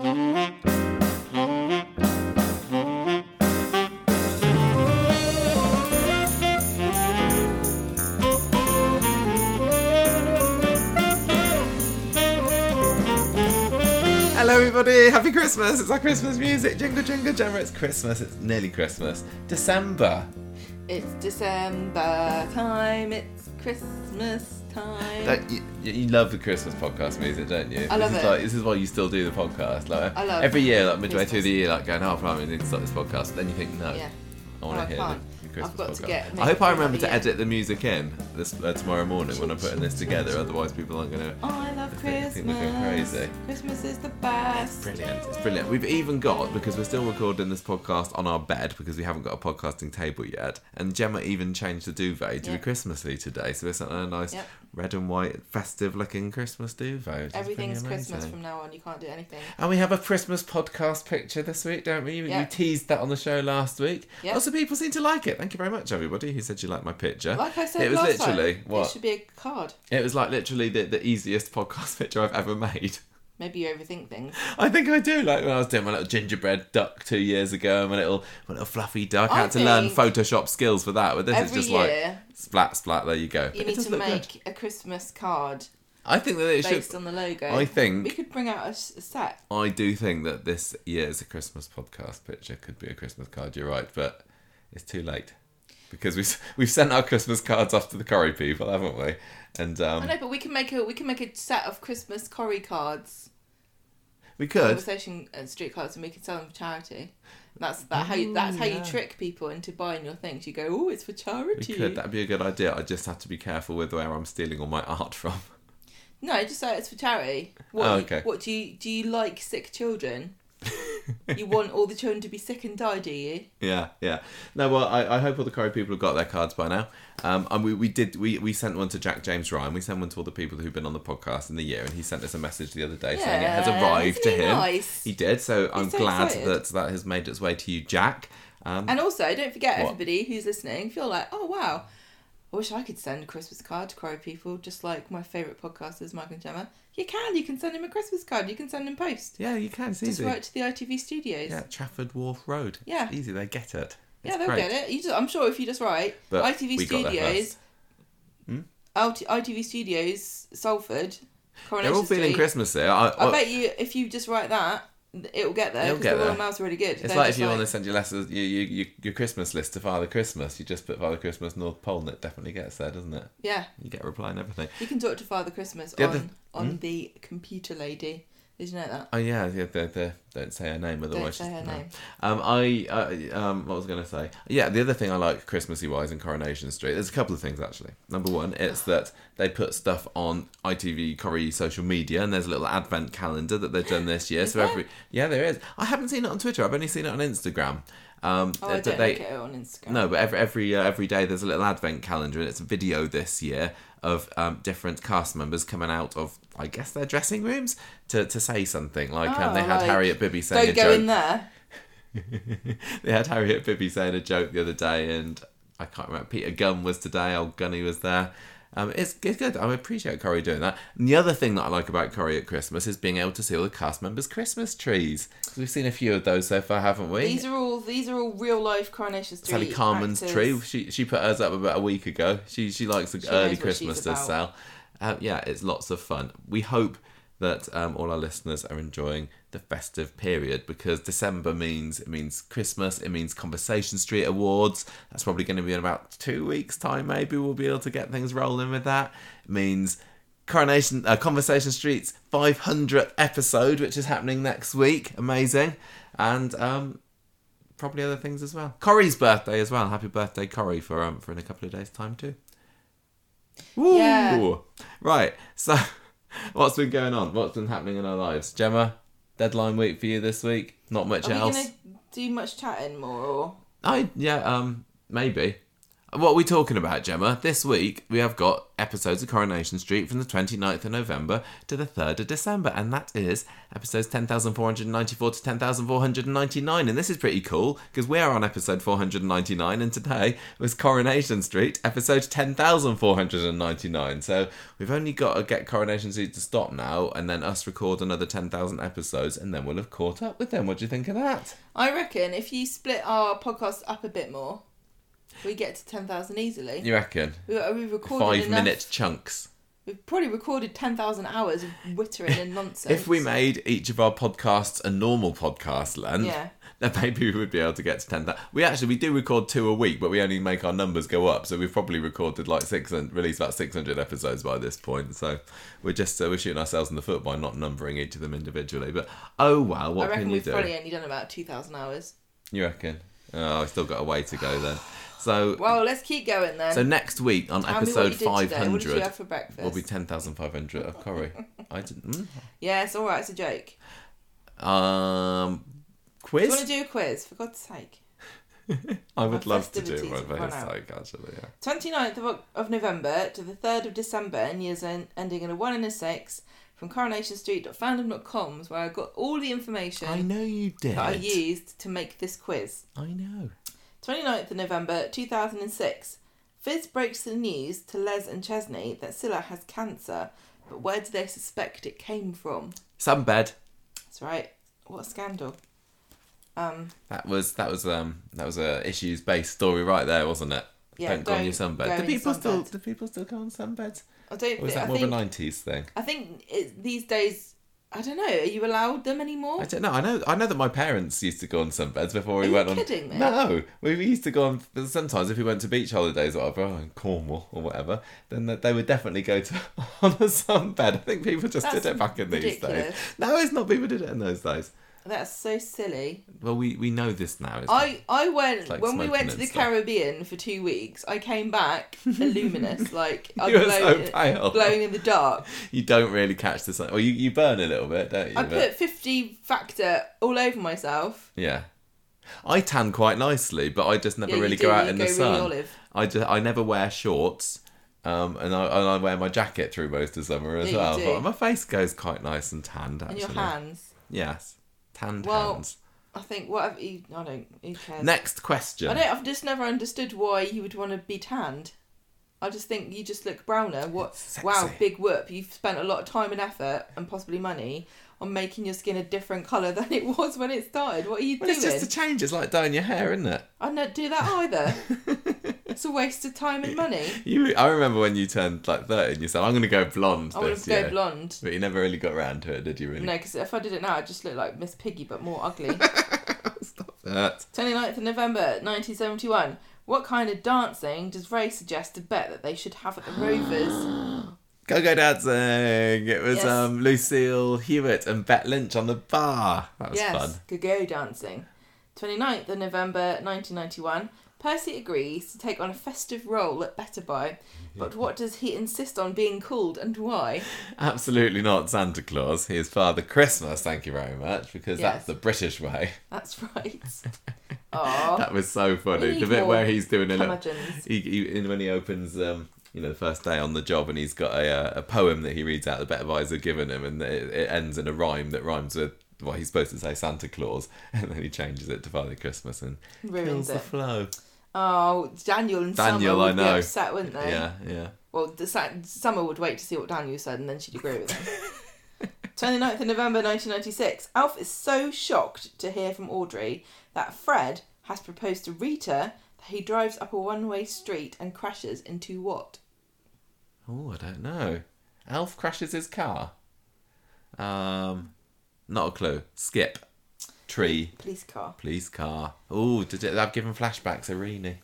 Hello, everybody. Happy Christmas. It's our Christmas music. Jingle, jingle, jammer. It's Christmas. It's nearly Christmas. December. It's December time. It's Christmas time. Don't you, you love the Christmas podcast music, don't you? I love this is it. Like, this is why you still do the podcast. Like I love every year, like midway Christmas. through the year, like going, "Oh, probably need to start this podcast." Then you think, "No, yeah. I want I to hear can't. the, the Christmas I've got to podcast." get- I hope I remember to edit the music in this uh, tomorrow morning when I'm putting this together. Otherwise, people aren't going to. Oh, I love I think- we're going Christmas. crazy. Christmas is the best. Brilliant. It's brilliant. We've even got, because we're still recording this podcast on our bed because we haven't got a podcasting table yet, and Gemma even changed the duvet to Yeah. be Christmassy today. So it's a nice Yep. Red and white, festive looking Christmas duvet. Everything's Christmas from now on. You can't do anything. And we have a Christmas podcast picture this week, don't we? We- We Yeah. teased that on the show last week. Yeah. Lots of people seem to like it. Thank you very much, everybody who said you liked my picture. Like I said it was last literally time, what it should be a card. it was like literally the, the easiest podcast picture I've ever made. Maybe you overthink things. I think I do. Like when I was doing my little gingerbread duck two years ago, my little my little fluffy duck. I, I had to learn Photoshop skills for that. But this is Every just like year, splat splat. There you go. you But need to look good. make a Christmas card I think that it should. based on the logo. I think- we could bring out a set. I do think that this year's a Christmas podcast picture could be a Christmas card. You're right, but it's too late because we've we've sent our Christmas cards off to the Corrie people, haven't we? And I um, know, but we can make a we can make a set of Christmas Corrie cards, we could. conversation and street cards, and we can sell them for charity. That's that how you, that's how yeah. you trick people into buying your things. You go, oh, it's for charity. We could. That'd be a good idea. I just have to be careful with where I'm stealing all my art from. No, just say it's for charity. What, Oh, okay. what do you do? You like sick children? you want all the children to be sick and die, do you? Yeah, yeah. No, well, I, I hope all the Corrie people have got their cards by now. Um, and we, we did we, we sent one to Jack James Ryan. We sent one to all the people who've been on the podcast in the year, and he sent us a message the other day saying it has arrived to him. nice? He did, so I'm so glad excited. that that has made its way to you, Jack. Um, And also, don't forget What? everybody who's listening. Feel like, oh wow, I wish I could send a Christmas card to Corrie people, just like my favourite podcasters, Mike and Gemma. You can. You can send him a Christmas card. You can send him post. yeah, you can. It's Just easy. write to the ITV studios. Yeah, Trafford Wharf Road. Yeah. It's easy. They get it. Yeah, they'll great. get it. You just, I'm sure if you just write But ITV there Studios. Hmm? ITV Studios, Salford, They're Coronation all feeling Street. Christmassy. I, I I, bet you if you just write that, it'll get there because the Royal there. Mail's really good. It's They're like if you want to send your letters, you, you, you, your Christmas list to Father Christmas, you just put Father Christmas North Pole, and it definitely gets there, doesn't it? Yeah, You get a reply and everything. you can talk to Father Christmas The on other- on hmm? the computer lady. Did you know that? Oh yeah, yeah. They, they, don't say her name, otherwise. Don't say her no. name. Um, I uh, um, what was I going to say? Yeah, the other thing I like Christmassy wise in Coronation Street. There's a couple of things actually. Number one, it's that they put stuff on ITV Corrie social media, and there's a little advent calendar that they've done this year. So there? every yeah, there is. I haven't seen it on Twitter. I've only seen it on Instagram. Um, Oh, I don't they, look at it on Instagram. no, but every every uh, every day there's a little advent calendar, and it's a video this year of um, different cast members coming out of, I guess, their dressing rooms to, to say something. Like um, Oh, they had like, Harriet Bibby saying Don't a go joke. in there. they had Harriet Bibby saying a joke the other day, and I can't remember. Peter Gunn was today. Old Gunny was there. Um, it's, it's good. I appreciate Corrie doing that. And the other thing that I like about Corrie at Christmas is being able to see all the cast members' Christmas trees. we've seen a few of those so far, haven't we? These are all these are all real life Coronation Street. Sally Carman's actors. tree. She she put hers up about a week ago. She she likes the She early Christmas to sell. Um, yeah, it's lots of fun. We hope that um, all our listeners are enjoying the festive period because December means it means Christmas. It means Conversation Street Awards. That's probably going to be in about two weeks' time. Maybe we'll be able to get things rolling with that. It means Coronation uh, Conversation Street's 500th episode, which is happening next week. Amazing, and um, probably other things as well. Corrie's birthday as well. Happy birthday, Corrie, for um for in a couple of days' time too. Woo! Yeah. Right. So, what's been going on? What's been happening in our lives? Gemma, deadline week for you this week. Not much Are we else. gonna do much chatting more? Or I yeah um maybe. What are we talking about, Gemma? This week we have got episodes of Coronation Street from the 29th of November to the 3rd of December, and that is episodes 10,494 to 10,499. And this is pretty cool because we are on episode 499, and today was Coronation Street, episode 10,499. So we've only got to get Coronation Street to stop now, and then us record another 10,000 episodes, and then we'll have caught up with them. What do you think of that? I reckon if you split our podcast up a bit more, we get to 10,000 easily. You reckon? We, we've recorded Five enough, minute chunks. We've probably recorded 10,000 hours of wittering and nonsense. If we made each of our podcasts a normal podcast length, Yeah. then maybe we would be able to get to 10,000. We actually, we do record two a week, but we only make our numbers go up. So we've probably recorded like six and released about 600 episodes by this point. So we're just, uh, we're shooting ourselves in the foot by not numbering each of them individually. But oh well, I what reckon can you we've do? probably only done about 2,000 hours. You reckon? Oh, I've still got a way to go then. So, Well, let's keep going then. so next week on Tell episode you did today. What did you 500 have for breakfast? will be 10,500 of curry. I didn't. mm. Yeah, it's alright, it's a joke. Um, Do you quiz? want to do a quiz, for God's sake? I would love to do one for his sake, actually. Yeah. 29th of, of November to the 3rd of December and years en- ending in a 1 and a 6 from coronationstreet.fandom.coms, where I got all the information I know you did. that I used to make this quiz. I know. 29th of November 2006. Fizz breaks the news to Les and Chesney that Cilla has cancer, but where do they suspect it came from? Sunbed. That's right. What a scandal. Um, That was that was um that was a issues based story right there, wasn't it? Yeah, don't go on your sunbed. Do people still sunbed. do people still go on sunbeds? I don't Or is think. that I more think, of a nineties thing? I think it, these days. I don't know. Are you allowed them anymore? I don't know. I know I know that my parents used to go on sunbeds before we Are you went on kidding me? No. We used to go on sometimes if we went to beach holidays or whatever, in Cornwall or whatever, then they- would definitely go to on a sunbed. I think people just That's did it back in these days. ridiculous. No, it's not people did it in those days. That's so silly. Well, we, we know this now. I I went like when we went to the stuff. Caribbean for two weeks. I came back luminous, like I You were so pale. glowing in the dark. you don't really catch the sun. Well, you, you burn a little bit, don't you? I But- put fifty factor all over myself. yeah. I tan quite nicely, but I just never Yeah, really do, go out in go the really sun. olive. I just I never wear shorts, um, and I and I wear my jacket through most of summer as Yeah, well. But my face goes quite nice and tanned And actually. your hands. Yes, tanned Well, hands. I think whatever. I don't. Who cares? Next question. I don't. I've just never understood why you would want to be tanned. I just think you just look browner. What? Wow, big whoop! You've spent a lot of time and effort and possibly money on making your skin a different colour than it was when it started. What are you Well, doing? it's just a change. It's like dyeing your hair, isn't it? I don't do that either. it's a waste of time and money. You, I remember when you turned like thirty, and you said, "I'm going to go blonde I want to go year," blonde. but you never really got around to it, did you? Really? No, because if I did it now, I'd just look like Miss Piggy, but more ugly. Stop that. 29th of November, 1971. What kind of dancing does Ray suggest to bet that they should have at the Rovers? Go go dancing. It was Yes. um, Lucille Hewitt and Bet Lynch on the bar. That was yes, fun. go-go dancing. 29th of November, 1991. Percy agrees to take on a festive role at Bettabuy, but what does he insist on being called and why? Absolutely not Santa Claus. He is Father Christmas. Thank you very much because Yes. that's the British way. That's right. That was so We funny. need The bit more where he's doing a little. curmudgeons. He, he, and when he opens, um, you know, the first day on the job, and he's got a uh, a poem that he reads out the Bettabuys have given him, and it, it ends in a rhyme that rhymes with what he's supposed to say Santa Claus, and then he changes it to Father Christmas and kills Ruins the it. flow. Oh, Daniel and Daniel, Summer would be upset, wouldn't they? Yeah, yeah. Well, the Summer would wait to see what Daniel said and then she'd agree with him. 29th of November 1996. Alf is so shocked to hear from Audrey that Fred has proposed to Rita that he drives up a one way street and crashes into what? Oh, I don't know. Alf crashes his car. Um, not a clue. Skip. Tree. Police car. Police car. Oh, did it? I've given flashbacks. Irene.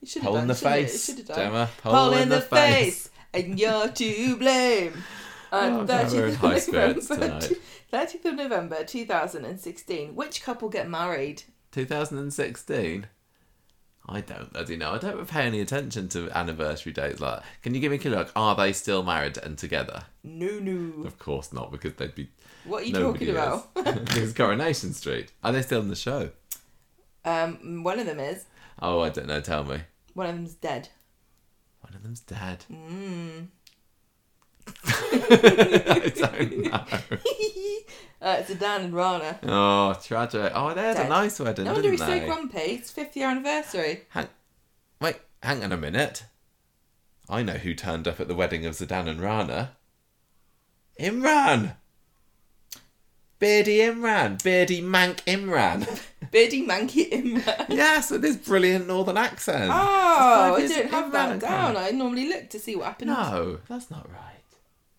You should Pole have in the shouldn't it? face. Should have done. Gemma. Pole, in, the, face. and you're to blame. Oh, And God, we're 30th in of high spirits November- tonight. 30th of November 2016. Which couple get married? 2016. I don't bloody know. I don't pay any attention to anniversary dates like that. Can you give me a? Like, are they still married and together? No, no. Of course not, because they'd be. What are you talking about? it's Coronation Street. Are they still in the show? Um, one of them is. Oh, I don't know. Tell me. One of them's dead. One of them's dead. Mm. I don't know. uh, it's Dan and Rana. Oh, tragic. Oh, they had a nice wedding, No wonder didn't he's so grumpy. It's fifth year anniversary. Hang, wait, hang on a minute. I know who turned up at the wedding of Zeedan and Rana. Imran! Beardy Imran. Beardy Mank Imran. Beardy Manky Imran. yes, with his brilliant northern accent. Oh, I don't have his that Imran down. accent. I normally look to see what happened. No, that's not right.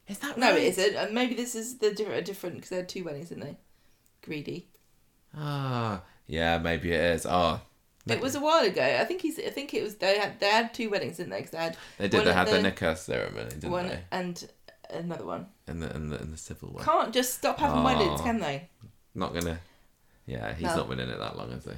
Is that No, right? it isn't. And maybe this is the different, different because they had two weddings, didn't they? Greedy. Ah, yeah, maybe it is. Oh, It was a while ago. I think he's. I think it was. They had. They had two weddings, didn't they? 'Cause they had. they did. one They at had the, the- nikah ceremony, didn't one they? and another one. In the in the, in the civil one. Can't just stop having Oh. weddings, ah. can they? Not gonna. Yeah, he's No. not been in it that long, has he?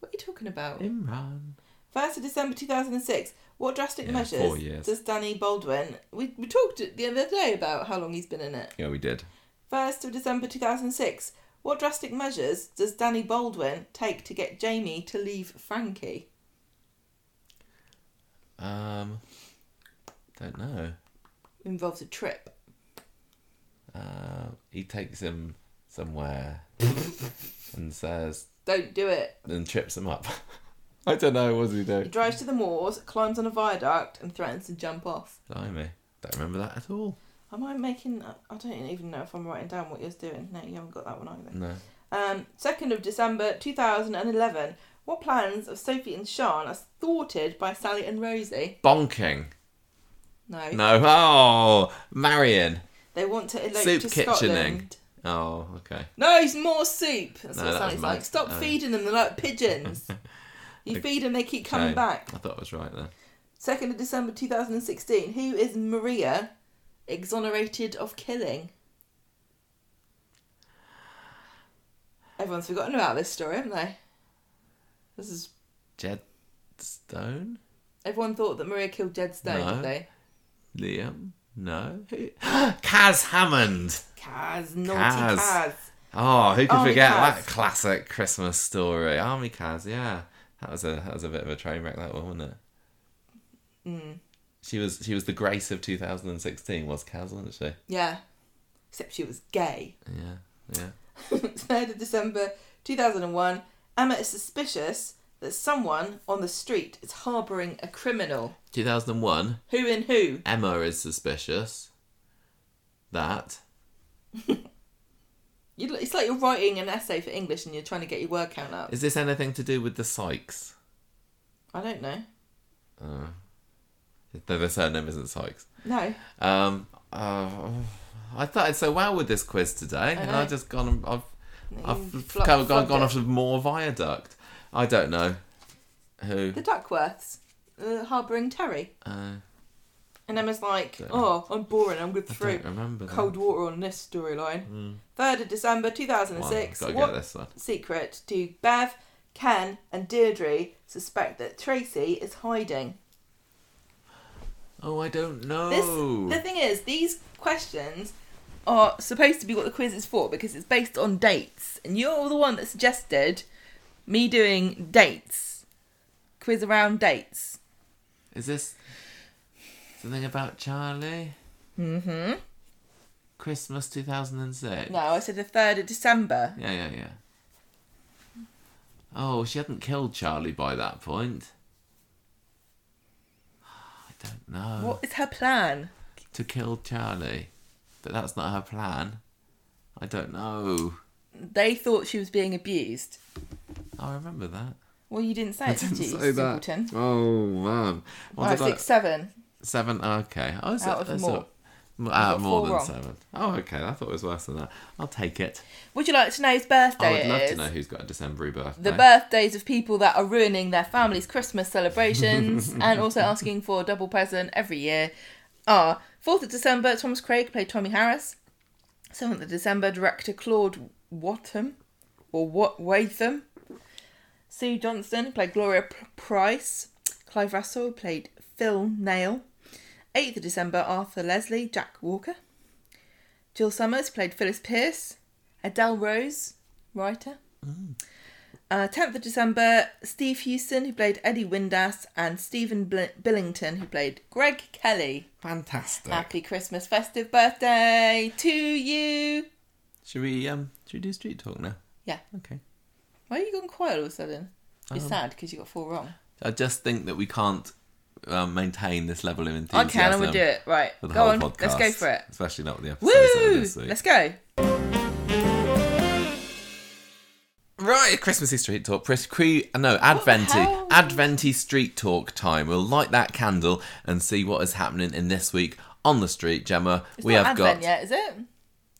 What are you talking about? Imran. First of December two thousand and six. What drastic Yeah, measures does Danny Baldwin? We we talked the other day about how long he's been in it. Yeah, we did. First of December two thousand and six. What drastic measures does Danny Baldwin take to get Jamie to leave Frankie? Um, don't know. Involves a trip. Uh, he takes him somewhere and says Don't do it. and trips him up. I don't know. What does he He drives to the moors, climbs on a viaduct, and threatens to jump off. Blimey, don't remember that at all. Am I making? I don't even know if I'm writing down what you're doing. No, you haven't got that one either. No. Um, 2nd of December 2011. What plans of Sophie and Sean are thwarted by Sally and Rosie? Bonking. No. No. Oh, Marion. They want to elope Soup to kitchening. Scotland. Oh, okay. No, it's more soup. That's No, what that Sally's was like. Stop Oh. feeding them. They're like pigeons. you feed them, they keep coming Okay. back. I thought I was right there. 2nd of December 2016. Who is Maria exonerated of killing? Everyone's forgotten about this story, haven't they? This is Jed Stone? everyone thought that Maria killed Jed Stone, No. did they? Liam? No. Caz Hammond. Caz, naughty Caz. Caz. Oh, who could Army forget Caz. that classic Christmas story? Army Caz, yeah. That was a that was a bit of a train wreck that one, wasn't it? Mm. She was she was the grace of 2016, was Caz, wasn't she? Yeah. Except she was gay. Yeah, yeah. 3rd of December 2001. Emma is suspicious that someone on the street is harbouring a criminal. 2001. Who in who? Emma is suspicious that You, it's like you're writing an essay for English and you're trying to get your word count up. is this anything to do with the Sykes? I don't know. Uh, the, the surname isn't Sykes. No. Um, uh, I started so well with this quiz today, and. I've just gone. I've I've gone, flubbed- gone, gone off of more viaduct. I don't know who. The Duckworths. Uh, harbouring Terry. Uh, And Emma's like, Don't oh, I'm boring. I'm good I through. don't remember. that. Cold water on this storyline. Mm. 3rd of December Wow, 2006. gotta what get this one. secret do Bev, Ken, and Deirdre suspect that Tracy is hiding? Oh, I don't know. This, the thing is, these questions are supposed to be what the quiz is for because it's based on dates, and you're the one that suggested me doing dates, quiz around dates. Is this something about Charlie? Mm-hmm. Christmas 2006. No, I said the third of December. Yeah, yeah, yeah. Oh, she hadn't killed Charlie by that point. I don't know. What is her plan? To kill Charlie. But that's not her plan. I don't know. They thought she was being abused. I remember that. Well, you didn't say I it, did didn't you, say that. simpleton? Oh, man. Did I- seven. Seven? Okay. Oh, is Out it- of is more. it- Out of more than wrong. seven. Oh, okay. I thought it was worse than that. I'll take it. Would you like to know whose birthday I would love is? to know who's got a December birthday. the birthdays of people that are ruining their family's Christmas celebrations and also asking for a double present every year are 4th of December, Thomas Craig played Tommy Harris. 7th of December, director Claude Whatham or Wat Whatham. Sue Johnston played Gloria P- Price. Clive Russell played Phil Nail. 8th of December, Arthur Leslie, Jack Walker. Jill Summers played Phyllis Pierce. Adele Rose, writer. Uh, 10th of December, Steve Huison, who played Eddie Windass, and Stephen Bl- Billington, who played Greg Kelly. Fantastic. Happy Christmas, festive birthday to you. Should we um should we do street talk now? Yeah. Okay. Why are you going quiet all of a sudden? You're Um, sad because you got four wrong. I just think that we can't um, maintain this level of enthusiasm. Okay, I'm gonna do it. Right, For the go whole on. podcast, Let's go for it. Especially not with the episodes Woo! Let's go. Right, Christmassy street talk. Pre- no, Adventy. Adventy street talk time. We'll light that candle and see what is happening in this week on the street, Gemma. It's we not have Advent got. yet, is it?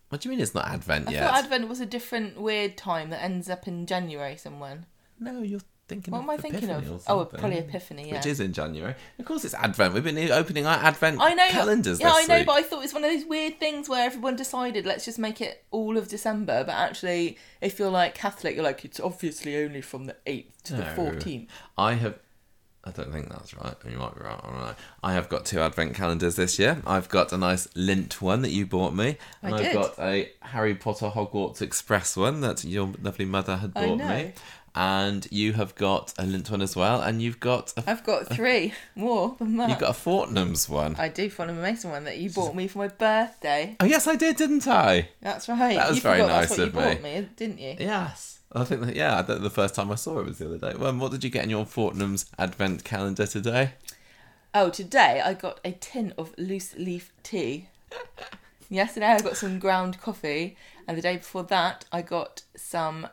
What do you mean it's not Advent I yet? Advent was a different weird time that ends up in January somewhere. No, you're thinking What am I thinking of? Oh, probably Epiphany, yeah. Which is in January. Of course, it's Advent. We've been opening our Advent I know. calendars yeah, I know, week. but I thought it's one of those weird things where everyone decided let's just make it all of December, but actually, if you're like Catholic, you're like it's obviously only from the eighth to the fourteenth. I have. I don't think that's right. You might be right. All right. I have got two advent calendars this year. I've got a nice lint one that you bought me, I and I've did. got a Harry Potter Hogwarts Express one that your lovely mother had I bought me. And you have got a lint one as well, and you've got a, I've got three more than that. you've got a Fortnum's one. I do Fortnum a Mason one that you bought me for my birthday. Oh yes, I did, didn't I? That's right. That was you very nice that's what of you me. bought me, didn't you? Yes. I think that yeah, the first time I saw it was the other day. Well, what did you get in your Fortnum's advent calendar today? Oh, today I got a tin of loose leaf tea. Yesterday I got some ground coffee, and the day before that I got some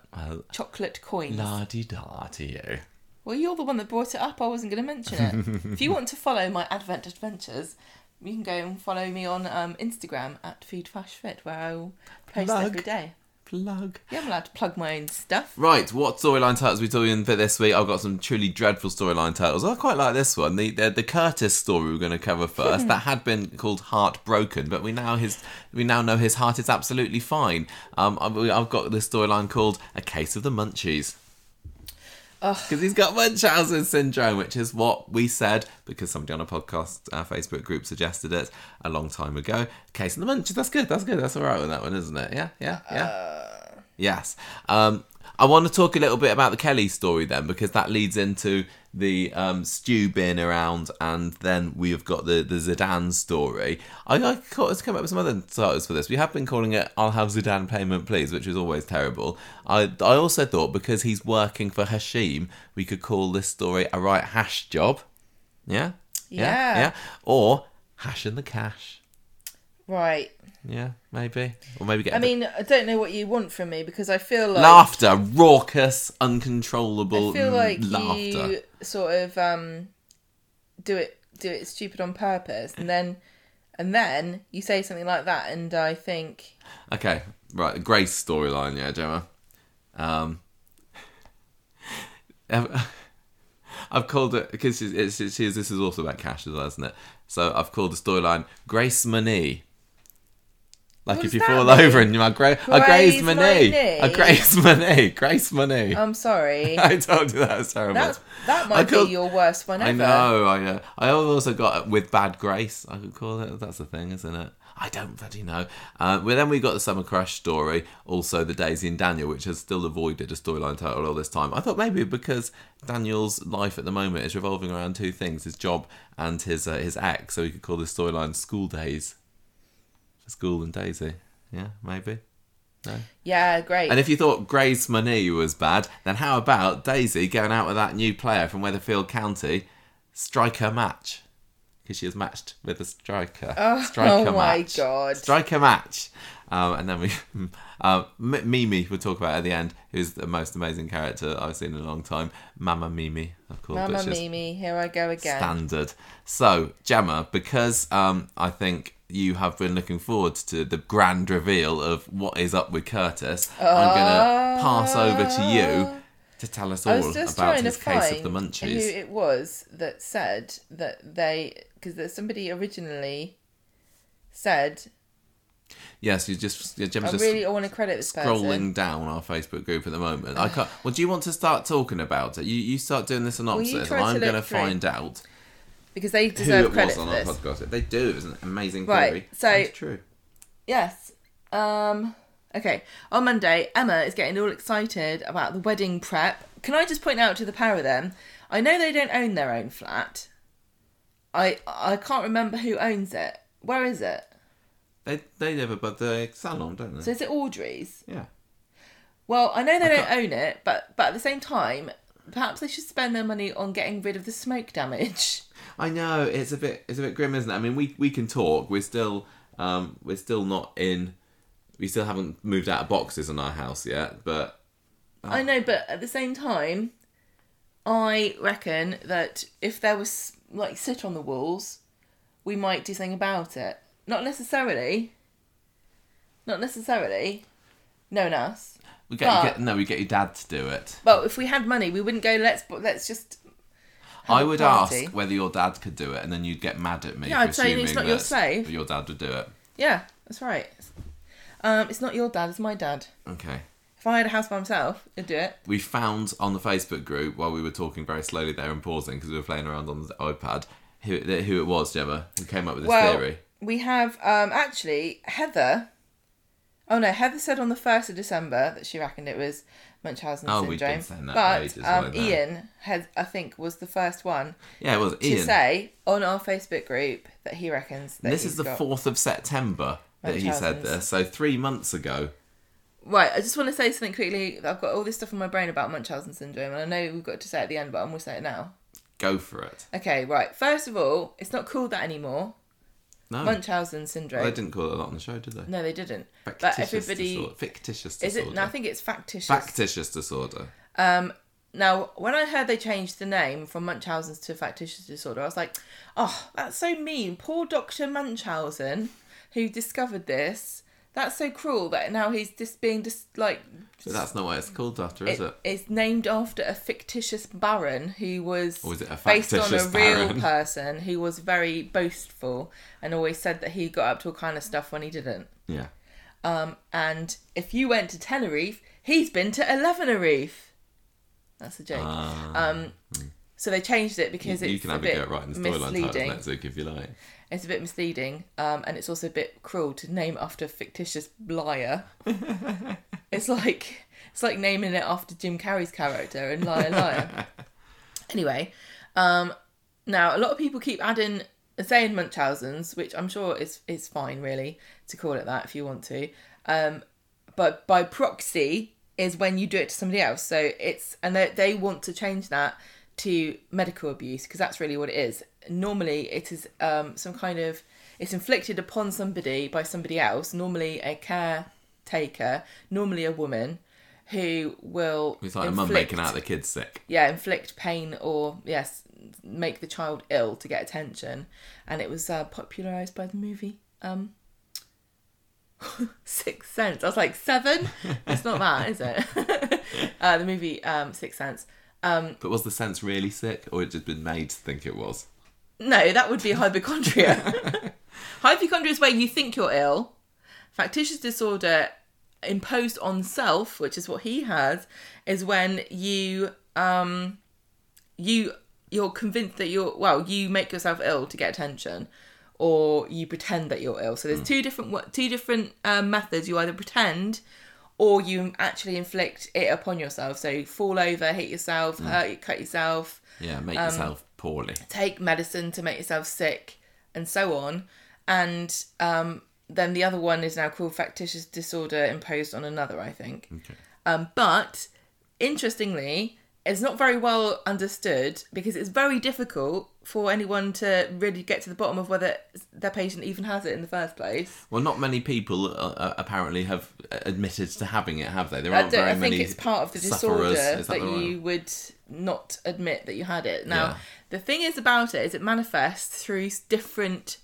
chocolate coins. la di da to you. Well, you're the one that brought it up. I wasn't going to mention it. if you want to follow my Advent adventures, you can go and follow me on um, Instagram at Fash Fit, where I will post Plug. every day. Plug. Yeah, I'm allowed to plug my own stuff. Right, what storyline titles are we doing for this week? I've got some truly dreadful storyline titles. I quite like this one. The the, the Curtis story we're going to cover first. that had been called Heartbroken, but we now his we now know his heart is absolutely fine. Um, I've, I've got this storyline called A Case of the Munchies. Because he's got Munchausen syndrome, which is what we said because somebody on a podcast, our Facebook group, suggested it a long time ago. Case of the Munchies. That's good. That's good. That's all right with that one, isn't it? Yeah, yeah, yeah. Yes. Um, I want to talk a little bit about the Kelly story then, because that leads into the um, Stew being around, and then we have got the, the Zeedan story. I, I caught, come up with some other titles for this. We have been calling it "I'll have Zeedan payment, please," which is always terrible. I I also thought because he's working for Hashim, we could call this story "A Right Hash Job." Yeah. Yeah. Yeah. Or Hash in the Cash. Right. Yeah, maybe. Or maybe get. I mean, I don't know what you want from me because I feel like laughter, raucous, uncontrollable I feel like laughter. you sort of um, do it do it stupid on purpose, and then and then you say something like that, and I think Okay, right. Grace storyline, yeah, Gemma. Um, I've, I've called it because it's, it's, it's, this is also about cash as well, isn't it? So I've called the storyline Grace Money. Like What if you fall mean? over and you're like, Gra- a Grace Grace Money, Money? a Grace Money, Grace Money. I'm sorry. I told you that was terrible. That's that I might be your worst one ever. I know, I know. I also got with bad grace. I could call it. That's the thing, isn't it? I don't bloody know. Uh, well, then we got the Summer Crash story, also the Daisy and Daniel, which has still avoided a storyline title all this time. I thought maybe because Daniel's life at the moment is revolving around two things: his job and his uh, his ex. So we could call this storyline "School Days." School and Daisy. Yeah, maybe. Yeah, great. And if you thought Grace Money was bad, then how about Daisy going out with that new player from Weatherfield County, striker match? Because she was matched with a striker. Oh, striker oh my match. God. Striker match. Um, and then we, M- Mimi, we'll talk about at the end, who's the most amazing character I've seen in a long time. Mama Mimi, of course. Mama Mimi, here I go again. standard. So, Gemma, because um, I think you have been looking forward to the grand reveal of what is up with Curtis, I'm going to pass over to you uh, to tell us all about his case of the munchies. who it was that said that they because somebody originally said Yes, you just yeah, Gemma's I just really want to credit this scrolling person. down our Facebook group at the moment. I can't. Well, do you want to start talking about it? You you start doing this synopsis, try and I'm going to find out because they deserve who it credit was on for our this. podcast. They do, it was an amazing Right, so- That's true. Yes. Um Okay, on Monday, Emma is getting all excited about the wedding prep. Can I just point out to the pair of them? I know they don't own their own flat. I I can't remember who owns it. Where is it? They they live above the salon, don't they? So is it Audrey's? yeah. Well, I know they don't own it, but but at the same time, perhaps they should spend their money on getting rid of the smoke damage. I know it's a bit it's a bit grim, isn't it? I mean, we we can talk. We're still um we're still not in. We still haven't moved out of boxes in our house yet, but I know, but at the same time, I reckon that if there was like soot on the walls, we might do something about it. Not necessarily. Not necessarily. Knowing us. we get, But- you get no, we get your dad to do it. Well, if we had money, we wouldn't go. Let's let's just. I would party." ask whether your dad could do it, and then you'd get mad at me. Yeah, for I'd say it's assuming not your slave. Your dad would do it. Yeah, that's right. Um, it's not your dad. It's my dad. Okay. If I had a house by myself, I'd do it. We found on the Facebook group while we were talking very slowly there and pausing because we were playing around on the iPad who who it was, Gemma, who came up with this well, theory. we have um actually Heather. Oh no, Heather said on the first of December that she reckoned it was Munchausen Oh, syndrome. we've been saying that but ages, um, like that. Ian had, I think, was the first one Yeah, it was to Ian. say on our Facebook group that he reckons that this is the fourth of September that he said this. So three months ago. Right, I just want to say something quickly. I've got all this stuff in my brain about Munchausen syndrome, and I know we've got to say it at the end, but I'm going to say it now. Go for it. Okay, right. First of all, it's not called that anymore. No, Munchausen syndrome. they didn't call it a lot on the show, did they? No, they didn't. But Factitious everybody disorder. Fictitious is disorder. it? No, I think it's factitious. Factitious disorder. Um, now, when I heard they changed the name from Munchausen's to factitious disorder, I was like, oh, that's so mean. Poor Dr. Munchausen, who discovered this. That's so cruel that now he's just being just like. But that's not what it's called after, is It, it? it's named after a fictitious baron who was, Or is it a based on a factitious real person who was very boastful and always said that he got up to all kind of stuff when he didn't. Yeah. Um, and if you went to Tenerife, he's been to Elevenerife. That's a joke. Ah. Um, so they changed it because you it's can a have a bit go at writing the storyline titles misleading. next week if you like. It's a bit misleading, um, and it's also a bit cruel to name after a fictitious liar. it's like it's like naming it after Jim Carrey's character in Liar Liar. anyway, um, now a lot of people keep adding saying Munchausen's, which I'm sure is is fine really to call it that if you want to. Um, but by proxy is when you do it to somebody else. So it's and they they want to change that to medical abuse because that's really what it is. Normally, it is um, some kind of it's inflicted upon somebody by somebody else. Normally, a caretaker, normally a woman, who will It's like a mum inflict- making out the kids sick. yeah, inflict pain or yes, make the child ill to get attention, and it was uh, popularized by the movie um, Sixth Sense. I was like seven. It's not that, is it? uh, the movie um, Sixth Sense. Um, But was the sense really sick, or it just been made to think it was? No, that would be hypochondria. hypochondria is where you think you're ill. Factitious disorder imposed on self, which is what he has, is when you um you you're convinced that you're well, you make yourself ill to get attention, or you pretend that you're ill. So there's two different two different um, methods. You either pretend. Or you actually inflict it upon yourself. So you fall over, hit yourself, hurt, cut yourself, Yeah, make Um, yourself poorly. take medicine to make yourself sick and so on and um, then the other one is now called factitious disorder imposed on another i think Okay. um, but interestingly it's not very well understood because it's very difficult for anyone to really get to the bottom of whether their patient even has it in the first place Well, not many people uh, uh, apparently have admitted to having it, have they? There aren't very I think many it's part of the sufferers. disorder Is that, the you would not admit that you had it. Now, Yeah. The thing is about it is it manifests through different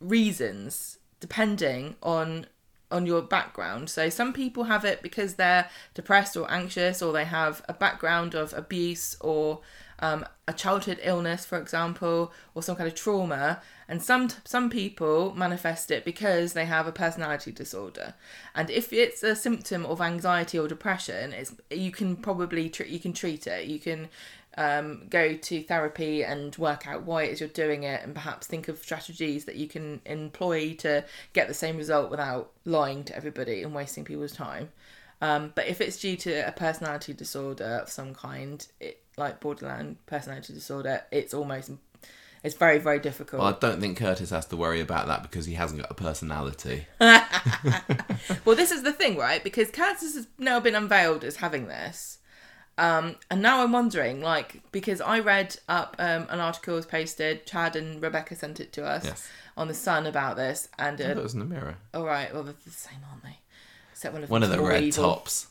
reasons depending on on your background. So some people have it because they're depressed or anxious, or they have a background of abuse or um, a childhood illness, for example, or some kind of trauma. And some some people manifest it because they have a personality disorder. And if it's a symptom of anxiety or depression, it's you can probably tr- you can treat it. You can um, go to therapy and work out why it is you're doing it, and perhaps think of strategies that you can employ to get the same result without lying to everybody and wasting people's time. Um, but if it's due to a personality disorder of some kind, it, like borderline personality disorder, it's almost it's very very difficult. Well, I don't think Curtis has to worry about that because he hasn't got a personality. well, this is the thing, right? Because Curtis has now been unveiled as having this. Um, and now I'm wondering, like, because I read up um, an article was posted, Chad and Rebecca sent it to us Yes. on the Sun about this, and I uh, it was in the mirror. all right, well they're the same, aren't they? Except one of One of the red evil. tops.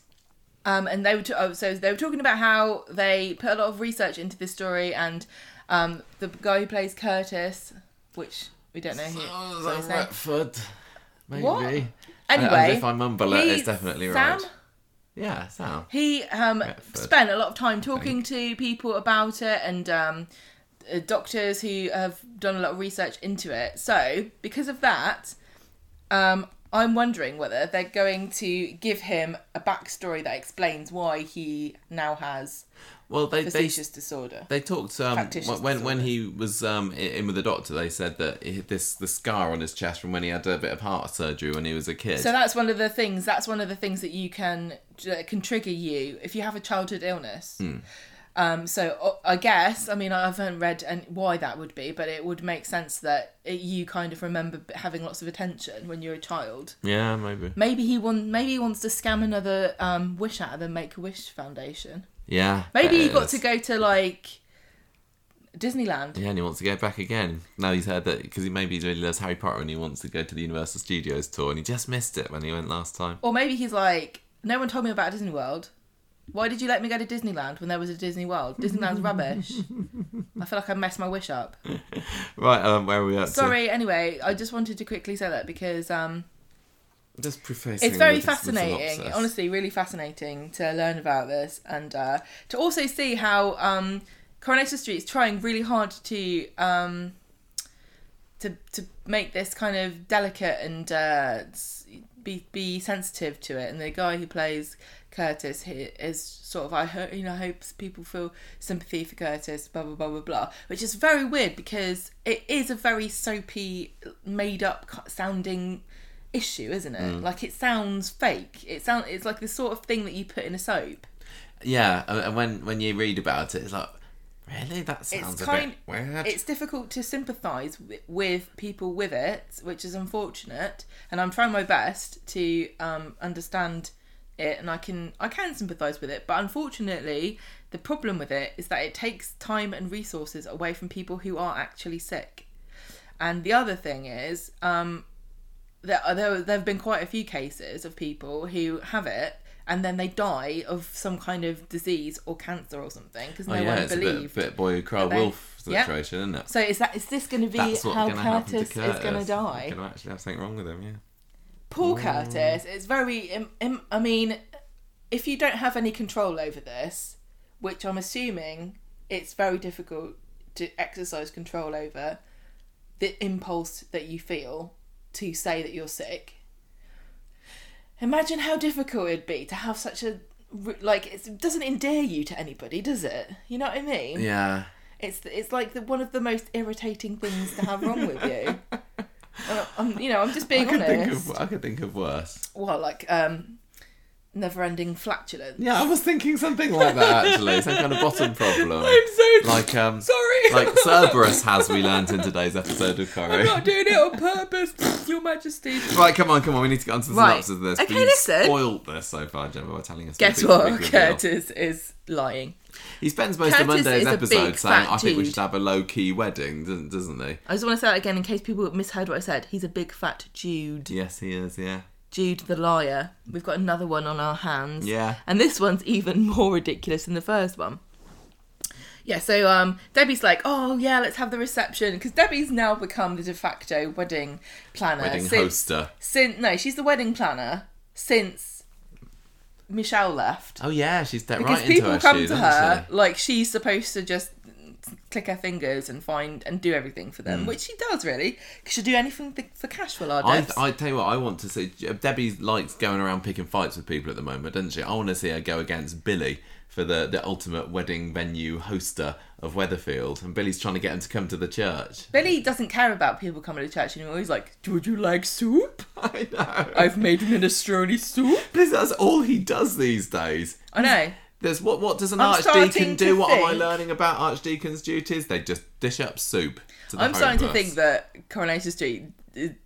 Um, and they were t- oh, so they were talking about how they put a lot of research into this story, and um, the guy who plays Curtis, which we don't know who. Oh, what is his that name- Maybe. What? Anyway, if I mumble it, it's definitely Sam? right. Yeah, Sam. He um, Retford. spent a lot of time talking to people about it and um, uh, doctors who have done a lot of research into it. So, because of that, um, I'm wondering whether they're going to give him a backstory that explains why he now has Well, they they facetious disorder. They talked um, Factitious when when he was um, in with the doctor. They said that he, this the scar on his chest from when he had a bit of heart surgery when he was a kid. So that's one of the things. That's one of the things that you can that can trigger you if you have a childhood illness. Um, so uh, I guess I mean I haven't read and why that would be, but it would make sense that it, you kind of remember having lots of attention when you're a child. yeah, maybe. Maybe he want maybe he wants to scam another um, wish out of the Make a Wish Foundation. Yeah. Maybe he got to go to like Disneyland. Yeah, and he wants to go back again. Now he's heard that because he maybe really loves Harry Potter and he wants to go to the Universal Studios tour, and he just missed it when he went last time. Or maybe he's like, no one told me about Disney World. Why did you let me go to Disneyland when there was a Disney World? Disneyland's rubbish. I feel like I messed my wish up. Right, um, where are we at? Sorry, anyway, I just wanted to quickly say that because um, Just prefacing. it's very with the- the fascinating. Honestly, really fascinating to learn about this and uh, to also see how um, Coronation Street is trying really hard to um, to to make this kind of delicate and uh, be be sensitive to it. And the guy who plays Curtis he is sort of I hope you know hopes people feel sympathy for Curtis. Blah blah blah blah blah. Which is very weird because it is a very soapy, made up sounding issue, isn't it? Like it sounds fake. It sound it's like the sort of thing that you put in a soap. Yeah, and when when you read about it, it's like, really, that sounds It's a kind. bit weird. It's difficult to sympathise with, with people with it, which is unfortunate. And I'm trying my best to um, understand it, and I can I can sympathise with it. But unfortunately, the problem with it is that it takes time and resources away from people who are actually sick. And the other thing is, um, there there there have been quite a few cases of people who have it. And then they die of some kind of disease or cancer or something because oh, no oh yeah, one it's a bit, bit boy who cried wolf Yeah. situation, isn't it? So is that is this going to be That's how going to Curtis, Curtis. is going to die? Going to actually have something wrong with him, yeah. Poor Curtis. It's very. I mean, if you don't have any control over this, which I'm assuming it's very difficult to exercise control over, the impulse that you feel to say that you're sick. Imagine how difficult it'd be to have such a like it doesn't endear you to anybody, does it? You know what I mean? Yeah. It's it's like the, one of the most irritating things to have wrong with you. I'm, you know, I'm just I being think honest. of I could think of worse. Well, like um, never-ending flatulence. Yeah, I was thinking something like that actually, some kind of bottom problem. so Like um, sorry. like Cerberus has we learned in today's episode of I'm Corrie. not doing it on purpose, Your Majesty. Right, come on, come on. We need to get onto the Right. synopsis of this. Okay, We've listen. spoiled this so far, Gemma, by telling us. Guess what? big. Curtis is lying. He spends most of Curtis Monday's episode big, saying, "I think we should have a low key wedding," doesn't, doesn't he? I just want to say that again in case people misheard what I said. He's a big fat Jude. Yes, he is. Yeah. Jude the liar. We've got another one on our hands. Yeah. And this one's even more ridiculous than the first one. Yeah, so um, Debbie's like, oh yeah, let's have the reception because Debbie's now become the de facto wedding planner. Wedding since, hoster. Since no, she's the wedding planner since Michelle left Oh yeah, she's because right into people her come shoes, to isn't her she? like she's supposed to just click her fingers and find and do everything for them, mm. which she does really, because she'll do anything for, for cash for our. I. I tell you what, I want to see. Uh, Debbie likes going around picking fights with people at the moment, doesn't she? I want to see her go against Billy for the, the ultimate wedding venue hoster of Weatherfield, and Billy's trying to get him to come to the church. Billy doesn't care about people coming to church anymore. He's always like, "Would you like soup? I know. I've made minestrone soup." This- That's all he does these days. I know. There's what? What does an I'm archdeacon do? What am I learning about archdeacon's duties? They just dish up soup. To the I'm starting to think that Coronation Street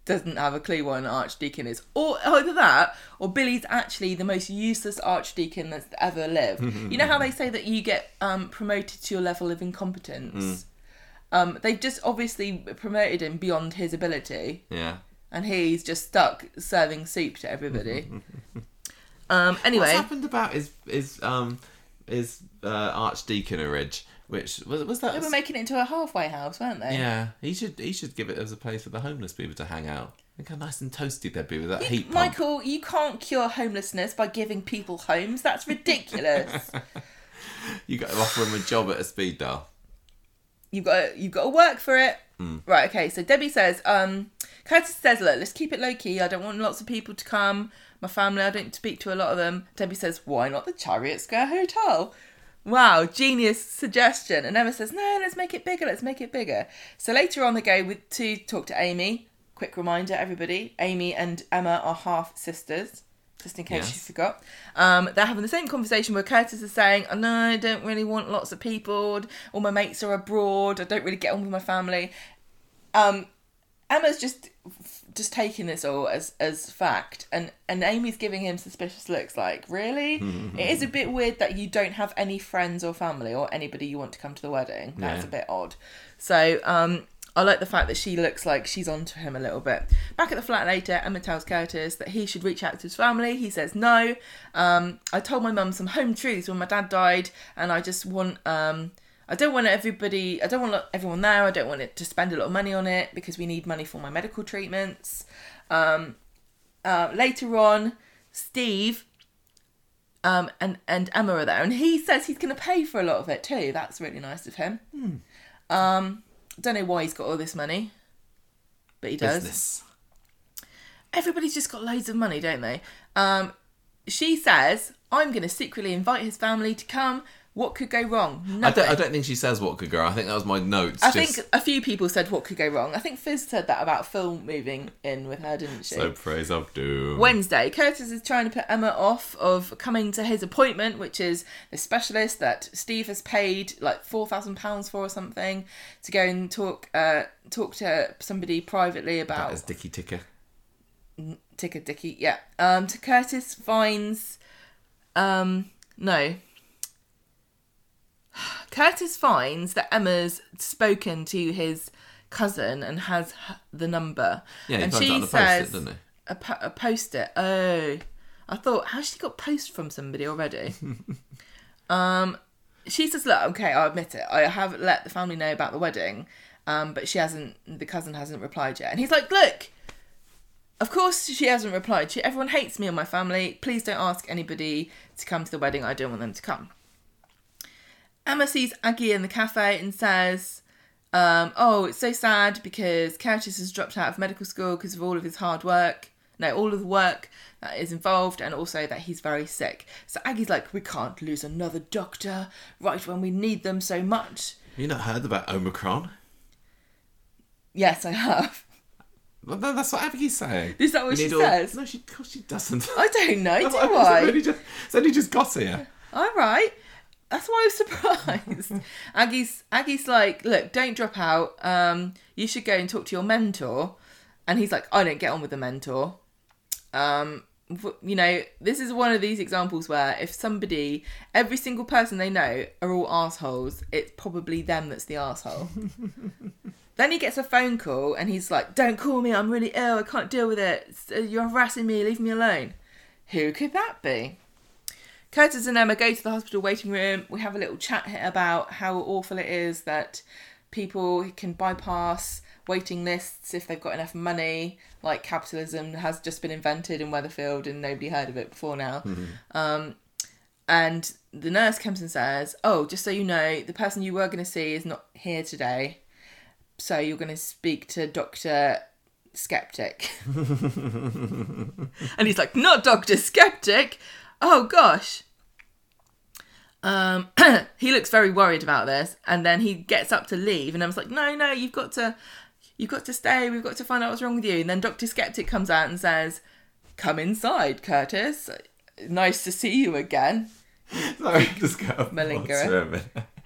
doesn't have a clue what an archdeacon is, or either that, or Billy's actually the most useless archdeacon that's ever lived. you know how they say that you get um, promoted to your level of incompetence. Um, they've just obviously promoted him beyond his ability, Yeah. and he's just stuck serving soup to everybody. um, anyway, What's happened about his his um his uh, archdeaconage? Which was was that? they were making it into a halfway house, weren't they? yeah, he should he should give it as a place for the homeless people to hang out. Look how nice and toasty they'd be with that heat pump. Michael, you can't cure homelessness by giving people homes. That's ridiculous. You got to offer them a job at a speed dial. you've got to, you've got to work for it. Right. Okay. So Debbie says, um, Curtis says, look, let's keep it low key. I don't want lots of people to come. My family, I don't speak to a lot of them. Debbie says, why not the Chariot Square Hotel? Wow, genius suggestion. And Emma says, no, let's make it bigger. Let's make it bigger. So later on, they go with to talk to Amy. Quick reminder, everybody: Amy and Emma are half sisters. Just in case Yes. you forgot, um, they're having the same conversation where Curtis is saying, "Oh no, I don't really want lots of people. All my mates are abroad. I don't really get on with my family." Um, Emma's just just taking this all as as fact, and and Amy's giving him suspicious looks. Like, really? it is a bit weird that you don't have any friends or family or anybody you want to come to the wedding. That's Yeah. a bit odd. So, um, I like the fact that she looks like she's onto him a little bit. Back at the flat later, Emma tells Curtis that he should reach out to his family. He says no. Um, I told my mum some home truths when my dad died, and I just want. Um, I don't want everybody. I don't want everyone there. I don't want it to spend a lot of money on it because we need money for my medical treatments. Um, uh, later on, Steve um, and and Emma are there, and he says he's going to pay for a lot of it too. That's really nice of him. Um, don't know why he's got all this money, but he does. Business. Everybody's just got loads of money, don't they? Um, she says, "I'm going to secretly invite his family to come. What could go wrong? I don't, I don't think she says what could go. Wrong. I think that was my notes. I just think a few people said what could go wrong. I think Fizz said that about Phil moving in with her, didn't she? so praise of doom. Wednesday, Curtis is trying to put Emma off of coming to his appointment, which is the specialist that Steve has paid like four thousand pounds for or something to go and talk uh, talk to somebody privately about is Dicky Ticker. Ticker Dicky. Yeah. Um, to Curtis finds, um, no. Curtis finds that Emma's spoken to his cousin and has the number. Yeah, he and finds she on the says post-it, doesn't he? a, po- a post-it. Oh, I thought, how's she got post from somebody already? um, she says, look, okay, I'll admit it. I have let the family know about the wedding, um, but she hasn't. The cousin hasn't replied yet. And he's like, look. Of course, she hasn't replied. She, everyone hates me and my family. Please don't ask anybody to come to the wedding. I don't want them to come. Emma sees Aggie in the cafe and says, um, "Oh, it's so sad because Curtis has dropped out of medical school because of all of his hard work. No, all of the work that is involved, and also that he's very sick." So Aggie's like, "We can't lose another doctor right when we need them so much." Have you not heard about Omicron? Yes, I have. No, that's what Abigail's saying. Is that what We she all- says? No, she, of course she doesn't. I don't know, do It's I? only just, it's only just got here. All right. That's why I was surprised. Aggie's Aggie's like, look, don't drop out. Um, you should go and talk to your mentor. And he's like, I don't get on with the mentor. Um, you know, this is one of these examples where if somebody, every single person they know are all assholes, it's probably them that's the asshole. then he gets a phone call and he's like, "Don't call me. I'm really ill. I can't deal with it. You're harassing me. Leave me alone." Who could that be? Curtis and Emma go to the hospital waiting room. We have a little chat here about how awful it is that people can bypass waiting lists if they've got enough money. Like capitalism has just been invented in Weatherfield and nobody heard of it before now. Um, and the nurse comes and says, "Oh, just so you know, the person you were going to see is not here today, so you're going to speak to Doctor Skeptic." and he's like, "Not Doctor Skeptic." Oh gosh. Um, he looks very worried about this, and then he gets up to leave, and I was like, "No, no, you've got to, you've got to stay. We've got to find out what's wrong with you." And then Doctor Skeptic comes out and says, "Come inside, Curtis. Nice to see you again." Sorry, just go. Malingerer.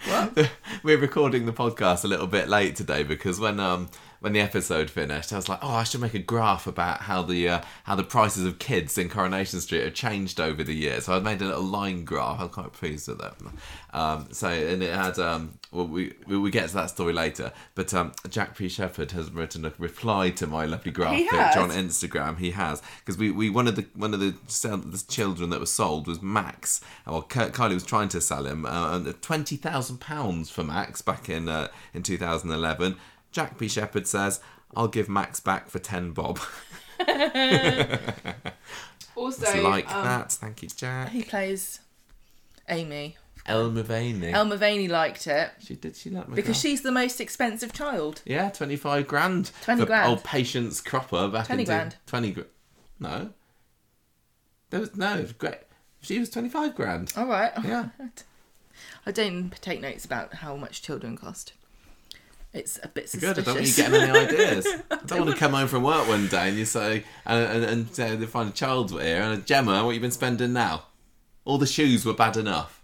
What? We're recording the podcast a little bit late today because when um when the episode finished, I was like, oh, I should make a graph about how the uh, how the prices of kids in Coronation Street have changed over the years. So I made a little line graph. I'm quite pleased with that. Um, so and it had um well we we get to that story later, but um Jack P Shepherd has written a reply to my lovely graphic has? on Instagram. He has because we, we one of the one of the, sell, the children that was sold was Max. Well, Ky- Kylie was trying to sell him uh, twenty thousand pounds for Max back in uh, in two thousand eleven. Jack P Shepherd says, "I'll give Max back for ten bob." Also, It's like um, that. Thank you, Jack. he plays Amy. Elle Mulvaney. Elle Mulvaney liked it she did. She like my because she's the most expensive child. Yeah, twenty five grand. 20 for grand. Old Patience Cropper back 20 in grand. Twenty. Gr- no. There was no great. She was twenty five grand. All right. Yeah. I don't take notes about how much children cost. It's a bit Good. I suspicious. don't want you getting any ideas. I don't want to come home from work one day and you say, and, and, and say they find a child here and Gemma, what you been spending now? All the shoes were bad enough.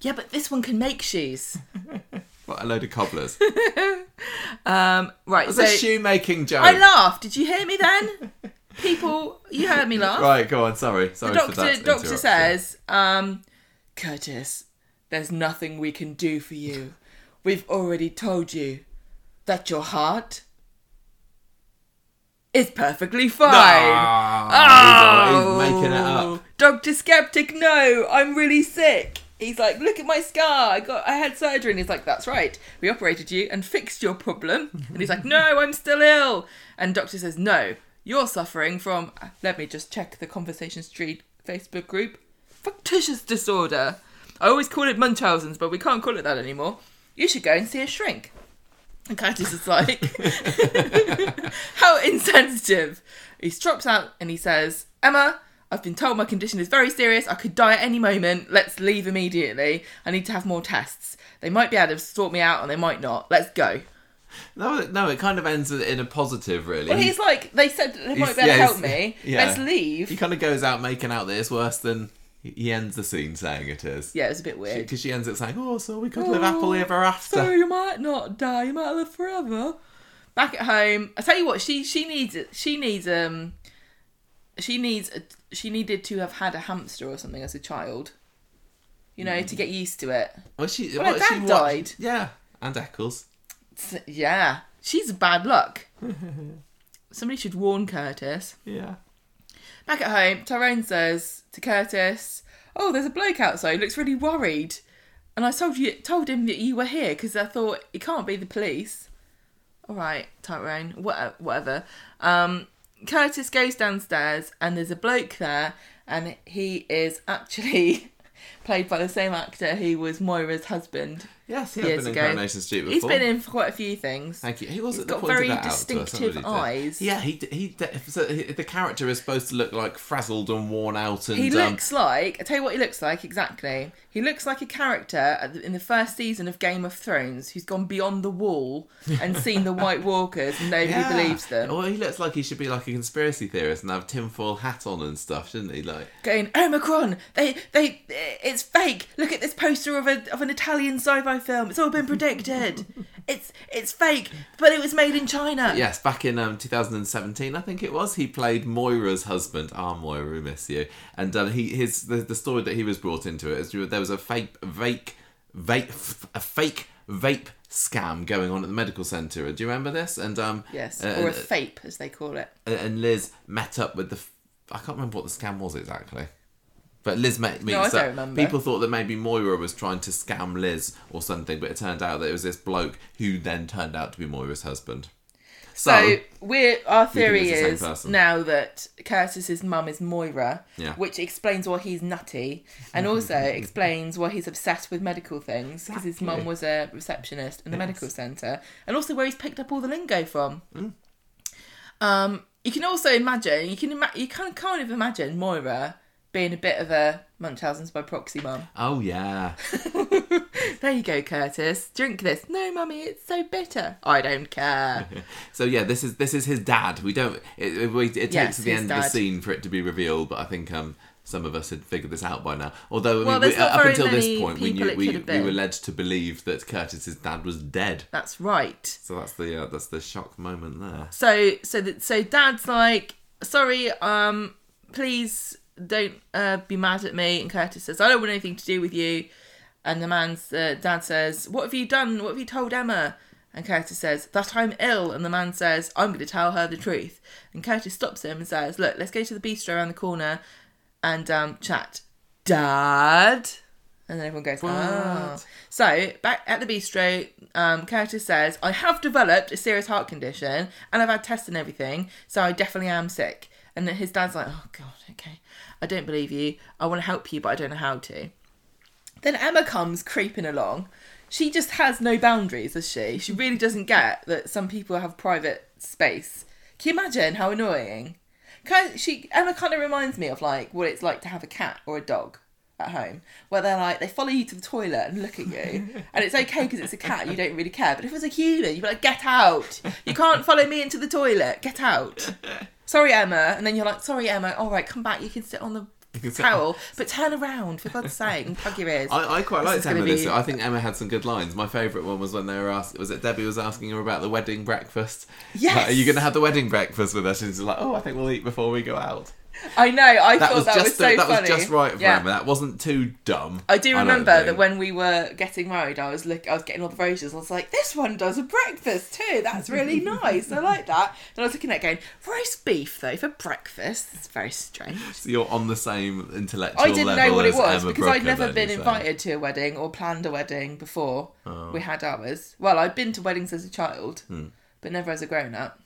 yeah, but this one can make shoes. What a load of cobblers. Um, right. It's So a shoemaking joke. I laughed. Did you hear me then? People, you heard me laugh. Right, go on. Sorry, the sorry for doctor, that. doctor says, um, Curtis, there's nothing we can do for you. We've already told you that your heart is perfectly fine. He's, all- he's making it up. Oh, doctor Skeptic, no, I'm really sick. He's like, look at my scar. I got, I had surgery, and he's like, that's right. We operated you and fixed your problem. And he's like, no, I'm still ill. And doctor says, no, you're suffering from. Let me just check the Conversation Street Facebook group. Factitious disorder. I always call it Munchausen's, but we can't call it that anymore. You should go and see a shrink. And Curtis is like, how insensitive. He strops out and he says, Emma, I've been told my condition is very serious. I could die at any moment. Let's leave immediately. I need to have more tests. They might be able to sort me out and they might not. Let's go. No, no, it kind of ends in a positive, really. Well, he's like, they said they might be able to help me. yeah. Let's leave. he kind of goes out making out that it's worse than he ends the scene saying it is. Yeah, it's a bit weird. Because she ends it saying, "Oh, so we could live happily ever after." So you might not die. You might live forever. Back at home, I tell you what, she she needs it. she needs um she needs a, she needed to have had a hamster or something as a child. You know, to get used to it. Well, she, Well, her what, she dad watched- died. Yeah, and Eccles. Yeah, she's bad luck. Somebody should warn Curtis. Yeah. Back at home, Tyrone says to Curtis, "Oh, there's a bloke outside. Looks really worried." And I told you told him that you were here because I thought it can't be the police. All right, Tyrone, what, whatever. Um, Curtis goes downstairs and there's a bloke there, and he is actually played by the same actor who was Moira's husband. Yes, he has Years been in ago. Coronation Street before. He's been in for quite a few things. Thank you. He was He's at the got very that out us, distinctive did. eyes. Yeah, he he. So the character is supposed to look like frazzled and worn out, and He um, looks like I tell you what he looks like exactly. He looks like a character the, in the first season of Game of Thrones who's gone beyond the wall and seen the White Walkers and nobody yeah. believes them. Well, he looks like he should be like a conspiracy theorist and have tinfoil hat on and stuff, shouldn't he? Like, Going Omicron, they they it's fake. Look at this poster of a of an Italian sci-fi film. It's all been predicted. it's it's fake, but it was made in China. yes, back in um, 2017, I think it was, he played Moira's husband. Ah, Moira, we miss you. And um, he his the, the story that he was brought into it is there was a fake vape vape a fake vape scam going on at the medical centre. Do you remember this? And um, Yes, uh, or a and- fape as they call it. and Liz met up with the. I can't remember what the scam was exactly. But Liz met I don't remember. People thought that maybe Moira was trying to scam Liz or something, but it turned out that it was this bloke who then turned out to be Moira's husband. So we're our theory the is person. now that Curtis's mum is Moira, Yeah. which explains why he's nutty, and also explains why he's obsessed with medical things because his mum was a receptionist in the Yes. medical centre, and also where he's picked up all the lingo from. Mm. Um, you can also imagine you can ima- you can kind of imagine Moira being a bit of a Munchausen's by proxy mum. Oh yeah. There you go, Curtis. Drink this. No, mummy, it's so bitter. I don't care. So yeah, this is this is his dad. We don't. It, it, it takes Yes, the end of the scene for it to be revealed, but I think um some of us had figured this out by now. Although I mean, we, up until this point, we knew we, we were led to believe that Curtis's dad was dead. That's right. So that's the uh, that's the shock moment there. So so that so dad's like, sorry, um, please don't uh, be mad at me. And Curtis says, I don't want anything to do with you. And the man's uh, dad says, What have you done? What have you told Emma? And Curtis says, That I'm ill. And the man says, I'm going to tell her the truth. And Curtis stops him and says, Look, let's go to the bistro around the corner and um, chat. Dad? And then everyone goes, oh. So, back at the bistro, um, Curtis says, I have developed a serious heart condition and I've had tests and everything, so I definitely am sick. And then his dad's like, oh, God, okay. I don't believe you. I want to help you, but I don't know how to. Then Emma comes creeping along. She just has no boundaries, does she? She really doesn't get that some people have private space. Can you imagine how annoying? Kind she Emma kind of reminds me of like what it's like to have a cat or a dog at home, where they're like they follow you to the toilet and look at you, and it's okay because it's a cat, you don't really care. But if it was a human, you'd be like, get out! You can't follow me into the toilet. Get out! Sorry, Emma. And then you're like, sorry, Emma. All right, come back. You can sit on the towel, but turn around for God's sake and plug your ears. I, I quite liked Emma this. I think Emma had some good lines. My favourite one was when they were asked. Was it Debbie was asking her about the wedding breakfast? Yes. Like, Are you going to have the wedding breakfast with us? And she's like, Oh, I think we'll eat before we go out. I know. I That thought was that just was the- so that funny. was just right Yeah. That wasn't too dumb. I do remember that when we were getting married, I was look, I was getting all the brochures. I was like, "This one does a breakfast too. That's really nice. I like that." And I was looking at it going, "Roast beef though for breakfast. It's very strange." So you're on the same intellectual I didn't level know what it was Emma because I'd never been invited to a wedding or planned a wedding before. Oh. We had ours. Well, I'd been to weddings as a child, Hmm. but never as a grown up.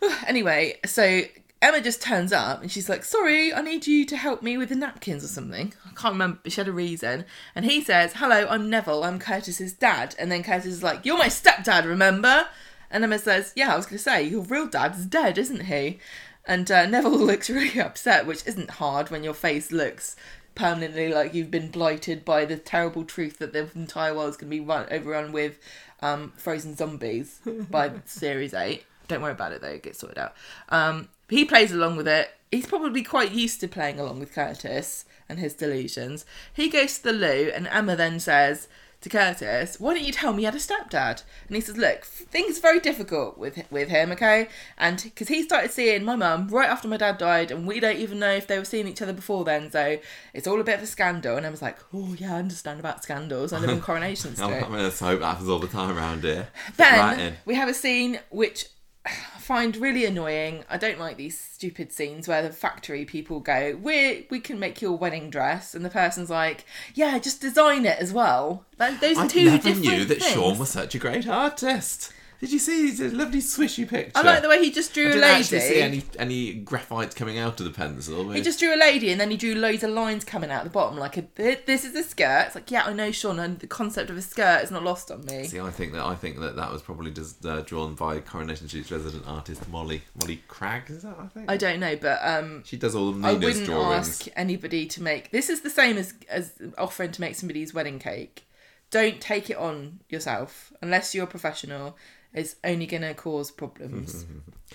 anyway, so Emma just turns up and she's like, "Sorry, I need you to help me with the napkins or something." I can't remember. but She had a reason, and he says, "Hello, I'm Neville. I'm Curtis's dad." And then Curtis is like, "You're my stepdad, remember?" And Emma says, "Yeah, I was going to say your real dad's dead, isn't he?" And uh, Neville looks really upset, which isn't hard when your face looks permanently like you've been blighted by the terrible truth that the entire world's going to be run overrun with um, frozen zombies by series eight. Don't worry about it though; it gets sorted out. Um, he plays along with it. He's probably quite used to playing along with Curtis and his delusions. He goes to the loo, and Emma then says to Curtis, "Why don't you tell me you had a stepdad?" And he says, "Look, things are very difficult with with him, okay? And because he started seeing my mum right after my dad died, and we don't even know if they were seeing each other before then, so it's all a bit of a scandal." And Emma's like, "Oh yeah, I understand about scandals. I live in Coronation Street." I'm going to hope that happens all the time around here. Then Right we have a scene which I find really annoying. I don't like these stupid scenes where the factory people go, "We we can make your wedding dress," and the person's like, "Yeah, just design it as well." Like, those are I two never different knew that things. Sean was such a great artist. Did you see his lovely swishy picture? I like the way he just drew I a didn't lady. actually see any any graphite coming out of the pencil. He just drew a lady and then he drew loads of lines coming out the bottom, like a this is a skirt. It's like, yeah, I know, Sean, and the concept of a skirt is not lost on me. See, I think that I think that that was probably just uh, drawn by Coronation Street's resident artist Molly Molly Cragg. Is that I think? I don't know, but um, she does all of I wouldn't drawings. ask anybody to make. This is the same as as offering to make somebody's wedding cake. Don't take it on yourself unless you're a professional. It's only going to cause problems.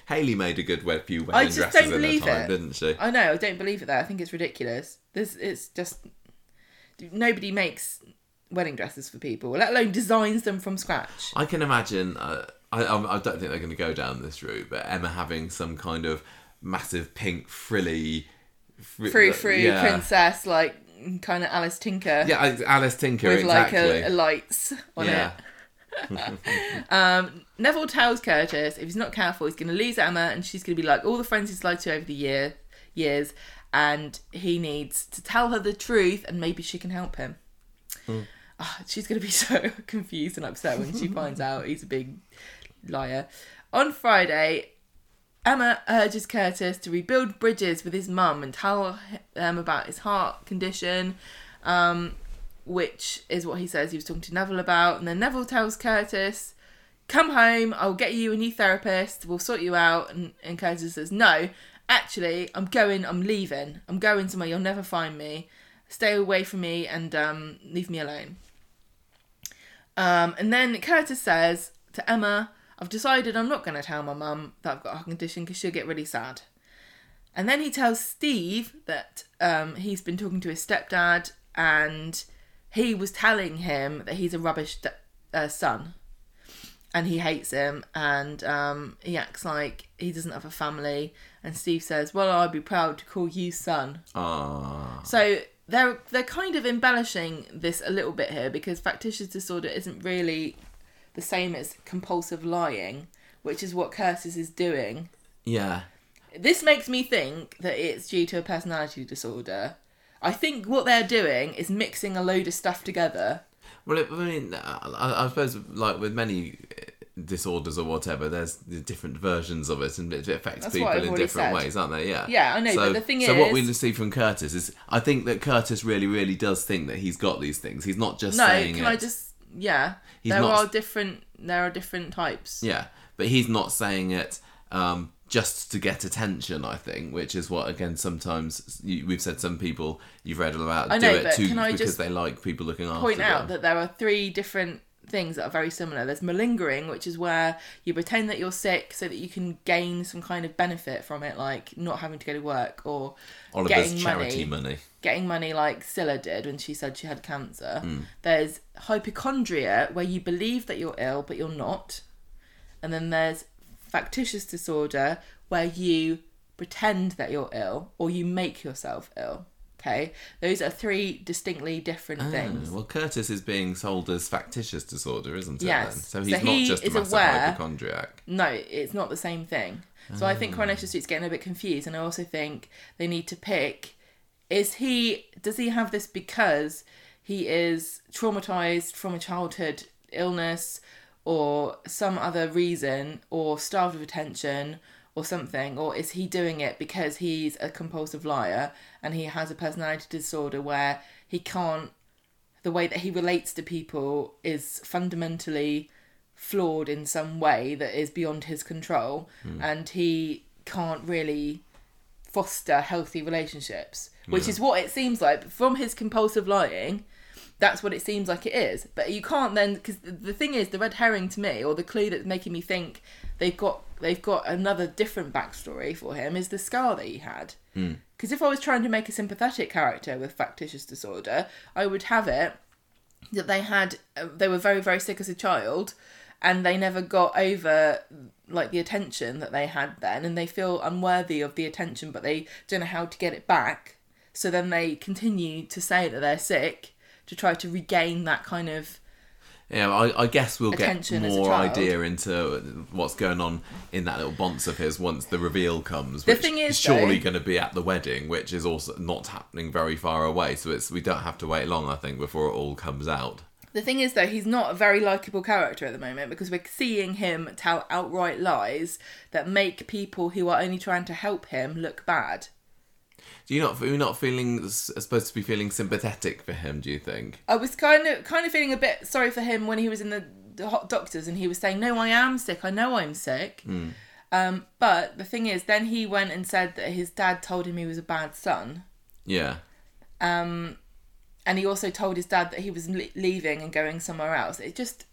Hayley made a good wed- few wedding I just dresses don't in her believe time, it. didn't she? I know. I don't believe it. Though I think it's ridiculous. This it's just nobody makes wedding dresses for people, let alone designs them from scratch. I can imagine. Uh, I, I I don't think they're going to go down this route, but Emma having some kind of massive pink frilly, fr- Frou frou yeah. princess, like kind of Alice Tinker. Yeah, Alice Tinker with exactly. like a, a lights on yeah, it. Um, Neville tells Curtis if he's not careful, he's going to lose Emma, and she's going to be like all the friends he's lied to over the year years, and he needs to tell her the truth, and maybe she can help him. Hmm. Ah, she's going to be so confused and upset when she finds out he's a big liar. On Friday, Emma urges Curtis to rebuild bridges with his mum and tell them about his heart condition, um, which is what he says he was talking to Neville about. And then Neville tells Curtis, Come home, I'll get you a new therapist, we'll sort you out. And, and Curtis says, No, actually, I'm going, I'm leaving. I'm going somewhere you'll never find me. Stay away from me and um, leave me alone. Um, and then Curtis says to Emma, I've decided I'm not going to tell my mum that I've got a condition because she'll get really sad. And then he tells Steve that um, he's been talking to his stepdad and he was telling him that he's a rubbish uh, son and he hates him and um, he acts like he doesn't have a family. And Steve says, Well, I'd be proud to call you son. Ah. So they're they're kind of embellishing this a little bit here because factitious disorder isn't really the same as compulsive lying, which is what Curtis is doing. Yeah. This makes me think that it's due to a personality disorder. I think what they're doing is mixing a load of stuff together. Well, it, I mean, I, I suppose like with many disorders or whatever, there's different versions of it, and it affects That's people in different said. ways, aren't they? Yeah. Yeah, I know, So, but the thing is so what we see from Curtis is, I think that Curtis really, really does think that he's got these things. He's not just No, saying can it. I just yeah. He's there not- are different there are different types. Yeah, but he's not saying it um, just to get attention. I think, which is what again sometimes you, we've said some people you've read about I do it too because they like people looking after point out them. that there are three different things that are very similar. There's malingering, which is where you pretend that you're sick so that you can gain some kind of benefit from it, like not having to go to work or Oliver's getting charity money. money. getting money like Cilla did when she said she had cancer. Hmm. There's hypochondria, where you believe that you're ill but you're not. And then there's factitious disorder, where you pretend that you're ill or you make yourself ill. Okay? Those are three distinctly different things. Oh, well, Curtis is being sold as factitious disorder, isn't it? Yes. Then? So So he's he not just a massive aware- hypochondriac. No, it's not the same thing. So I think Ah. Coronation Street's getting a bit confused, and I also think they need to pick: is he does he have this because he is traumatized from a childhood illness, or some other reason, or starved of attention, or something, or is he doing it because he's a compulsive liar and he has a personality disorder where he can't the way that he relates to people is fundamentally flawed in some way that is beyond his control hmm. and he can't really foster healthy relationships which hmm. is what it seems like. From his compulsive lying that's what it seems like it is. But you can't then because the thing is the red herring to me or the clue that's making me think they've got they've got another different backstory for him is the scar that he had. Because if i was trying to make a sympathetic character with factitious disorder i would have it that they had uh, they were very very sick as a child and they never got over like the attention that they had then and they feel unworthy of the attention but they don't know how to get it back. So then they continue to say that they're sick to try to regain that kind of Yeah, I, I guess we'll get Attention as a more idea into what's going on in that little bonce of his once the reveal comes. The thing is, surely going to be at the wedding, which is also not happening very far away. So it's we don't have to wait long, I think, before it all comes out. The thing is, though, he's not a very likable character at the moment because we're seeing him tell outright lies that make people who are only trying to help him look bad. Do you not? Are you not feeling supposed to be feeling sympathetic for him? Do you think? I was kind of kind of feeling a bit sorry for him when he was in the, the hot doctors and he was saying, "No, I am sick. I know I'm sick." Um, but the thing is, then he went and said that his dad told him he was a bad son, Yeah. Um, and he also told his dad that he was le- leaving and going somewhere else. It just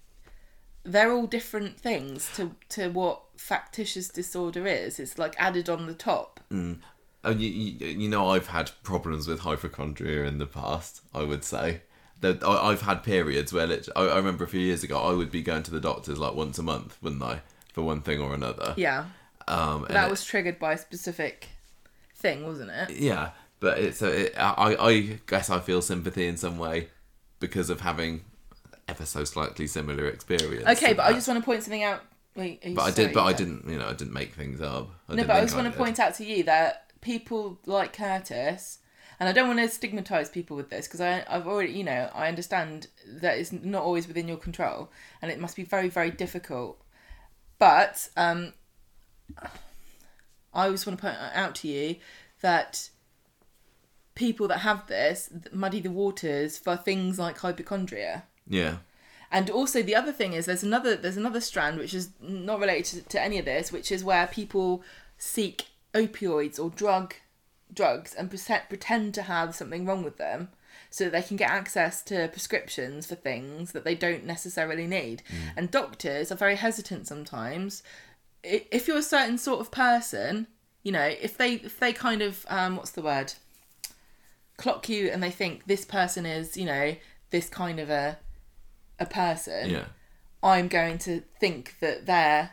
they're all different things to to what factitious disorder is. It's like added on the top. Oh, you, you, you know, I've had problems with hypochondria in the past. I would say that I- I've had periods where lit- I, I remember a few years ago I would be going to the doctors like once a month, wouldn't I, for one thing or another. Yeah, Um, and that it- was triggered by a specific thing, wasn't it? yeah, but it's a, it, I I guess I feel sympathy in some way because of having ever so slightly similar experience. Okay, but I just want to point something out. Wait, But I did, but I didn't, you know, I didn't make things up. I No, but I just want to point out to you that people like Curtis, and I don't want to stigmatize people with this because I've already, you know, I understand that it's not always within your control and it must be very, very difficult. but um, I always want to point out to you that people that have this muddy the waters for things like hypochondria. Yeah. And also the other thing is there's another there's another strand which is not related to, to any of this, which is where people seek opioids or drug drugs and pretend, to have something wrong with them so that they can get access to prescriptions for things that they don't necessarily need. And doctors are very hesitant sometimes. If you're a certain sort of person, you know, if they if they kind of um, what's the word, clock you and they think this person is you know this kind of a a person, Yeah. I'm going to think that they're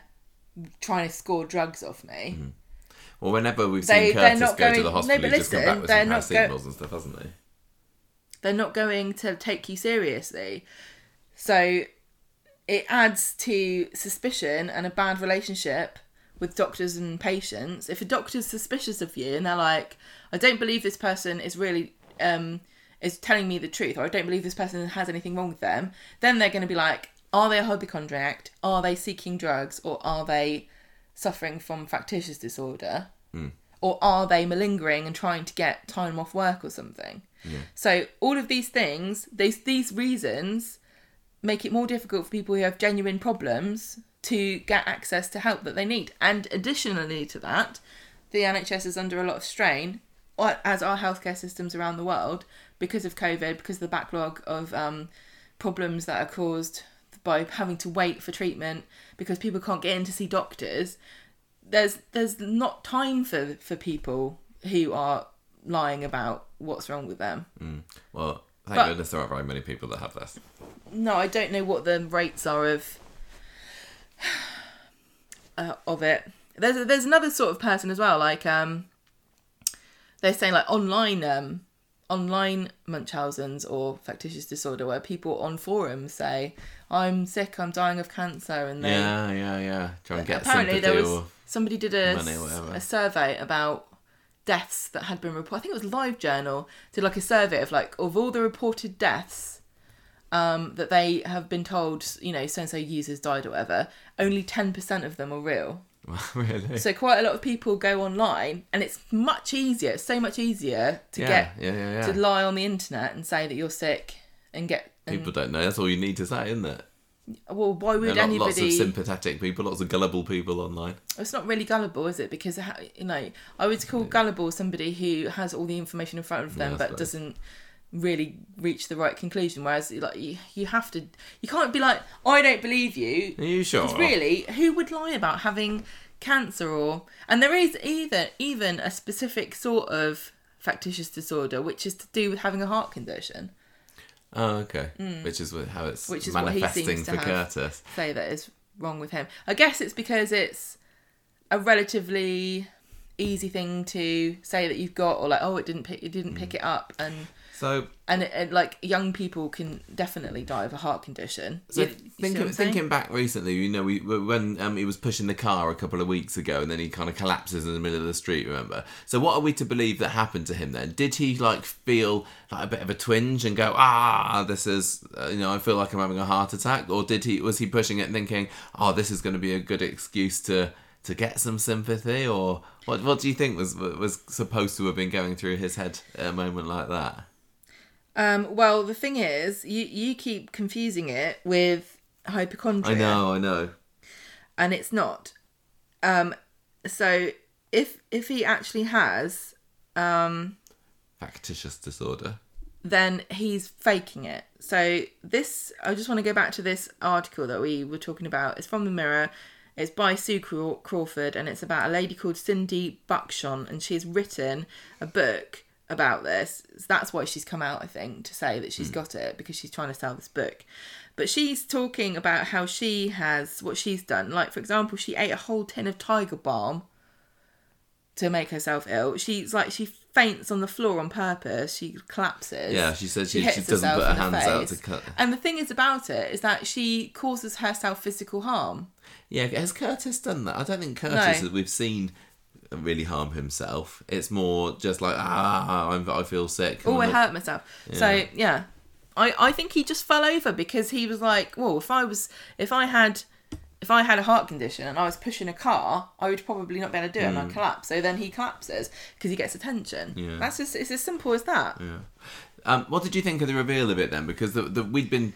trying to score drugs off me. Well, whenever we've They- seen Curtis go to going- the no, hospital, but he's just come listen, back with they're some paracetamols and stuff, hasn't he? they're not going to take you seriously. So it adds to suspicion and a bad relationship with doctors and patients. If a doctor's suspicious of you and they're like, I don't believe this person is really um is telling me the truth or I don't believe this person has anything wrong with them, then they're going to be like, are they a hypochondriac? Are they seeking drugs or are they suffering from factitious disorder? Or are they malingering and trying to get time off work or something? So all of these things, these these reasons make it more difficult for people who have genuine problems to get access to help that they need. And additionally to that, the NHS is under a lot of strain, as are healthcare systems around the world, because of COVID, because of the backlog of um, problems that are caused by having to wait for treatment, because people can't get in to see doctors. There's there's not time for for people who are lying about what's wrong with them. Well, thank But- goodness there aren't very many people that have this. No, I don't know what the rates are of uh, of it. There's there's another sort of person as well. Like um, they're saying like online um online Munchausen's or factitious disorder, where people on forums say, "I'm sick, I'm dying of cancer," and they Yeah, yeah, yeah. Try and get apparently there was or somebody did a, money or s- a survey about deaths that had been reported. I think it was Live Journal did like a survey of like of all the reported deaths um, that they have been told, you know, so and so users died or whatever. Only ten percent of them are real. really. So quite a lot of people go online, and it's much easier. It's so much easier to yeah, get yeah, yeah. to lie on the internet and say that you're sick and get. People mm. don't know. That's all you need to say, isn't it? well, why would not lots of sympathetic people, lots of gullible people online. It's not really gullible, is it? Because uh, you know, I would call gullible somebody who has all the information in front of them Yeah, but doesn't really reach the right conclusion. Whereas, like you, you have to, you can't be like, I don't believe you. Are you sure? Because really, who would lie about having cancer or? And there is either even a specific sort of factitious disorder which is to do with having a heart condition. Oh, okay. Which is how it's. Which is manifesting for. Curtis. say that is wrong with him. I guess it's because it's a relatively easy thing to say that you've got, or like, oh, it didn't pick, it didn't Mm. pick it up, and So, and, it, and like young people can definitely die of a heart condition. so You- you thinking, I'm thinking back recently, you know, we when um, he was pushing the car a couple of weeks ago, and then he kind of collapses in the middle of the street. Remember? So, what are we to believe that happened to him then? Did he like feel like a bit of a twinge and go, ah, this is, uh, you know, I feel like I'm having a heart attack, or did he was he pushing it thinking, oh, this is going to be a good excuse to to get some sympathy, or what? What do you think was was supposed to have been going through his head at a moment like that? Um, well, the thing is, you you keep confusing it with hypochondria. I know, I know. and it's not. Um, so if if he actually has, um, Factitious disorder. then he's faking it. So this, I just want to go back to this article that we were talking about. It's from the Mirror. It's by Sue Craw- Crawford, and it's about a lady called Cindy Buckshon, and she's written a book about this. That's why she's come out, I think, to say that she's hmm. got it because she's trying to sell this book. But she's talking about how she has what she's done. Like, for example, she ate a whole tin of Tiger Balm to make herself ill. She's like she faints on the floor on purpose. She collapses. Yeah, she says she, she, hits doesn't put her hands out to cut. And the thing is about it is that she causes herself physical harm. Yeah, has Curtis done that? I don't think Curtis, No. we've seen really harm himself. It's more just like, ah, I'm, I feel sick. Oh, I hurt myself. So yeah, I I think he just fell over because he was like, well, if I was if I had if I had a heart condition and I was pushing a car, I would probably not be able to do it and I'd collapse. So then he collapses because he gets attention. Yeah. That's just it's as simple as that. Yeah. Um, what did you think of the reveal of it then? Because the, the, we'd been.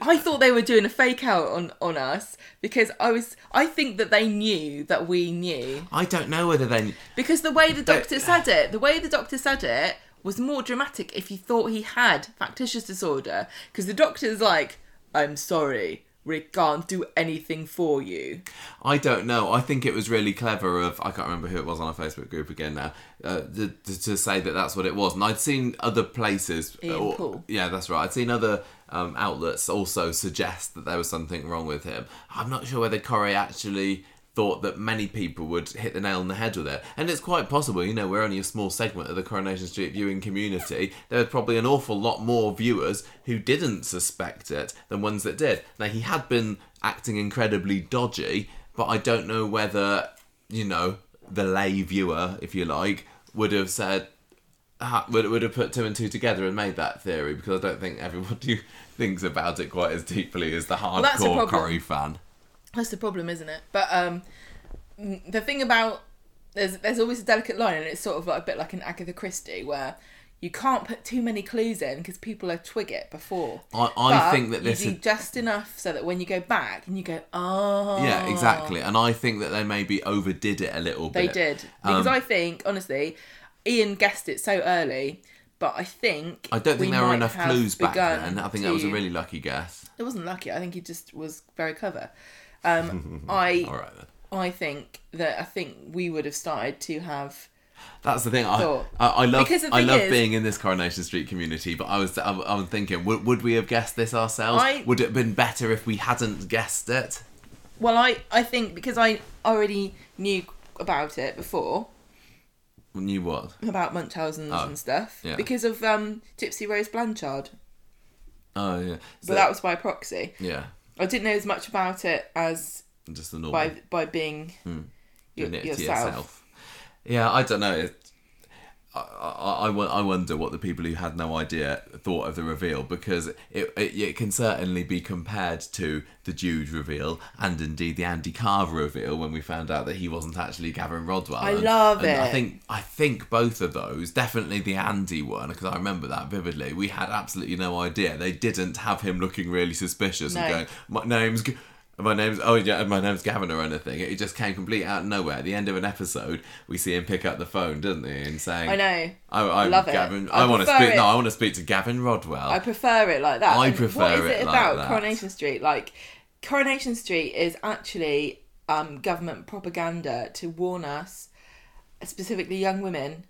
I thought they were doing a fake out on on us because I was I think that they knew that we knew I don't know whether they. because the way the doctor said it, the way the doctor said it was more dramatic if you thought he had factitious disorder because the doctor's like, "I'm sorry, we can't do anything for you." I don't know. I think it was really clever of I can't remember who it was on our Facebook group again now uh, to, to, say that that's what it was. And I'd seen other places. Ian Poole. Yeah, that's right. I'd seen other um, outlets also suggest that there was something wrong with him. I'm not sure whether Corey actually thought that many people would hit the nail on the head with it. And it's quite possible, you know, we're only a small segment of the Coronation Street viewing community. There were probably an awful lot more viewers who didn't suspect it than ones that did. Now, he had been acting incredibly dodgy, but I don't know whether, you know, the lay viewer, if you like, would have said, ha- would, would have put two and two together and made that theory because I don't think everybody thinks about it quite as deeply as the hardcore. Corey fan. That's the problem, isn't it? But um, the thing about there's there's always a delicate line, and it's sort of like a bit like an Agatha Christie where you can't put too many clues in because people are twig it before. I, I think that this you is do just enough so that when you go back and you go, oh, Yeah, exactly. And I think that they maybe overdid it a little They bit. They did because Um, I think honestly, Ian guessed it so early, but I think I don't think we there were might enough have clues back begun then. I think that was a to- really lucky guess. It wasn't lucky. I think he just was very clever. Um, I All right then. I think that I think we would have started to have. That's the thing. I, Thought. I, I love Because the I thing love is- being in this Coronation Street community, but I was I, I was thinking, would, would we have guessed this ourselves? I- Would it have been better if we hadn't guessed it? Well, I I think because I already knew about it before Knew what? about Munchausen's Oh, and stuff yeah. because of um, Gypsy Rose Blanchard, Oh yeah. but that was by proxy. yeah, I didn't know as much about it as just the normal. by by being y- doing it yourself. yourself. Yeah, I don't know. It, I, I, I, wonder what the people who had no idea thought of the reveal because it, it, it can certainly be compared to the Jude reveal and indeed the Andy Carver reveal when we found out that he wasn't actually Gavin Rodwell. I And- love and I think I think both of those, definitely the Andy one because I remember that vividly. We had absolutely no idea. They didn't have him looking really suspicious No. and going, "My name's." G- my name's oh yeah, my name's Gavin or anything. It just came complete out of nowhere. At the end of an episode, we see him pick up the phone, doesn't he, and saying, I know. I, I'm Love it. I I, want to speak. it- No, I want to speak to Gavin Rodwell. I prefer it like that. I And prefer What is it it like about that. Coronation Street? Like Coronation Street is actually um, government propaganda to warn us, specifically young women,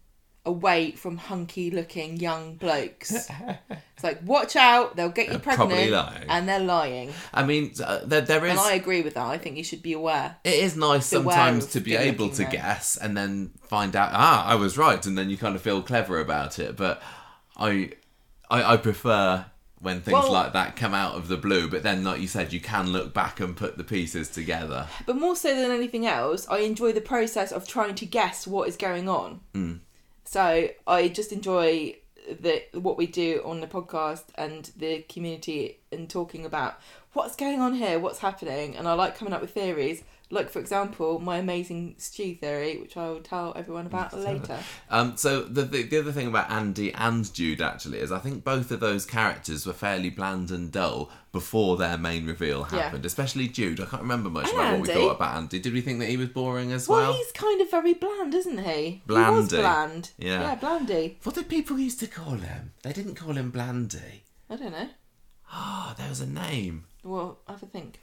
away from hunky-looking young blokes. it's like watch out, they'll get you They're pregnant, and they're lying. I mean, uh, there, there is. And I agree with that. I think you should be aware. it is nice Beware sometimes to be able to men. guess and then find out. Ah, I was right, and then you kind of feel clever about it. But I, I, I prefer when things Well- like that come out of the blue. But then, like you said, you can look back and put the pieces together. But more so than anything else, I enjoy the process of trying to guess what is going on. Mm. So I just enjoy the what we do on the podcast and the community and talking about what's going on here, what's happening, and I like coming up with theories. Like for example, my amazing stew theory, which I will tell everyone about later. Um, so the, the the other thing about Andy and Jude actually is I think both of those characters were fairly bland and dull before their main reveal Yeah. happened. Especially Jude. I can't remember much And about what we thought about Andy. Did we think that he was boring as Well, well? he's kind of very bland, isn't he? He was Blandy. bland. Yeah. Yeah, blandy. What did people used to call him? They didn't call him Blandy. I don't know. Oh, there was a name. Well, I have a think.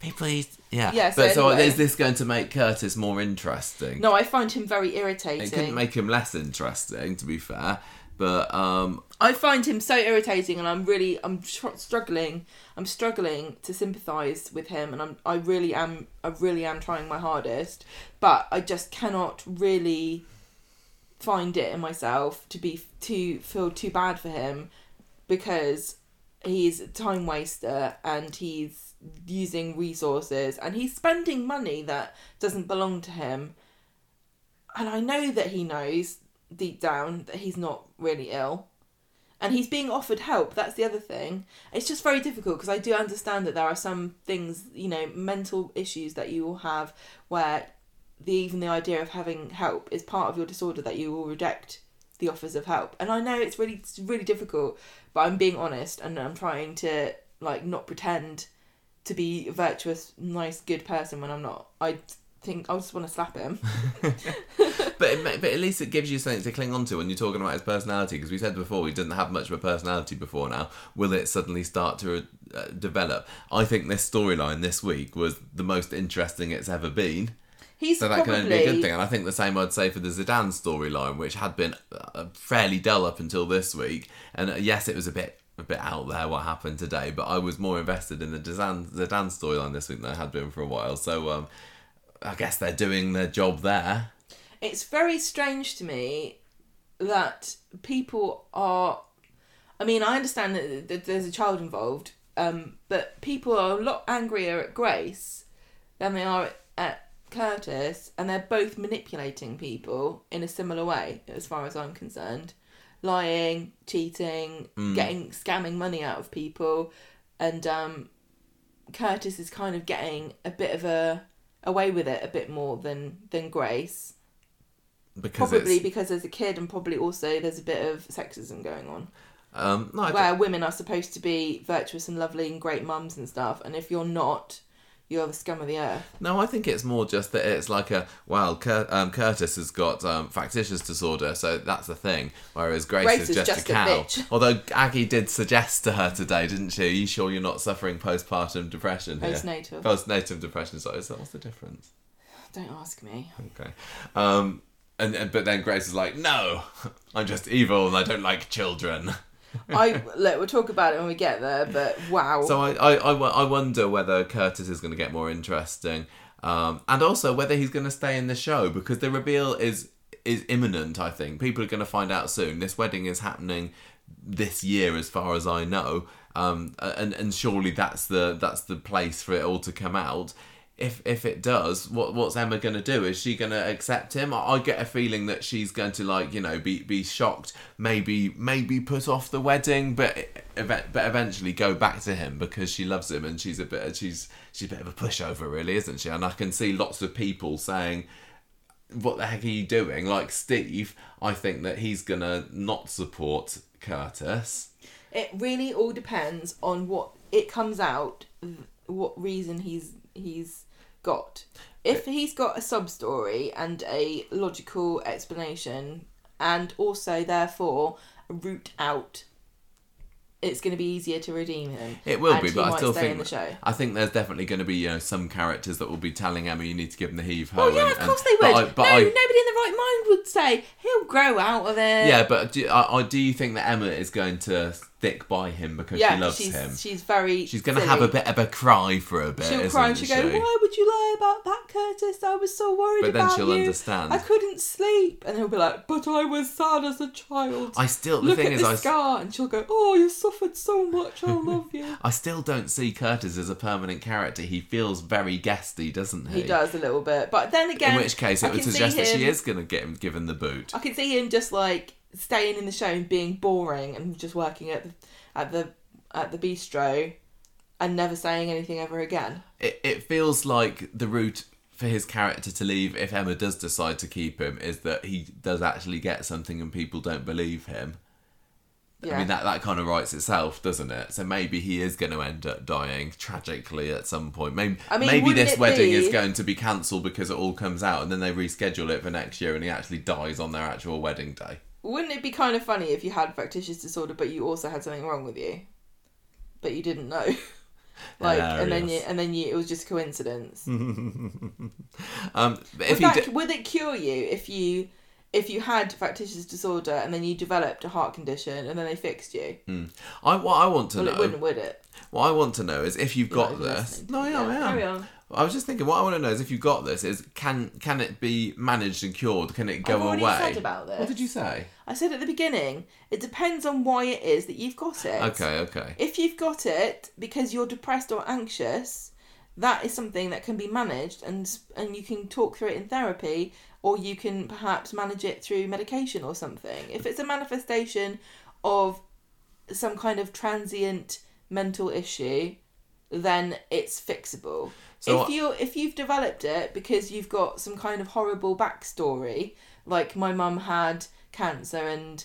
People used, yeah. Yeah, so but so anyway. is this going to make Curtis more interesting? No, I find him very irritating. it couldn't make him less interesting, to be fair. But um, I find him so irritating, and I'm really, I'm tr- struggling. I'm struggling to sympathise with him, and I'm, I really am, I really am trying my hardest, but I just cannot really find it in myself to be to feel too bad for him because he's a time waster and he's using resources and he's spending money that doesn't belong to him. And I know that he knows deep down that he's not really ill. and he's being offered help. That's the other thing. It's just very difficult because I do understand that there are some things, you know, mental issues that you will have where the even the idea of having help is part of your disorder that you will reject the offers of help. And I know it's really it's really difficult, but I'm being honest and I'm trying to like not pretend to be a virtuous, nice, good person when I'm not. I think I just want to slap him. But it, but at least it gives you something to cling on to when you're talking about his personality. Because we said before he didn't have much of a personality before now. Will it suddenly start to uh, develop? I think this storyline this week was the most interesting it's ever been. He's So that probably can only be a good thing. And I think the same I'd say for the Zeedan storyline, which had been uh, fairly dull up until this week. And uh, yes, it was a bit a bit out there what happened today, but I was more invested in the Zeedan, Zeedan storyline this week than I had been for a while. So um, I guess they're doing their job there. it's very strange to me that people are i mean i understand that there's a child involved um, but people are a lot angrier at grace than they are at curtis and they're both manipulating people in a similar way as far as i'm concerned lying cheating getting scamming money out of people. And um, curtis is kind of getting a bit of a away with it a bit more than than grace. Because Probably it's, because as a kid, and probably also there's a bit of sexism going on, um, no, where women are supposed to be virtuous and lovely and great mums and stuff, and if you're not, you're the scum of the earth. No, I think it's more just that it's like a well, Cur- um, Curtis has got um, factitious disorder, so that's the thing. Whereas Grace, Grace is is just, just a a cow. bitch. Although Aggie did suggest to her today, didn't she? Are you sure you're not suffering postpartum depression here? Postnatal. Postnatal depression. So what's the difference? Don't ask me. Okay. Um, and, and but then Grace is like, no, I'm just evil and I don't like children. I look. We'll talk about it when we get there. But wow. So I, I, I, I wonder whether Curtis is going to get more interesting, um, and also whether he's going to stay in the show because the reveal is is imminent. I think people are going to find out soon. This wedding is happening this year, as far as I know, um, and and surely that's the that's the place for it all to come out. If if it does, what what's Emma to do? Is she to accept him? I, I get a feeling that she's going to like you know be be shocked, maybe maybe put off the wedding, but but eventually go back to him because she loves him and she's a bit she's she's a bit of a pushover, really, isn't she? And I can see lots of people saying what the heck are you doing? Like Steve, I think that he's gonna not support Curtis. it really all depends on what it comes out, what reason he's he's got. If he's got a sub story and a logical explanation, and also therefore a route out, it's going to be easier to redeem him. It will and be, but I still think. I think there's definitely going to be you know some characters that will be telling Emma you need to give him the heave ho. Oh yeah, and- of and- course they but would. I- but no, I- nobody in the right mind would say he'll grow out of it. yeah, but do, I, I, do you think that Emma is going to stick by him because yeah, she loves she's him? she's very. She's going to have a bit of a cry for a bit. She'll cry and she'll she? go, "Why would you lie about that, Curtis? I was so worried. But then she'll you. understand. I couldn't sleep." And he'll be like, "But I was sad as a child. I still the Look thing at is the I, scar." And she'll go, "Oh, you suffered so much. I love you." I still don't see Curtis as a permanent character. He feels very guesty, doesn't he? he does a little bit, but then again, In which case, I it would suggest that she is going to get him given the boot. I can see him just like staying in the show and being boring and just working at the at the at the bistro and never saying anything ever again. It, it feels like the route for his character to leave, if Emma does decide to keep him, is that he does actually get something and people don't believe him. Yeah. I mean, that, that kind of writes itself, doesn't it? So maybe he is going to end up dying tragically at some point. Maybe, I mean, maybe this wedding be- is going to be cancelled because it all comes out and then they reschedule it for next year and he actually dies on their actual wedding day. Wouldn't it be kind of funny if you had factitious disorder, but you also had something wrong with you, but you didn't know? like, and then you, and then you, it was just coincidence. Um, but Would, if he that, di- would it cure you if you if you had factitious disorder and then you developed a heart condition and then they fixed you? I, what I want to Well, know, it wouldn't, would it? what I want to know is if you've You're got this. No, me. I am. Yeah, I am. carry on. I was just thinking, what I want to know is if you've got this, is can can it be managed and cured? Can it go I've already away? said about this. What did you say? I said at the beginning, it depends on why it is that you've got it. Okay, okay. If you've got it because you're depressed or anxious, that is something that can be managed and and you can talk through it in therapy or you can perhaps manage it through medication or something. If it's a manifestation of some kind of transient mental issue, then it's fixable. So if you if you've developed it because you've got some kind of horrible backstory, like my mum had cancer and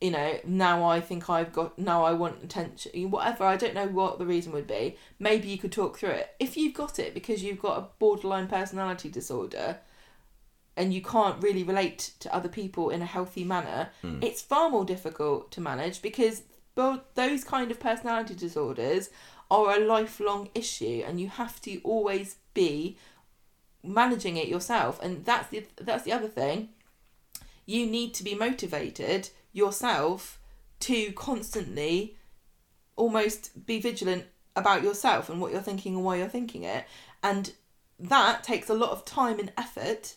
you know now I think I've got now I want attention whatever I don't know what the reason would be maybe you could talk through it. If you've got it because you've got a borderline personality disorder and you can't really relate to other people in a healthy manner hmm. it's far more difficult to manage because both those kind of personality disorders are a lifelong issue and you have to always be managing it yourself. And that's the that's the other thing. You need to be motivated yourself to constantly almost be vigilant about yourself and what you're thinking and why you're thinking it. And that takes a lot of time and effort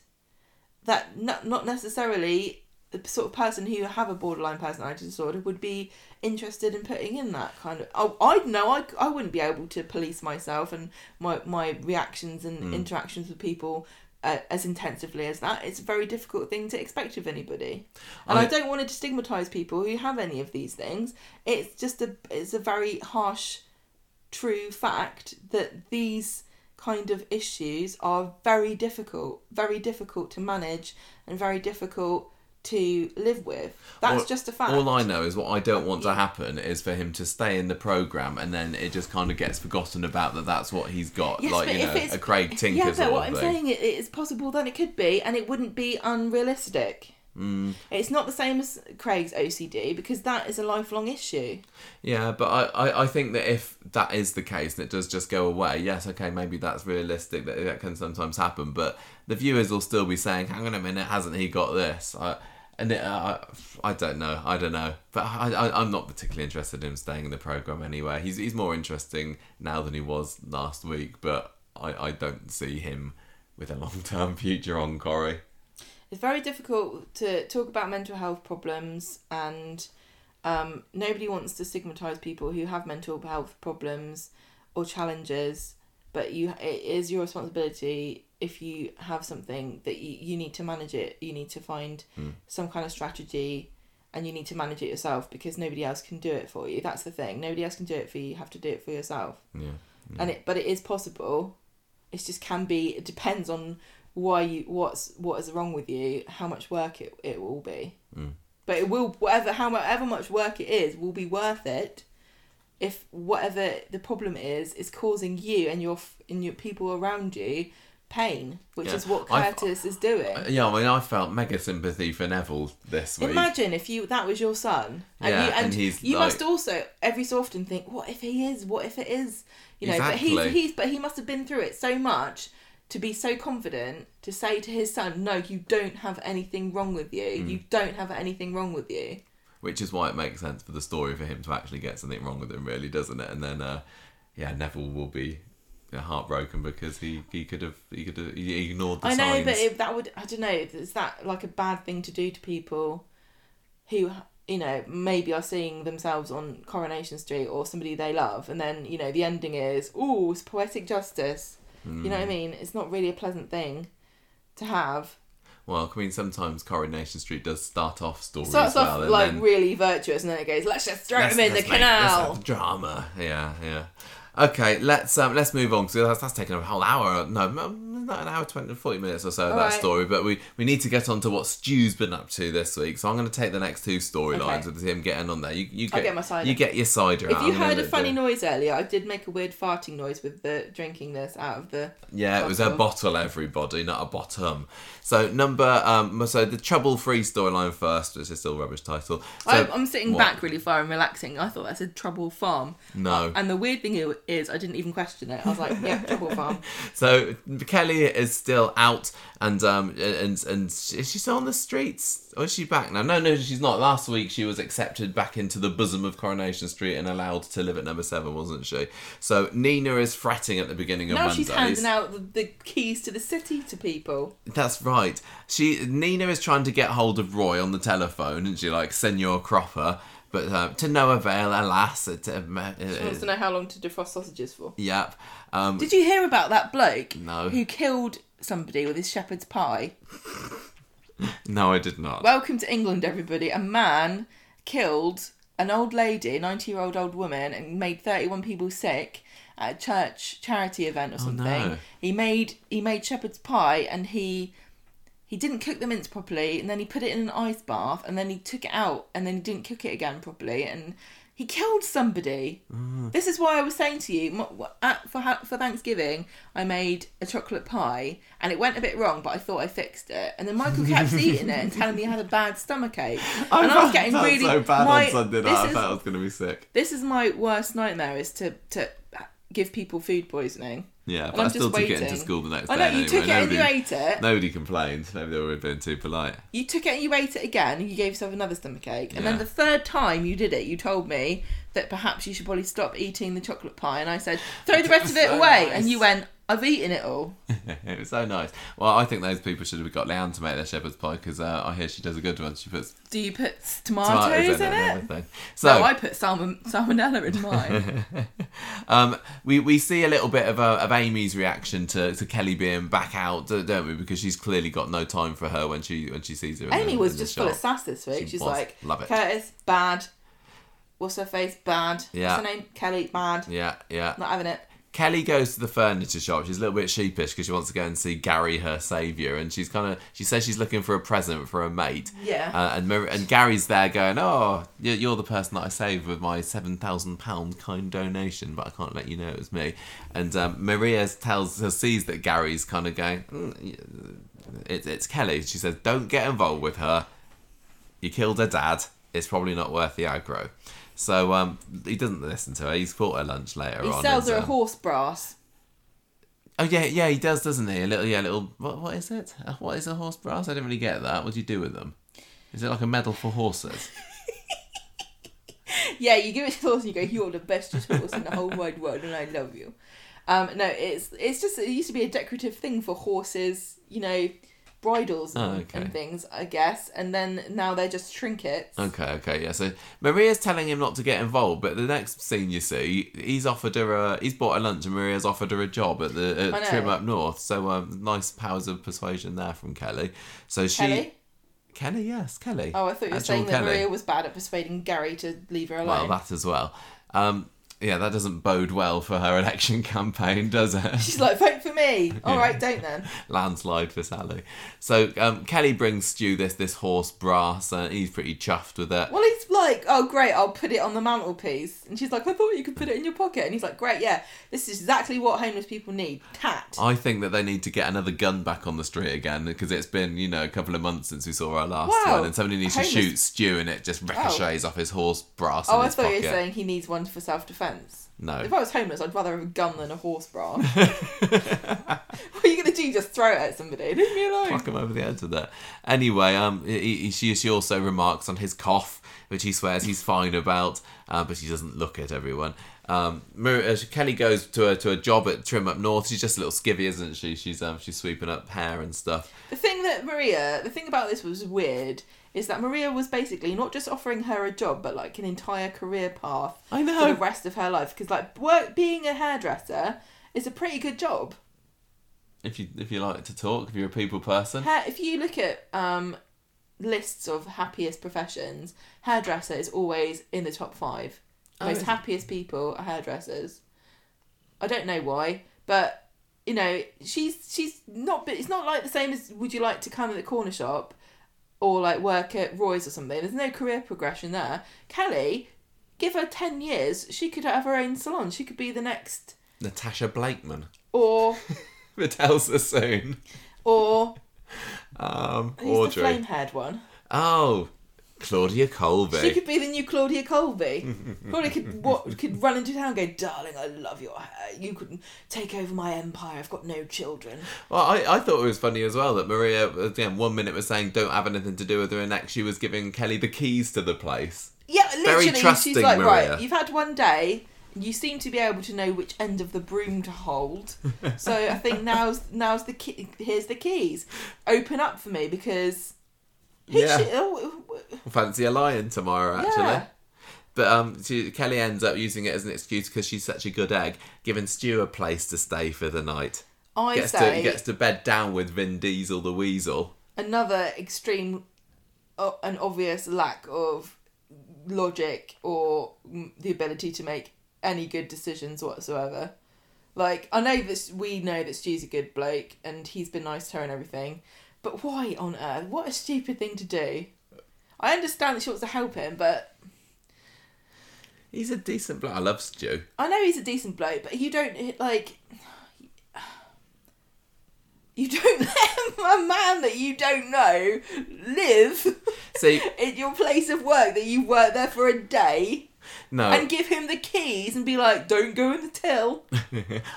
that not, not necessarily the sort of person who have a borderline personality disorder would be interested in putting in that kind of oh I know I, I wouldn't be able to police myself and my my reactions and interactions with people uh, as intensively as that. It's a very difficult thing to expect of anybody. And I, I- don't want to stigmatize people who have any of these things. It's just a it's a very harsh true fact that these kind of issues are very difficult, very difficult to manage and very difficult to live with. That's All- just a fact. All I know is what I don't want to happen is for him to stay in the program and then it just kind of gets forgotten about that. That's what he's got, Yes, like you know, a Craig Tinker yeah, but what I'm saying it, it is possible that it could be, and it wouldn't be unrealistic. Mm. It's not the same as Craig's OCD because that is a lifelong issue. Yeah, but I, I, I think that if that is the case and it does just go away, yes, okay, maybe that's realistic that that can sometimes happen. But the viewers will still be saying, "Hang on a minute, hasn't he got this?" I, and it, uh, I don't know, I don't know. But I, I'm not particularly interested in him staying in the program anyway. He's he's more interesting now than he was last week. But I, I don't see him with a long term future on Corrie. It's very difficult to talk about mental health problems, and um, nobody wants to stigmatize people who have mental health problems or challenges. But you, it is your responsibility if you have something that you, you need to manage it. You need to find some kind of strategy, and you need to manage it yourself because nobody else can do it for you. That's the thing. Nobody else can do it for you. You have to do it for yourself Yeah. and it but it is possible it just can be it depends on why you what's what is wrong with you how much work it, it will be Mm. but it will whatever however much work it is will be worth it if whatever the problem is is causing you and your and your people around you pain which Yeah. is what I've- Curtis is doing Yeah, I mean, I felt mega sympathy for Neville this week. Imagine if you that was your son, and Yeah, you and, and he's you like- must also every so often think, what if he is? What if it is? You know, Exactly. but he's he's but he must have been through it so much to be so confident to say to his son, no, you don't have anything wrong with you. Mm. You don't have anything wrong with you. which is why it makes sense for the story for him to actually get something wrong with him, really, doesn't it? And then, uh, yeah, Neville will be heartbroken because he, he could have he could have he ignored the I know, signs. but if that would I don't know. Is that like a bad thing to do to people who you know maybe are seeing themselves on Coronation Street or somebody they love, and then you know the ending is oh, it's poetic justice. You know Hmm. what I mean? It's not really a pleasant thing to have. well, I mean, sometimes Coronation Street does start off stories Starts well, off like then really virtuous, and then it goes, let's just throw let's- him in the make- canal. drama, yeah, yeah. Okay, let's um let's move on because that's, that's taken a whole hour. No, not an hour, 20, 40 minutes or so of that Alright. story. But we we need to get on to what Stu's been up to this week. So I'm going to take the next two storylines Okay. with him getting on there. You you I'll get, get my cider. You get your cider. If out. you I'm heard a do- funny noise earlier, I did make a weird farting noise with the drinking this out of the. Yeah, it was a Bottle. bottle, everybody, not a bottom. So number um, so the trouble-free storyline first, which is still a rubbish title. So, I, I'm sitting what? back really far and relaxing. I thought that said Trouble Farm. No. And the weird thing is, I didn't even question it. I was like, yeah, Trouble Farm. So Kelly is still out, and um, and and is she still on the streets? Or is she back now? No, no, she's not. Last week she was accepted back into the bosom of Coronation Street and allowed to live at number seven, wasn't she? So Nina is fretting at the beginning of now Mondays. she's handing out the, the keys to the city to people. That's right. She Nina is trying to get hold of Roy on the telephone, and she like Senor Cropper, but uh, to no avail, alas. It, uh, She wants to know how long to defrost sausages for. yep. Um, Did you hear about that bloke No. who killed somebody with his shepherd's pie? no, I did not. Welcome to England, everybody. A man killed an old lady, a 90 year old old woman, and made 31 people sick at a church charity event or something. no. He made he made shepherd's pie and he he didn't cook the mince properly and then he put it in an ice bath and then he took it out and then he didn't cook it again properly and he killed somebody. Mm. This is why I was saying to you at, for for Thanksgiving I made a chocolate pie and it went a bit wrong, but I thought I fixed it. And then Michael kept eating it and telling me he had a bad stomach ache. and I was getting really so bad my- on Sunday night. I thought I was going to be sick. this is my worst nightmare is to to give people food poisoning. Yeah, And but I'm I still took waiting. it into school the next I day. know you anyway. took it and you Nobody- ate it. Nobody complained. Maybe they were being too polite. You took it and you ate it again, and you gave yourself another stomach ache. And Yeah. then the third time you did it, you told me that perhaps you should probably stop eating the chocolate pie. And I said, throw the rest of it So away. nice. And you went, I've eaten it all. it was so nice. Well, I think those people should have got Leanne to make their shepherd's pie because uh, I hear she does a good one. She puts Do you put tomatoes, tomatoes, in, in it everything. So no, I put salmon, salmonella in mine. um, we we see a little bit of uh, of Amy's reaction to, to Kelly being back out, don't we? Because she's clearly got no time for her when she when she sees her. in Amy the, was just full of sass this week. She She's was. like, Love it. Curtis, bad. What's her face? Bad. Yeah. What's her name? Kelly, bad. Yeah, yeah. Not having it. Kelly goes to the furniture shop. She's a little bit sheepish because she wants to go and see Gary, her savior, and she's kind of she says she's looking for a present for a mate. Yeah. Uh, and Mar- and Gary's there going, "Oh, you're the person that I saved with my seven thousand pound kind donation, but I can't let you know it was me." And um, Maria tells her sees that Gary's kind of going, mm, "It's it's Kelly." She says, "Don't get involved with her. You killed her dad. It's probably not worth the aggro." So um, he doesn't listen to her. He's bought her lunch later He on. He sells her a um, horse brass. Oh yeah, yeah, he does, doesn't he? A little, yeah, a little. What, what is it? Uh, What is a horse brass? I didn't really get that. What do you do with them? Is it like a medal for horses? Yeah, you give it to the horse and you go, "You're the bestest horse in the whole wide world, and I love you." Um, no, it's it's just it used to be a decorative thing for horses, you know, bridles and, Oh, okay. and things, I guess. And then now they're just trinkets. Okay, okay, yeah. So Maria's telling him not to get involved, but the next scene you see, he's offered her a, he's bought her lunch, and Maria's offered her a job at the at. Trim Up North. So um, nice powers of persuasion there from Kelly. So she, Kelly? Kelly, yes, Kelly. Oh, I thought you were Actual saying that Kelly. Maria was bad at persuading Gary to leave her alone. Well, that as well. Um, yeah, that doesn't bode well for her election campaign, does it? She's like, vote for me. All right, don't then. landslide for Sally. So um, Kelly brings Stu this this horse brass, and he's pretty chuffed with it. Well, he's like, oh, great, I'll put it on the mantelpiece. And she's like, I thought you could put it in your pocket. And he's like, great, yeah, this is exactly what homeless people need. Cat. I think that they need to get another gun back on the street again because it's been you know a couple of months since we saw our last Wow. one, and somebody needs Homeless- to shoot Stu, and it just ricochets off his horse brass Oh, I thought pocket. you were saying he needs one for self defence. No. If I was homeless, I'd rather have a gun than a horse bra. what are you going to do? Just throw it at somebody? Leave me alone. Fuck him over the head with that. Anyway, um, he, he, she, she also remarks on his cough, which he swears he's fine about, uh, but she doesn't look at everyone. Um, uh, Kelly goes to a, to a job at Trim Up North. She's just a little skivvy, isn't she? She's um, she's sweeping up hair and stuff. The thing that Maria, the thing about this was weird, is that Maria was basically not just offering her a job, but like an entire career path I for the rest of her life. Because like work, being a hairdresser is a pretty good job. If you if you like to talk, if you're a people person, Hair, if you look at um, lists of happiest professions, hairdresser is always in the top five. Oh, Most happiest people are hairdressers. I don't know why, but you know she's she's not. But it's not like the same as would you like to come at the corner shop or like work at Roy's or something. There's no career progression there. Kelly, give her ten years, she could have her own salon. She could be the next, Natasha Blakeman. or Vidal Sassoon. or Um, who's the Audrey. flame haired one? Oh, Claudia Colby. She could be the new Claudia Colby. Claudia could what could run into town and go, darling, I love your hair. You could take over my empire. I've got no children. Well, I, I thought it was funny as well that Maria, again, one minute was saying don't have anything to do with her, and next she was giving Kelly the keys to the place. Yeah, literally, she's like, Maria. right, you've had one day. You seem to be able to know which end of the broom to hold. so I think now's now's the key. Here's the keys. Open up for me because. Yeah. should- oh, Fancy a lion tomorrow, actually. Yeah. But um, she, Kelly ends up using it as an excuse because she's such a good egg, giving Stu a place to stay for the night. I Gets say to gets to bed down with Vin Diesel the Weasel. another extreme uh, and obvious lack of logic or the ability to make any good decisions whatsoever. Like I know that we know that Stu's a good bloke and he's been nice to her and everything, but why on earth? What a stupid thing to do. I understand that she wants to help him, but He's a decent bloke. I love Stu. I know he's a decent bloke, but you don't like. You don't let a man that you don't know live See, in your place of work that you worked there for a day no. and give him the keys and be like, "Don't go in the till."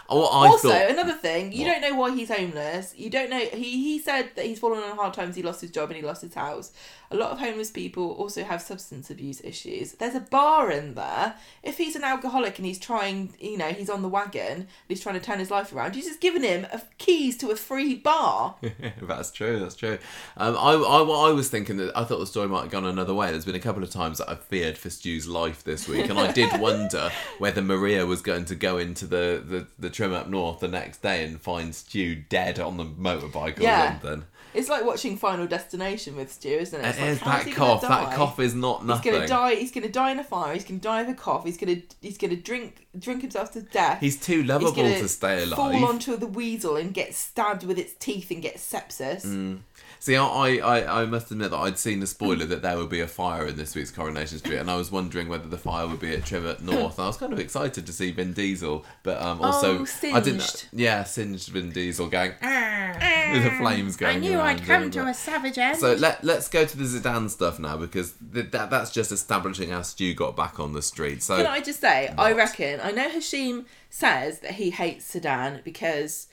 Oh, what I also, thought. another thing, you What? don't know why he's homeless. You don't know. He he said that he's fallen on hard times. He lost his job and he lost his house. A lot of homeless people also have substance abuse issues. There's a bar in there. If he's an alcoholic and he's trying, you know, he's on the wagon and he's trying to turn his life around, you're just given him a, keys to a free bar. that's true. That's true. Um, I, I, I was thinking that I thought the story might have gone another way. There's been a couple of times that I've feared for Stu's life this week, and I did wonder whether Maria was going to go into the, the, the trim up north the next day and find Stu dead on the motorbike or Yeah. something. It's like watching Final Destination with Stu, isn't it? It's It like, is that cough. That cough is not nothing. He's gonna die. He's gonna die in a fire. He's gonna die of a cough. He's gonna he's gonna drink drink himself to death. He's too lovable gonna to stay alive. Fall onto the weasel and get stabbed with its teeth and get sepsis. Mm. See, I, I, I must admit that I'd seen the spoiler that there would be a fire in this week's Coronation Street, and I was wondering whether the fire would be at Trim Up North. And I was kind of excited to see Vin Diesel, but um, also Oh, I didn't. Yeah, singed Vin Diesel going with the flames going. I knew I'd come to a savage end. So let let's go to the Zeedan stuff now because th- that that's just establishing how Stu got back on the street. So Can I just say, I reckon I know Hashim says that he hates Zeedan because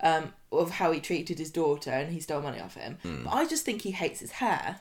um, of how he treated his daughter and he stole money off him. Hmm. But I just think he hates his hair.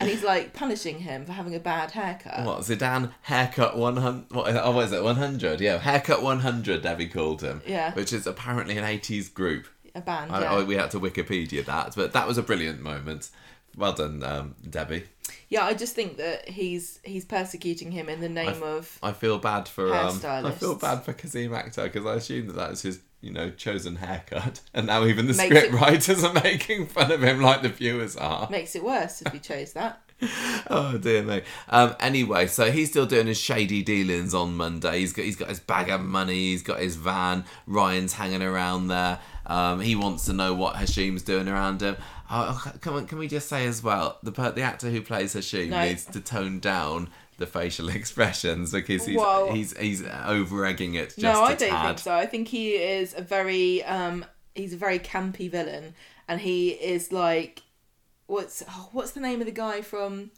And he's like punishing him for having a bad haircut. What Zeedan haircut one hundred? What, oh, what is it? One hundred? Yeah, haircut one hundred. Debbie called him. Yeah. which is apparently an eighties group. A band, I, yeah. I, we had to Wikipedia that, but that was a brilliant moment. Well done, um, Debbie. Yeah, I just think that he's he's persecuting him in the name of I feel bad for um, I feel bad for Qasim Akhtar because I assume that that's his you know chosen haircut, and now even the Makes script it- writers are making fun of him like the viewers are. makes it worse if he chose that. Oh dear me. Um, anyway, so he's still doing his shady dealings on Monday. He's got he's got his bag of money. He's got his van. Ryan's hanging around there. Um, he wants to know what Hashim's doing around him. Oh, oh, come on, can we just say as well the the actor who plays Hashim No. needs to tone down the facial expressions because he's Whoa. he's he's over egging it just no, a I don't tad. think so. I think he is a very um he's a very campy villain and he is like what's oh, what's the name of the guy from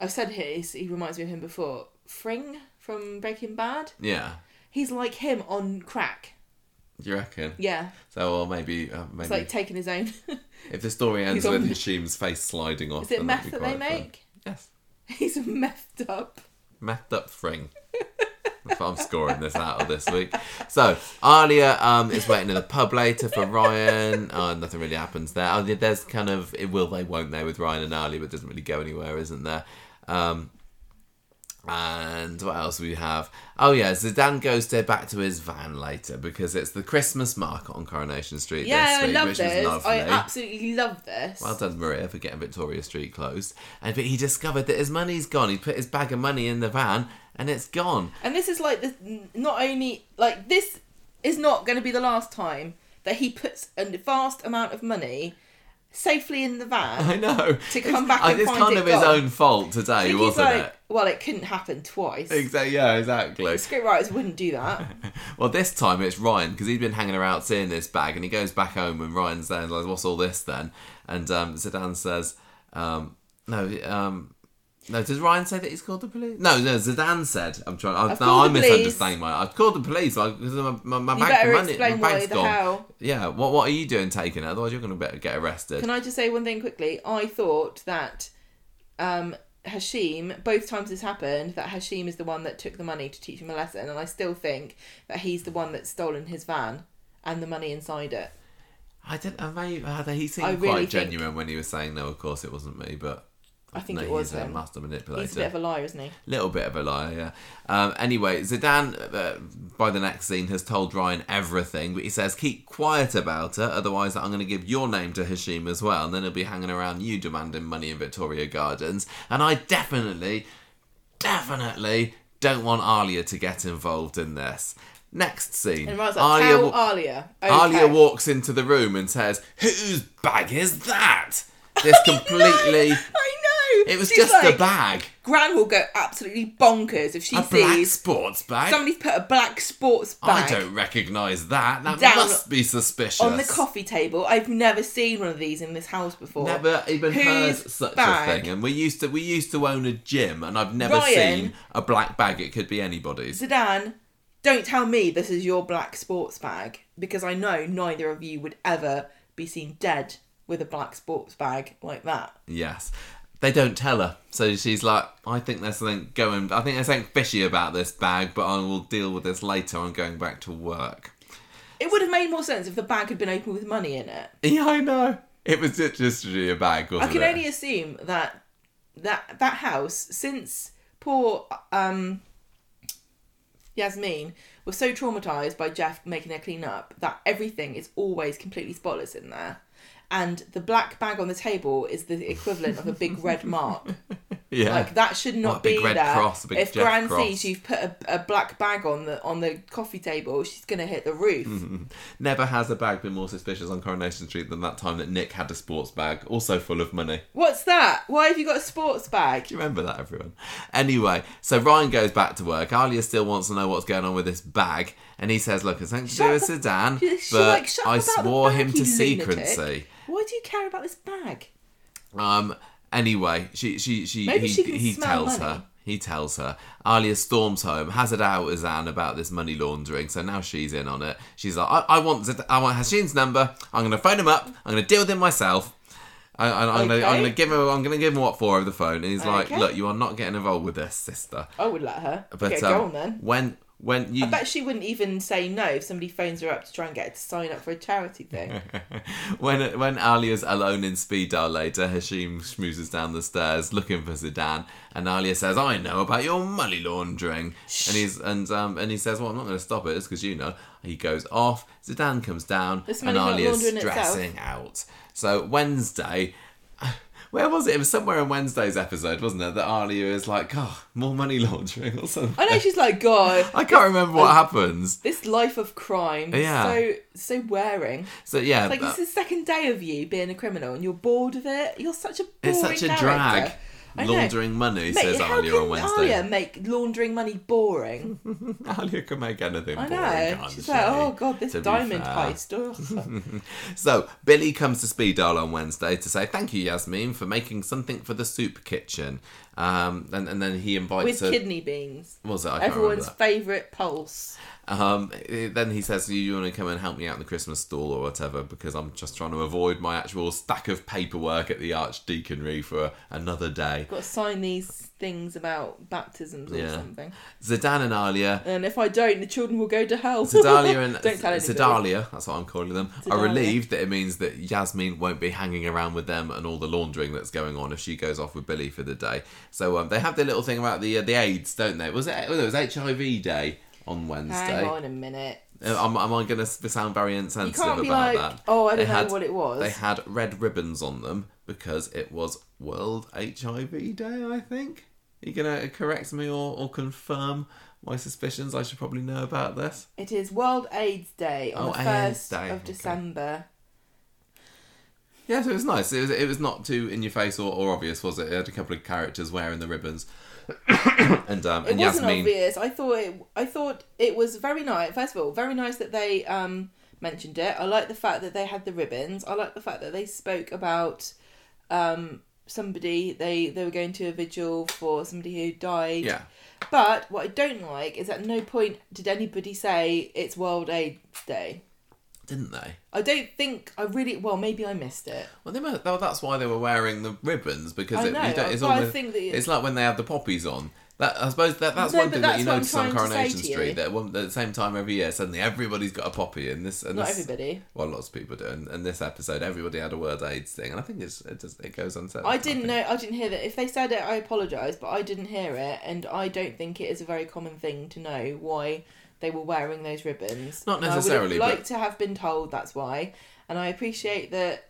I've said his he reminds me of him before. Fring from Breaking Bad. Yeah, He's like him on crack. do you reckon? Yeah. So, well, maybe uh, maybe It's like taking his own if the story ends with Hashim's face sliding off, Is it meth that'd be they fun. make? Yes. He's methed up. Methed up fring. That's what I'm scoring this out of this week. So Alya um, is waiting in the pub later for Ryan. Uh, nothing really happens there. Oh, there's kind of it will they won't they with Ryan and Alya, but it doesn't really go anywhere, isn't there? Um, and what else we have? Oh yeah, Zeedan goes to back to his van later because it's the Christmas market on Coronation Street Yeah, this I love this. I absolutely love this. Well done, Maria, for getting Victoria Street closed. And but he discovered that his money's gone. He put his bag of money in the van, and it's gone. And this is like this. Not only like this is not going to be the last time that he puts a vast amount of money safely in the van. I know. To come back it's, and it's find kind it of his own fault today, think wasn't like, it? well, it couldn't happen twice. Exactly. Yeah, exactly. Script writers wouldn't do that. Well, this time it's Ryan because he's been hanging around seeing this bag, and he goes back home, and Ryan's there and like, "What's all this then?" And um, Zeedan says, um, "No, um, no." Does Ryan say that he's called the police? No, no. Zeedan said, "I'm trying." I, I've no, I am misunderstanding. My, I've called the police because my, my, my You bag better money, explain my why the gone. how. Yeah. What What are you doing taking it? Otherwise, you're going to get arrested. Can I just say one thing quickly? I thought that um, Hashim, both times this happened, that Hashim is the one that took the money to teach him a lesson, and I still think that he's the one that's stolen his van and the money inside it. I didn't. I may, uh, he seemed I quite really think- genuine when he was saying, "No, of course it wasn't me," but I think No, it was a master manipulator. He's a bit of a liar, isn't he? Little bit of a liar, yeah. Um, anyway, Zeedan, uh, by the next scene, has told Ryan everything, but he says, keep quiet about it, otherwise I'm going to give your name to Hashim as well, and then he'll be hanging around you demanding money in Victoria Gardens. And I definitely, definitely don't want Alya to get involved in this. Next scene. And Ryan's like, Alya tell wa- Alya. Alya walks into the room and says, Whose bag is that? This completely. I know. It was She's just like, bag. Gran will go absolutely bonkers if she A black sports bag. somebody's put a black sports bag. I don't recognise that. That Down must be suspicious. on the coffee table. I've never seen one of these in this house before. Never even heard such bag? a thing. And we used to we used to own a gym, and I've never Ryan- seen a black bag. It could be anybody's. Zeedan, don't tell me this is your black sports bag because I know neither of you would ever be seen dead with a black sports bag like that. Yes. They don't tell her, so she's like, "I think there's something going. I think there's something fishy about this bag, but I will deal with this later. I'm going back to work." It would have made more sense if the bag had been open with money in it. Yeah, I know. It was just a bag, I can it? only assume that that that house, since poor um, Yasmeen was so traumatized by Geoff making her clean up that everything is always completely spotless in there. And the black bag on the table is the equivalent of a big red mark. yeah. Like that should not What, a big be red there. cross, a big if Geoff Gran cross. sees you've put a, a black bag on the on the coffee table, she's gonna hit the roof. Never has a bag been more suspicious on Coronation Street than that time that Nick had a sports bag, also full of money. What's that? Why have you got a sports bag? Do you remember that, everyone? Anyway, so Ryan goes back to work. Alya still wants to know what's going on with this bag, and he says, "Look, it's something to do with Zeedan, but like, I up about the swore him to lunatic. secrecy." Why do you care about this bag? Um. Anyway, she she she Maybe he, she he tells money. her. He tells her. Alya storms home, has it out with Zan about this money laundering. So now she's in on it. She's like, I, I want I want Hashim's number. I'm going to phone him up. I'm going to deal with him myself. I, I, I'm going to I'm to give him I'm to give him what for over the phone. And he's like, look, you are not getting involved with this, sister. I would let her. But Get um, going then. when when you I bet she wouldn't even say no if somebody phones her up to try and get her to sign up for a charity thing. when when Alya's alone in speed dial later, Hashim schmoozes down the stairs looking for Zeedan, and Alya says, "I know about your money laundering," and he's and um and he says, "Well, I'm not going to stop it, it's because you know." He goes off. Zeedan comes down, This and Alya's laundering itself. out. So Wednesday. Where was it? It was somewhere in Wednesday's episode, wasn't it? That Alya is like, oh, more money laundering or something. I know she's like, God, I can't remember what happens. this life of crime, Yeah. so so wearing. So yeah, It's Like but- this is the second day of you being a criminal, and you're bored of it. You're such a boring it's such a character. drag. Laundering money, Mate, says how Alya can on Wednesday. Alya make laundering money boring? Alya can make anything I boring, know. can't She's she? like, oh god, this To diamond heist. Ugh. So Billy comes to speed dial on Wednesday to say thank you, Yasmeen, for making something for the soup kitchen. Um, and, and then he invites With her. kidney beans. what was it? I Everyone's favourite pulse. Um, then he says, "Do you want to come and help me out in the Christmas stall or whatever?" Because I'm just trying to avoid my actual stack of paperwork at the archdeaconry for another day. Got to sign these things about baptisms or Yeah. something. Zeedan and Alya And if I don't, the children will go to hell. Sedalia and Don't tell anybody. Sedalia, that's what I'm calling them, are relieved that it means that Yasmeen won't be hanging around with them and all the laundering that's going on if she goes off with Billy for the day. So um, they have their little thing about the uh, the AIDS, don't they? Was it? Well, it was HIV Day on Wednesday. Hang on a minute. Uh, Am, am I going to sound very You insensitive can't be about like, that? oh, I They don't know had- what it was. They had red ribbons on them because it was World HIV Day, I think. Are you going to correct me or, or confirm my suspicions? I should probably know about this. It is World AIDS Day on Oh, the first Day, of okay. December. Yeah, so it was nice. It was it was not too in your face or, or obvious, was it? It had a couple of characters wearing the ribbons, and um, It and wasn't Yasmeen. obvious. I thought it. I thought it was very nice. First of all, very nice that they um mentioned it. I like the fact that they had the ribbons. I like the fact that they spoke about um somebody they they were going to a vigil for somebody who died. Yeah, But what I don't like is at no point did anybody say it's World AIDS Day. Didn't they? I don't think I really well maybe I missed it. Well, they well, that's why they were wearing the ribbons because I it, know, you don't, it's almost, think that- it's like when they have the poppies on. That, I suppose that, that's No, one thing that's that you notice on trying to say Coronation. Street. That one, at the same time every year, suddenly everybody's got a poppy in this. And Not this, everybody. Well, lots of people do. And, and this episode, everybody had a World AIDS thing, and I think it's, it does it goes unsaid. I didn't know. I didn't hear that. If they said it, I apologise, but I didn't hear it, and I don't think it is a very common thing to know why they were wearing those ribbons. Not And I would but- have liked to have been told that's why, and I appreciate that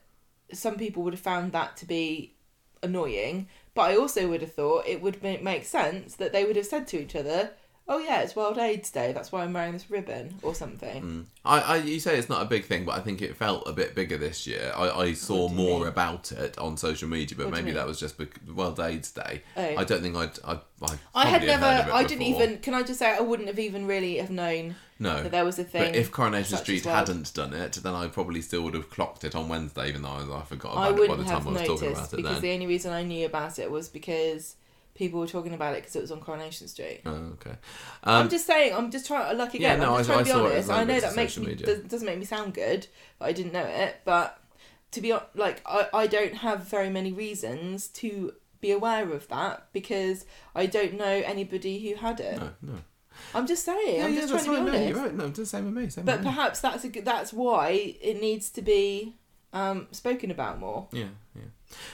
some people would have found that to be annoying. But I also would have thought it would make sense that they would have said to each other, "Oh yeah, it's World AIDS Day. That's why I'm wearing this ribbon or something." Mm. I, I, you say it's not a big thing, but I think it felt a bit bigger this year. I, I saw do you more mean? about it on social media, but What maybe that was just World AIDS Day. Oh. I don't think I'd. I, I, I had never. heard of it I didn't before. even. Can I just say I wouldn't have even really have known No. that there was a thing. But if Coronation Street hadn't done it, then I probably still would have clocked it on Wednesday, even though I, I forgot I about it by the time I was talking about it because then. the only reason I knew about it was because people were talking about it because it was on Coronation Street. Oh, okay. I'm Um, just saying. I'm just trying. Like again, Yeah, no, I'm just I- trying to be honest. I know that makes me does, doesn't make me sound good, but I didn't know it. But to be like, I I don't have very many reasons to be aware of that because I don't know anybody who had it. no, no. I'm just saying. Yeah, I'm just trying to be honest. you're right. No, the same with me. Same But with me. perhaps that's a good, that's why it needs to be um, spoken about more. Yeah,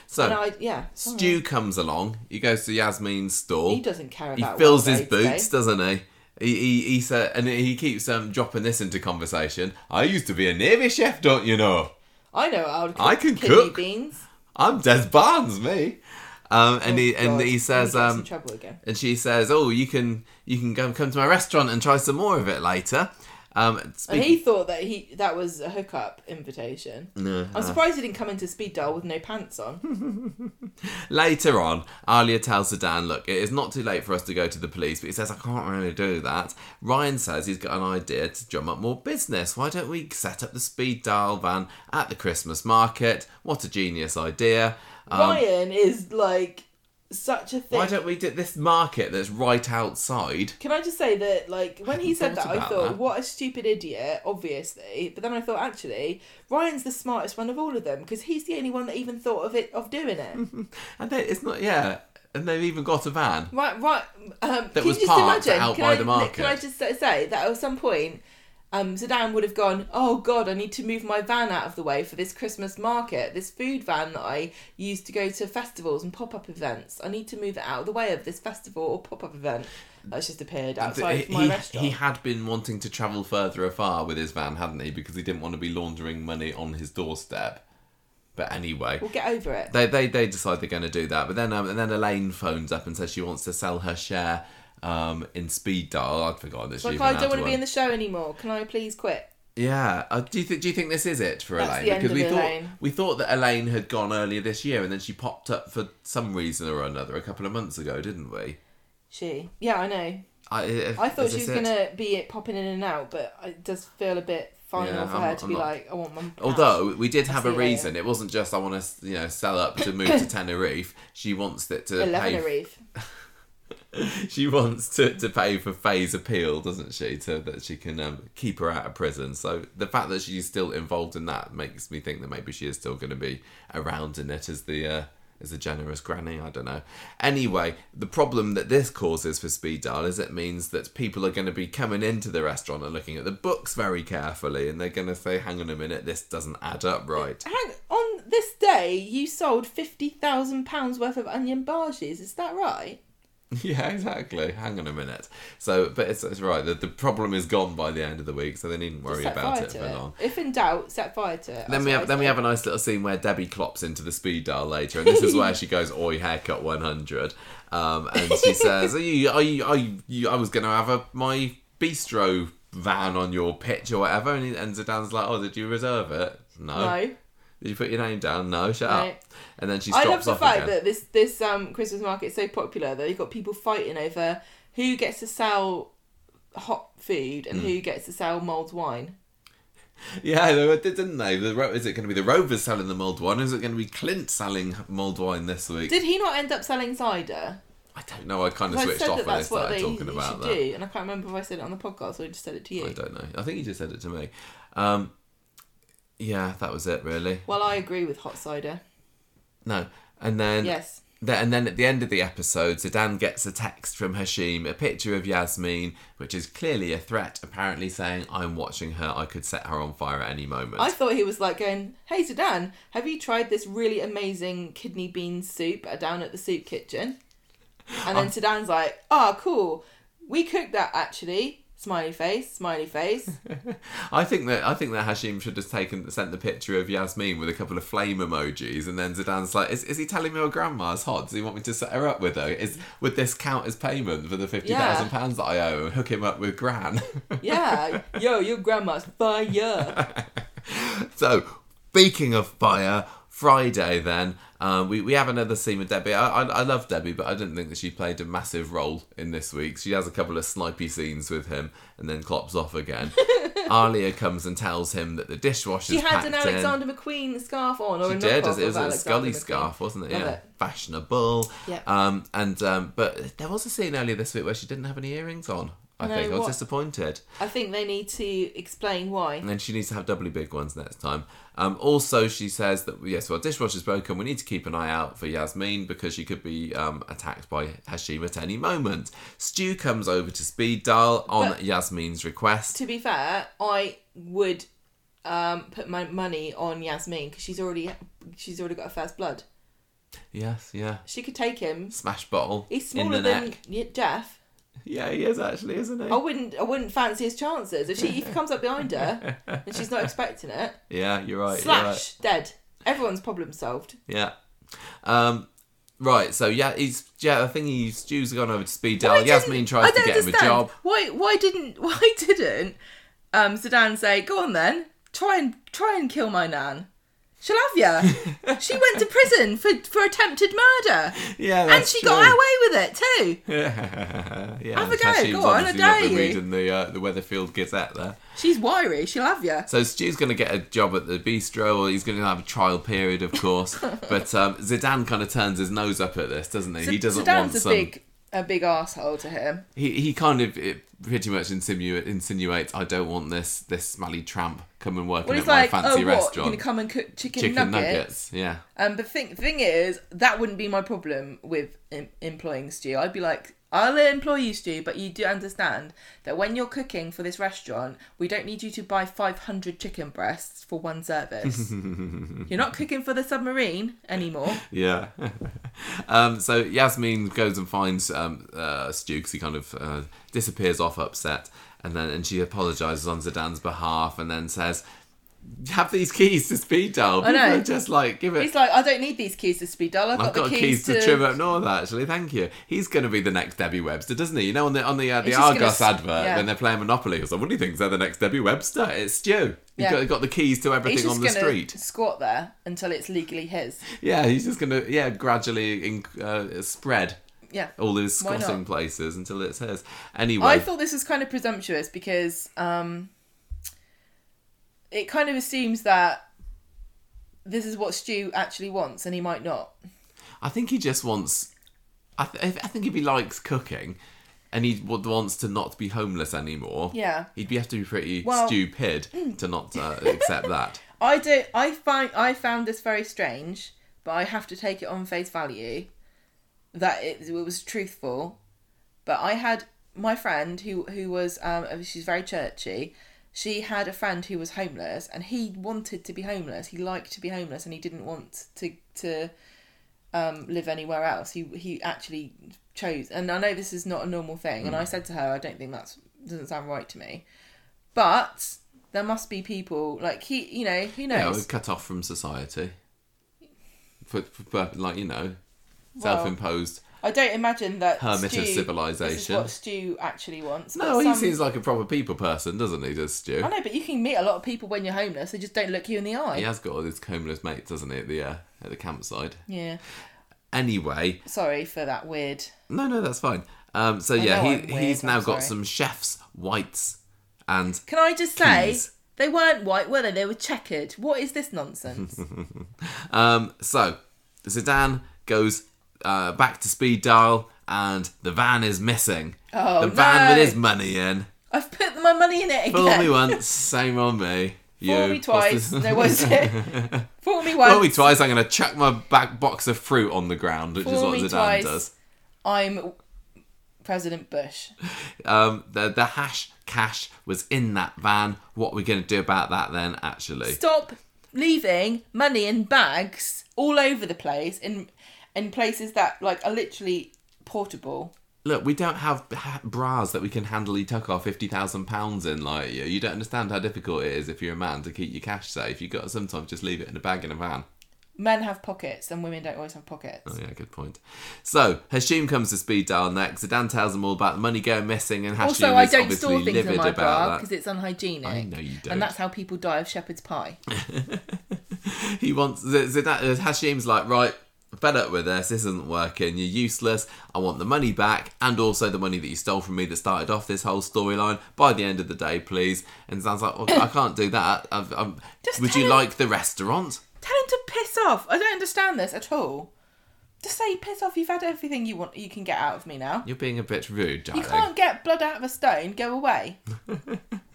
So, I, yeah. Stu comes along. He goes to Yasmeen's stall. He doesn't care about. he fills his boots, Day. doesn't he? He, he, he said, and he keeps um, dropping this into conversation. I used to be a navy chef, don't you know? I know how to cook I can cook. beans. I'm Des Barnes, me. Um, and Oh, he and God, he says, gonna get us in um, and she says, "Oh, you can you can go come to my restaurant and try some more of it later." Um, And he thought that he that was a hookup invitation. No, I'm uh, surprised he didn't come into speed dial with no pants on. Later on, Alya tells Zeedan, look, it is not too late for us to go to the police, but he says, I can't really do that. Ryan says he's got an idea to drum up more business. Why don't we set up the speed dial van at the Christmas market? What a genius idea. Um, Ryan is like such a thing. why don't we do this market that's right outside? Can I just say that, like, when he said that, I thought, that. what a stupid idiot, obviously. But then I thought, actually, Ryan's the smartest one of all of them because he's the only one that even thought of it of doing it. And it's not, yeah, and they've even got a van. right, right. Um, can was you just parked imagine? out can by I, the market. Can I just say that at some point, um, Zeedan would have gone, "Oh God, I need to move my van out of the way for this Christmas market, this food van that I use to go to festivals and pop up events. I need to move it out of the way of this festival or pop up event that's just appeared outside he, my he- restaurant." he had been wanting to travel further afar with his van, hadn't he? Because he didn't want to be laundering money on his doorstep. But anyway, We'll get over it. they they, they decide they're going to do that. But then um, and then Elaine phones up and says she wants to sell her share um, in Speed Dial. I'd forgotten this. Like, even I don't want to be in the show anymore. Can I please quit? Yeah. Uh, do you think do you think this is it for That's Elaine? the end because of we thought Elaine. we thought that Elaine had gone earlier this year, and then she popped up for some reason or another a couple of months ago, didn't we? She. Yeah, I know. I, I thought she was it? gonna be it popping in and out, but it does feel a bit final Yeah, for I'm her to I'm be not- like, I want my. Although we did have a reason, it wasn't just I want to you know sell up to move to Tenerife. She wants it to eleven pay. reef. She wants to, to pay for Faye's appeal, doesn't she? To that she can um, keep her out of prison. So the fact that she's still involved in that makes me think that maybe she is still going to be around in it as the uh, as a generous granny. I don't know. Anyway, the problem that this causes for Speed Dial is it means that people are going to be coming into the restaurant and looking at the books very carefully, and they're going to say, "Hang on a minute, this doesn't add up right." Hang on this day, you sold fifty thousand pounds worth of onion bhajis. Is that right? Yeah, exactly. Hang on a minute. So, but it's, it's right. The, the problem is gone by the end of the week, so they needn't worry set about fire it to for it. long. If in doubt, set fire to it. Then we have then we have a nice little scene where Debbie clops into the speed dial later, and this is where she goes, "Oi, haircut 100," um, and she says, "Are you, are you, are you, I was going to have a my bistro van on your pitch or whatever," and, he, and Zeedan's like, "Oh, did you reserve it? No. No. Did you put your name down? No. Shut up." And then she I love the fact again. that this this um Christmas market is so popular that you've got people fighting over who gets to sell hot food Hmm. and who gets to sell mulled wine. Yeah, they did, didn't they? The, is it going to be the Rovers selling the mulled wine? Or is it going to be Clint selling mulled wine this week? Did he not end up selling cider? I don't know. I kind of switched off that when what started they talking about that. do, and I can't remember if I said it on the podcast or I just said it to you. I don't know. I think you just said it to me. Um, yeah, that was it, really. Well, I agree with hot cider. No, and then Yes. Then- And then at the end of the episode, Zeedan gets a text from Hashim, a picture of Yasmeen, which is clearly a threat, apparently saying, I'm watching her, I could set her on fire at any moment. I thought he was like going, "Hey Zeedan, have you tried this really amazing kidney bean soup down at the soup kitchen?" And then um, Zeedan's like, "Oh, cool. We cooked that actually." Smiley face, smiley face. I think that I think that Hashim should have taken sent the picture of Yasmeen with a couple of flame emojis, and then Zeedan's like, "Is, is he telling me your grandma's hot? Does he want me to set her up with her? Is would this count as payment for the fifty thousand pounds that I owe? Hook him up with Gran." Yeah, yo, your grandma's fire. so, speaking of fire, Friday then. Um, we, we have another scene with Debbie. I, I, I love Debbie, but I didn't think that she played a massive role in this week. She has a couple of snipey scenes with him and then clops off again. Alya comes and tells him that the dishwasher's She had an packed in. Alexander McQueen scarf on, or She a did. knockoff It was a Alexander Scully McQueen. scarf, wasn't it? Love yeah, it. fashionable. Yep. Um, and um, but there was a scene earlier this week where she didn't have any earrings on. I No, think I was what? disappointed. I think they need to explain why. And then she needs to have doubly big ones next time. Um, also, she says that yes, well, dishwasher's broken. We need to keep an eye out for Yasmeen because she could be um, attacked by Hashim at any moment. Stu comes over to speed dial on But- Yasmeen's request. To be fair, I would um, put my money on Yasmeen because she's already she's already got a first blood. Yes, yeah. She could take him. Smash bottle He's smaller than neck. Geoff. Yeah, he is actually, isn't he? I wouldn't I wouldn't fancy his chances if she if he comes up behind her and she's not expecting it. Yeah, you're right. You're right. Slash dead. Everyone's problem solved. Yeah. Um, right. So yeah, he's yeah. I think he's Stu's gone over to speed dial. Yasmeen tries to get him a job. Why why didn't why didn't um Zeedan say, Go on then, try and try and kill my nan. She'll have you. she went to prison for, for attempted murder. Yeah, And she true. got away with it too. yeah. Have a go, go on, I dare you. reading the uh, the Weatherfield Gazette there. She's wiry, she'll have you. So Stu's going to get a job at the bistro, or he's going to have a trial period, of course. but um, Zeedan kind of turns his nose up at this, doesn't he? he doesn't Zeedan's want a some. big a big asshole to him. He he kind of it pretty much insinu- insinuates, I don't want this this smelly tramp coming working Well, at he's my like, fancy oh, what? You're restaurant. gonna come and cook chicken, Chicken nuggets? nuggets, yeah. Um, but thing thing is, that wouldn't be my problem with em- employing Stu. I'd be like, I'll employ you, Stu, but you do understand that when you're cooking for this restaurant, we don't need you to buy 500 chicken breasts for one service. you're not cooking for the submarine anymore. Yeah. um, so Yasmeen goes and finds um, uh, Stu because he kind of uh, disappears off upset, and then and she apologizes on Zeedan's behalf, and then says, "Have these keys to speed dial." I know. Just like give it. He's like, I don't need these keys to speed dial. I've got, I've got the keys, keys, to, Trim Up North. Actually, thank you. He's going to be the next Debbie Webster, doesn't he? You know, on the on the uh, the just gonna advert yeah. when they're playing Monopoly, or somebody thinks they're the next Debbie Webster. It's Stu. He's Yeah. got, got the keys to everything on the street. squat there until it's legally his. Yeah, he's just going to yeah gradually in, uh, spread Yeah. all these squatting places until it says. Anyway, I thought this was kind of presumptuous because um, it kind of assumes that this is what Stu actually wants, and he might not. I think he just wants. I, th- I think if he likes cooking, and he w- wants to not be homeless anymore, Yeah. he'd be, have to be pretty Well- stupid to not uh, accept that. I do. I find I found this very strange, but I have to take it on face value that it, it was truthful. But I had my friend who who was um she's very churchy. She had a friend who was homeless, and he wanted to be homeless. He liked to be homeless, and he didn't want to to um, live anywhere else. He he actually chose, and I know this is not a normal thing. And I said to her, I don't think that's doesn't sound right to me, but there must be people like he, you know, who Yeah, knows? we're cut off from society. For, for, for, like you know, Well, self-imposed. I don't imagine that Hermit Stu, of This is civilization. what Stu actually wants. No, but he seems like a proper people person, doesn't he? Does Stu? I know, but you can meet a lot of people when you're homeless. They just don't look you in the eye. He has got all his homeless mates, doesn't he, at the uh, at the campsite. Yeah. Anyway, Sorry for that weird. no, no, that's fine. Um, so yeah, he weird, he's now got some chef's whites and Can I just say Keys. they weren't white, were they? They were checkered. What is this nonsense? Um, so Zeedan goes uh, back to speed dial, and the van is missing. Oh, the van with his money in. I've put my money in it Fool me once, same on me. You. Fool me twice. No, what's it? Fool me once. Fool me twice. I'm going to chuck my back box of fruit on the ground, which is what Zeedan twice. does. I'm President Bush. Um, the the hash cash was in that van. What are we going to do about that then? Actually, Stop leaving money in bags all over the place in in places that like are literally portable. look, we don't have ha- bras that we can handily tuck our fifty thousand pounds in. Like you, you don't understand how difficult it is if you're a man to keep your cash safe. You got to sometimes just leave it in a bag in a van. Men have pockets and women don't always have pockets. Oh yeah, good point. So Hashim comes to speed dial next. Zeedan tells them all about the money going missing, and Hashim also, I is don't obviously store things livid in my bra because it's unhygienic. I know you don't. And that's how people die of shepherd's pie. he wants Zeedan, Hashim's like, right, fed up with this. This isn't working. You're useless. I want the money back, and also the money that you stole from me that started off this whole storyline. By the end of the day, please. And Zeedan's like, well, I can't do that. I've, I'm, um, Just would you him- like the restaurant? Tell him to piss off. I don't understand this at all. Just say piss off. You've had everything you want. You can get out of me now. You're being a bit rude, You can't get blood out of a stone. Go away.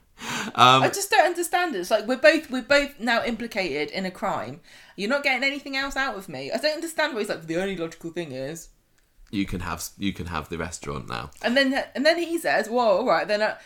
Um, I just don't understand it. It's like we're both we're both now implicated in a crime. You're not getting anything else out of me. I don't understand why he's like the only logical thing is. you can have you can have the restaurant now. And then and then he says, "Well, all right, then I,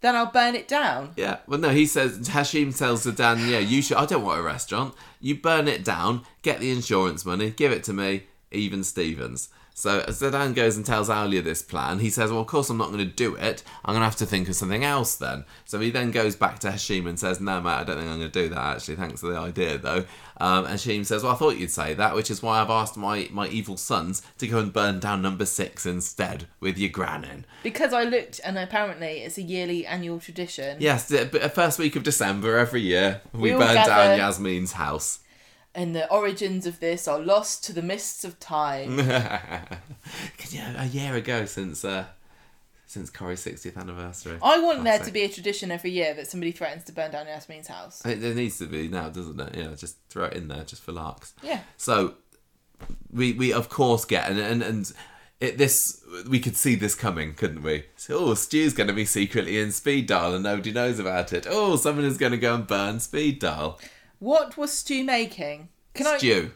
then I'll burn it down." Yeah. Well, no, he says Hashim tells Zeedan, yeah, you should. I don't want a restaurant. You burn it down, get the insurance money, give it to me, even Stevens. So Zeedan goes and tells Alya this plan. He says, well, of course I'm not going to do it. I'm going to have to think of something else then. So he then goes back to Hashim and says, no, mate, I don't think I'm going to do that, actually. Thanks for the idea, though. Um, and Hashim says, well, I thought you'd say that, which is why I've asked my, my evil sons to go and burn down number six instead with your gran in. Because I looked, and apparently it's a yearly annual tradition. Yes, the the first week of December every year, we, We burn down Yasmeen's house. And the origins of this are lost to the mists of time. A year ago since uh, since Corey's 60th anniversary. I want there to be a tradition every year that somebody threatens to burn down Yasmeen's house. It, there needs to be now, doesn't it? Yeah, just throw it in there just for larks. Yeah. So we we of course get and and, and it, this we could see this coming, couldn't we? So, oh, Stu's going to be secretly in speed dial and nobody knows about it. Oh, someone is going to go and burn speed dial. What was Stu making? Can Stew.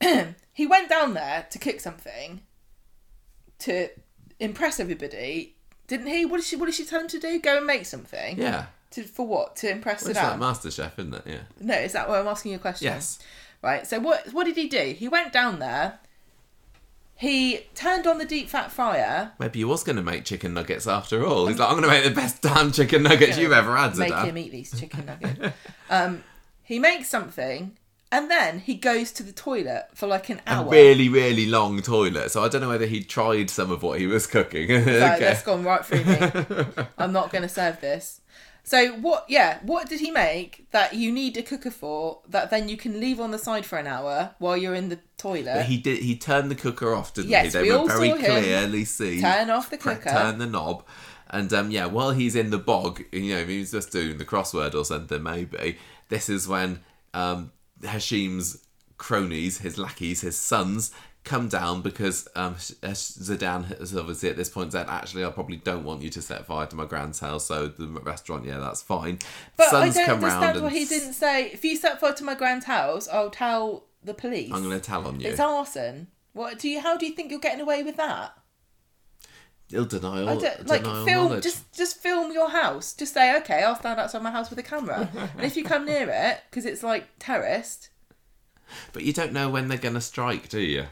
I? He went down there to cook something to impress everybody, didn't he? What did she? What did she tell him to do? Go and make something. Yeah. To, for what? To impress Well, it's Saddam? like MasterChef, isn't it? Yeah. no, is that why I'm asking you a question? Yes. Right. So what? What did he do? He went down there. He turned on the deep fat fryer. Maybe he was going to make chicken nuggets after all. He's like, I'm going to make the best damn chicken nuggets you've ever had, Make Zeedan. him eat these chicken nuggets. um, he makes something, and then he goes to the toilet for like an A hour. really, really long toilet. So I don't know whether he tried some of what he was cooking. Okay. that's gone right through me. I'm not going to serve this. So what? Yeah, what did he make that you need a cooker for? That then you can leave on the side for an hour while you're in the toilet. But he did. He turned the cooker off, didn't Yes, he? They we were all very saw him clearly seen. turn off the cooker. Turn the knob, and um, yeah, while he's in the bog, you know, he's just doing the crossword or something, maybe this is when um, Hashim's cronies, his lackeys, his sons. Come down because um, uh, Zeedan has obviously at this point said, "Actually, I probably don't want you to set fire to my grand's house." So the restaurant, yeah, that's fine. But Sons I don't understand why and he didn't say, if you set fire to my grand's house, I'll tell the police. I'm going to tell on you. It's arson. What do you? How do you think you're getting away with that? Ill denial, I don't, like film. knowledge. Just just film your house. Just say, okay, I'll stand outside my house with a camera, and if you come near it because it's like terraced, But you don't know when they're going to strike, do you?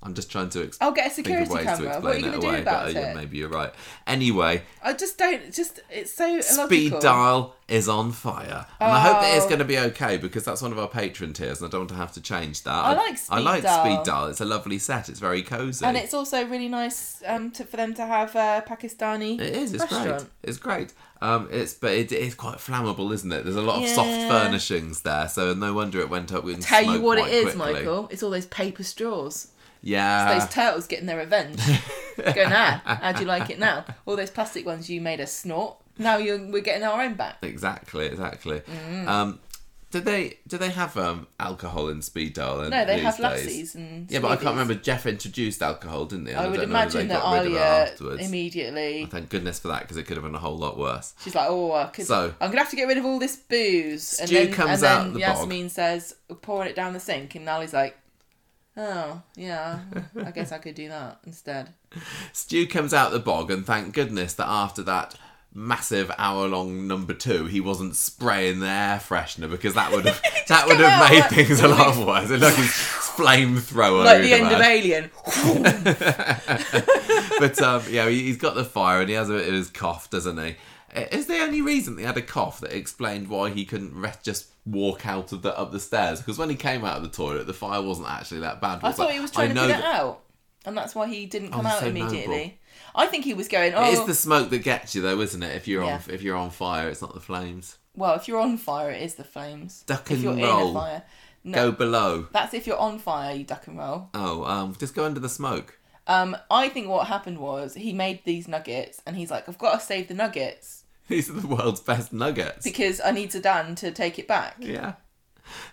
I'm just trying to explain. I'll get a think security of ways camera. to What are you it going to do away, about but uh, yeah, it? maybe you're right. Anyway, I just don't. Just it's so speed dial is on fire, and I hope that it's Oh. going to be okay because that's one of our patron tiers, and I don't want to have to change that. I like I Speed like Dial. speed dial. It's a lovely set. It's very cozy. and it's also really nice um, to, for them to have a Pakistani It is. It's great. It's great. Um, it's but it is quite flammable, isn't it? There's a lot of soft furnishings there, so no wonder it went up with Tell you what it is, quickly. Michael. It's all those paper straws. Yeah. those turtles getting their revenge. Going, ah, how do you like it now? All those plastic ones you made us snort. Now you're, we're getting our own back. Exactly, exactly. Mm. Um, Do they do they have um, alcohol in speed dial? in No, they have days? lassies and. Yeah, but I can't remember. Geoff introduced alcohol, didn't he? And I would don't know they imagine that got rid of it Alya afterwards. immediately. Thank goodness for that because it could have been a whole lot worse. She's like, oh, I could, So- I'm gonna have to get rid of all this booze. And then, comes and then out the Yasmeen says, pouring it down the sink, and Nally's like, oh, yeah, I guess I could do that instead. Stu comes out the bog, and thank goodness that after that massive hour-long number two, he wasn't spraying the air freshener because that would have that would have made like- things a lot worse. It looked like his flamethrower. Like the end of. Alien. but um, yeah, he- he's got the fire and he has a bit of his cough, doesn't he? Is the only reason he had a cough that explained why he couldn't rest, just walk out of the up the stairs? Because when he came out of the toilet, the fire wasn't actually that bad. I was thought like, he was trying I to get that- out. And that's why he didn't come Oh, out so immediately. noble. I think he was going, oh, It is the smoke that gets you, though, isn't it? If you're Yeah. on if you're on fire, it's not the flames. well, if you're on fire, it is the flames. Duck if and you're in roll. a fire. No, Go below. that's if you're on fire, you duck and roll. Oh, um, just go under the smoke. Um, I think what happened was he made these nuggets and he's like, I've got to save the nuggets These are the world's best nuggets. because I need Zeedan to take it back. Yeah.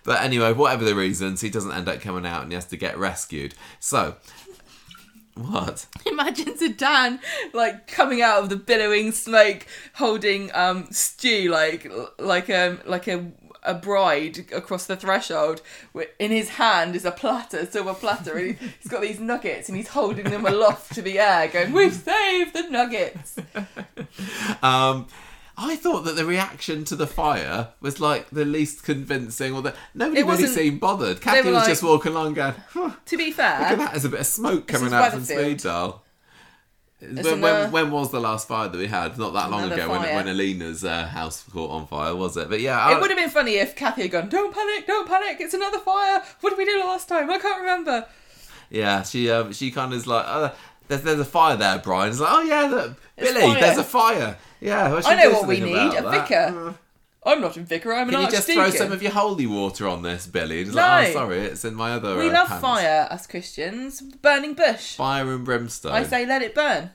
But anyway, whatever the reasons, he doesn't end up coming out and he has to get rescued. So, what? Imagine Zeedan like coming out of the billowing smoke, holding um Stu like like um like a a bride across the threshold. In his hand is a platter, a silver platter, and he- he's got these nuggets, and he's holding them aloft to the air, going, "We've saved the nuggets." Um, I thought that the reaction to the fire was like the least convincing, or that nobody It really wasn't- seemed bothered. Cathy were was like- just walking along, going, "Huh, To be fair, "Look at fair, that! There's a bit of smoke coming is out from Weatherfield. Speed Dial." When, when, when was the last fire that we had? Not that long Another ago, when, fire. when Alina's uh, house caught on fire, was it? But yeah, I, it would have been funny if Cathy had gone, "Don't panic, don't panic, it's another fire. What did we do last time? I can't remember." Yeah, she um, she kind of is like, oh, there's there's a fire there, Brian. It's like, oh yeah, look, There's Billy, fire. the's a fire. Yeah, well, I know what we need: a that. vicar. I'm not a vicar. I'm Can an you just throw some of your holy water on this, Billy? No. like, oh, sorry, it's in my other. we uh, love pants." fire, us Christians. Burning bush. Fire and brimstone. I say, let it burn.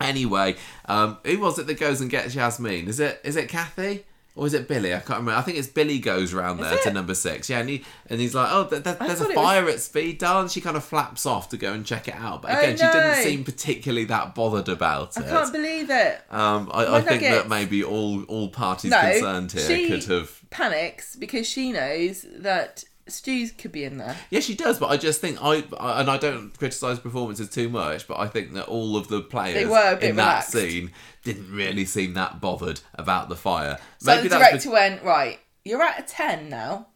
Anyway, um, who was it that goes and gets Yasmeen? Is it is it Cathy? Or is it Billy? I can't remember. I think it's Billy goes round there to number six. Yeah, and, he, and he's like, oh, th- th- there's a it was- fire at speed. And she kind of flaps off to go and check it out. But Oh, again, she didn't seem particularly that bothered about it. I can't believe it. Um, I, I think that maybe all all parties No, concerned here could have. Panics because she knows that Stu's could be in there. Yeah, she does, but I just think I, I and I don't criticise performances too much, but I think that all of the players were a bit in that scene didn't really seem that bothered about the fire. So the that's director went, right, you're at a 10 now,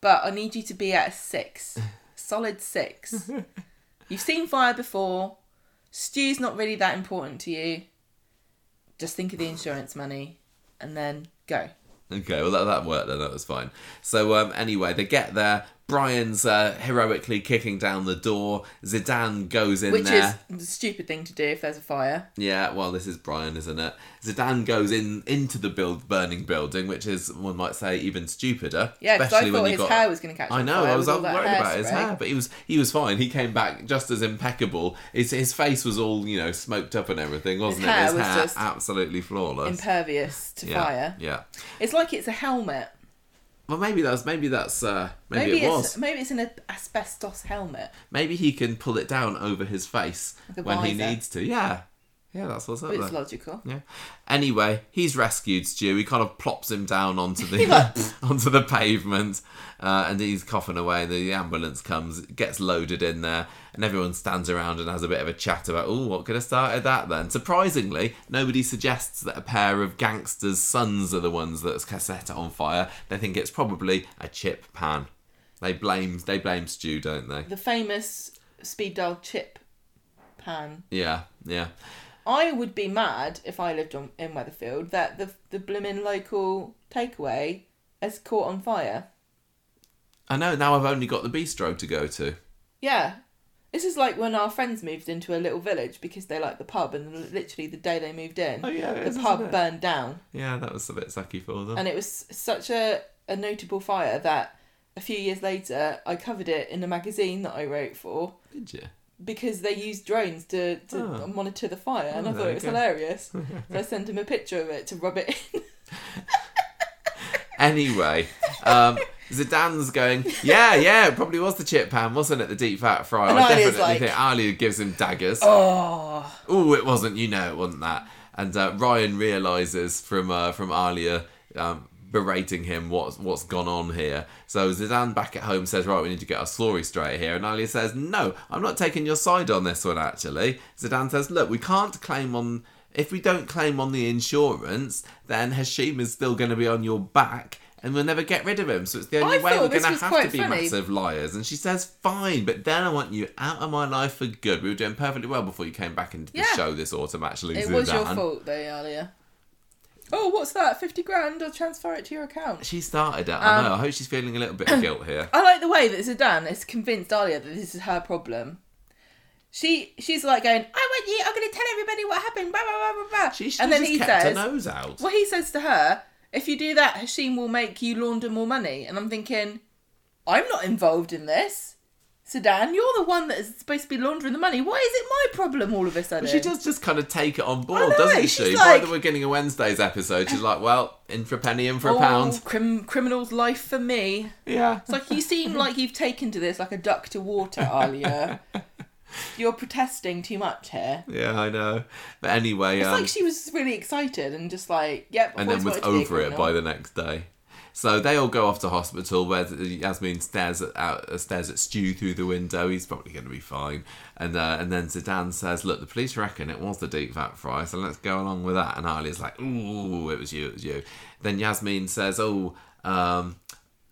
but I need you to be at a 6. Solid 6. You've seen fire before. Stew's not really that important to you. Just think of the insurance money and then go. Okay, well that, that worked then. That was fine. So um, anyway, they get there. Brian's uh, heroically kicking down the door. Zeedan goes in Which is the stupid thing to do if there's a fire. Yeah, well, this is Brian, isn't it? Zeedan goes in into the build burning building, which is one might say even stupider. Yeah, because I especially when thought his got- hair was going to catch I know. I was all worried about his hair, but he was he was fine. He came back just as impeccable. His his face was all you know smoked up and everything, wasn't it? hair His was hair just absolutely flawless. Impervious to yeah, fire. Yeah. It's like it's a helmet. Well, maybe that's maybe that's uh, maybe, Maybe, it it's was. maybe it's an asbestos helmet. Maybe he can pull it down over his face when he needs to. Yeah. Yeah, that's what's up there. it's logical. Yeah. Anyway, he's rescued Stu. He kind of plops him down onto the onto the pavement, uh, and he's coughing away. The ambulance comes, gets loaded in there, and everyone stands around and has a bit of a chat about, oh, what could have started that then? Surprisingly, nobody suggests that a pair of gangsters' sons are the ones that's set it on fire. They think it's probably a chip pan. They blame they blame Stu, don't they? The famous speed dial chip pan. Yeah, yeah. I would be mad if I lived on, in Weatherfield that the the blimmin' local takeaway has caught on fire. I know. Now I've only got the bistro to go to. Yeah. This is like when our friends moved into a little village because they liked the pub, and literally the day they moved in, Oh, yeah, the is, pub burned down. Yeah, that was a bit sucky for them. And it was such a, a notable fire that a few years later I covered it in a magazine that I wrote for Did you? Because they used drones to, to Oh. monitor the fire, and Oh, I thought it was go. hilarious. so I sent him a picture of it to rub it in. Anyway, Um, Zeedan's going, yeah, yeah, it probably was the chip pan, wasn't it? The deep fat fry. And I definitely like- think Alya gives him daggers. Oh, Oh, it wasn't. You know, it wasn't that. And uh, Ryan realizes from uh, from Alya um, berating him what's what's gone on here. So Zeedan back at home says, "Right, we need to get our story straight here." And Alya says, "No, I'm not taking your side on this one. Actually, Zeedan says, look, we can't claim on." If we don't claim on the insurance, then Hashim is still going to be on your back, and we'll never get rid of him. So it's the only I way we're going to have to be funny. massive liars. And she says, "Fine, but then I want you out of my life for good." We were doing perfectly well before you came back into the Yeah. show this autumn. Actually, it was your fault though, Alya. Oh, what's that? Fifty grand? I'll transfer it to your account. She started it. I Um, know. I hope she's feeling a little bit of guilt here. I like the way that Zeedan is convinced Alya that this is her problem. She she's like going, I want you. I'm going to tell everybody what happened. Blah blah blah blah blah. She should and then just he kept says, her nose out. well, he says to her, if you do that, Hashim will make you launder more money. And I'm thinking, I'm not involved in this. Zeedan, you're the one that is supposed to be laundering the money. Why is it my problem all of a sudden? But she does just kind of take it on board, know, doesn't she? like- By the beginning of Wednesday's episode, she's like, "Well, in for a penny, in for a Oh, pound." Crim- criminal's life for me. Yeah. It's like you seem like you've taken to this like a duck to water, Alya. You're protesting too much here. Yeah, I know. But anyway, It's um, like she was really excited and just like, yep. And then was wanted to be a over it by the next day. So they all go off to hospital where Yasmeen stares at out, uh, stares at Stu through the window. He's probably going to be fine. And uh, and then Zeedan says, "Look, the police reckon it was the deep fat fry, so let's go along with that." And Ali's like, "Ooh, it was you, it was you." Then Yasmeen says, "Oh." Um,